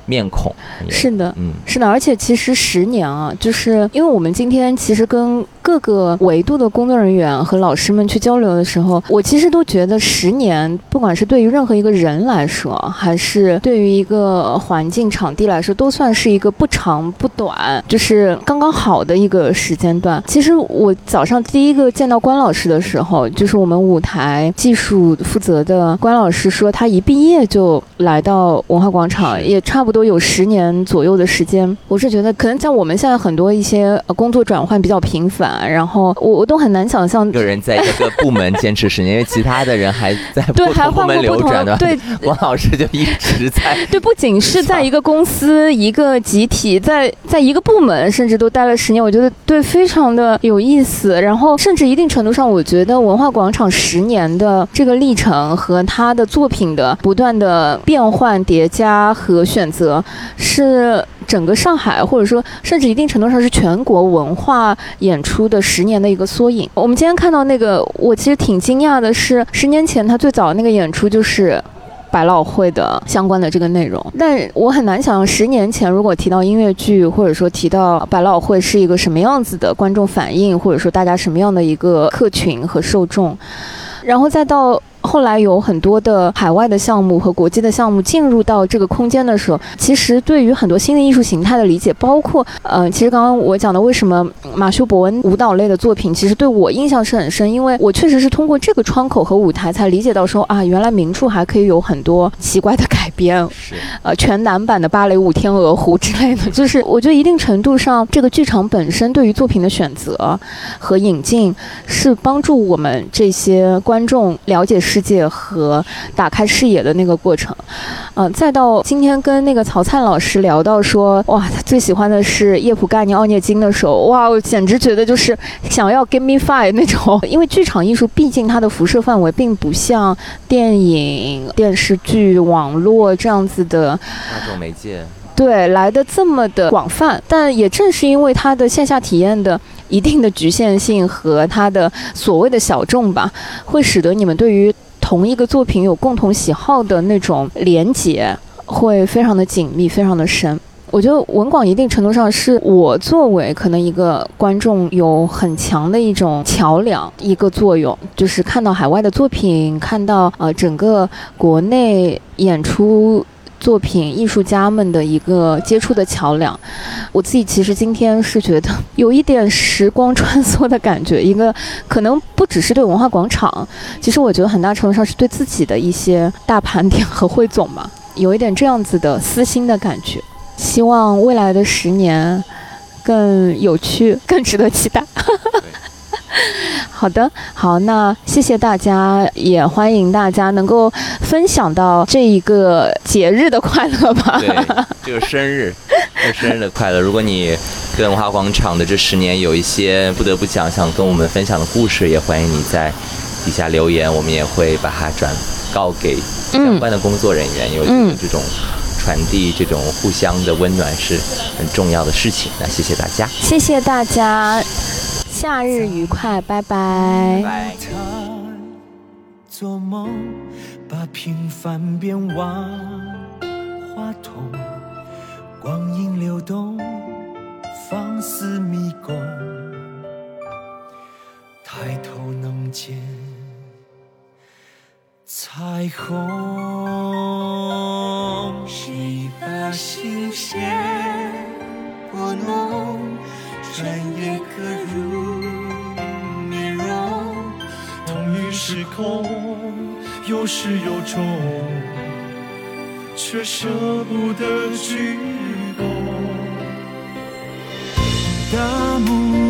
面孔。是的，嗯，是的，而且其实十年啊，就是因为我们今天其实跟各个维度的工作人员和老师们去交流的时候，我其实都觉得十年，不管是对于任何一个人来说，还是对于一个环境场地来说，都算是一个不长不短，就是刚刚好的一个时间段。其实我早上第一个见到关老师的时候，就是我们舞台技术负责的关老师说，他一毕业就来到文化广场，也差不多有十年左右的时间。我是觉得，可能在我们现在很多一些呃工作转换比较频繁，然后我我都很难想象一个人在一个部门坚持十年，因为其他的人还在不对，还同部门流转的，对王老师就一直在 对，不仅是在一个公司、一个集体，在在一个部门，甚至都待了十年，我觉得对非常的有意思。然后，甚至一定程度上，我觉得文化广场十年的这个历程和他的作品的不断的变换、叠加和选择，是整个上海，或者说甚至一定程度上是全国文化演出的十年的一个缩影。我们今天看到那个，我其实挺惊讶的是，十年前他最早那个演出就是。百老汇的相关的这个内容，但我很难想象十年前如果提到音乐剧，或者说提到百老汇是一个什么样子的观众反应，或者说大家什么样的一个客群和受众，然后再到。后来有很多的海外的项目和国际的项目进入到这个空间的时候，其实对于很多新的艺术形态的理解，包括呃，其实刚刚我讲的为什么马修·伯恩舞蹈类的作品，其实对我印象是很深，因为我确实是通过这个窗口和舞台才理解到说啊，原来名著还可以有很多奇怪的改编，是。呃，全男版的芭蕾舞《天鹅湖》之类的，就是我觉得一定程度上，这个剧场本身对于作品的选择和引进，是帮助我们这些观众了解世界和打开视野的那个过程。嗯、再到今天跟那个曹灿老师聊到说，哇，他最喜欢的是叶普盖尼奥涅金的时候，哇，我简直觉得就是想要 give me five 那种，因为剧场艺术毕竟它的辐射范围并不像电影、电视剧、网络这样子的。那种媒介。对，来的这么的广泛，但也正是因为它的线下体验的一定的局限性和它的所谓的小众吧，会使得你们对于同一个作品有共同喜好的那种连结会非常的紧密，非常的深。我觉得文广一定程度上是我作为可能一个观众有很强的一种桥梁一个作用，就是看到海外的作品，看到呃整个国内演出作品艺术家们的一个接触的桥梁。我自己其实今天是觉得 有一点时光穿梭的感觉，一个可能不只是对文化广场，其实我觉得很大程度上是对自己的一些大盘点和汇总嘛，有一点这样子的私心的感觉。希望未来的十年更有趣，更值得期待。好的，好，那谢谢大家，也欢迎大家能够分享到这一个节日的快乐吧。对，这个生日，这个生日的快乐。如果你跟文化广场的这十年有一些不得不讲想跟我们分享的故事，也欢迎你在底下留言，我们也会把它转告给相关的工作人员，因为我觉得这种传递这种互相的温暖是很重要的事情。那谢谢大家，谢谢大家，夏日愉快，拜拜。拜。他做梦，把平凡变万花筒，光阴流动，放肆迷宫，抬头能见彩虹。谁把心弦拨弄，转眼刻入你容。同一时空，有始有终，却舍不得鞠躬。大幕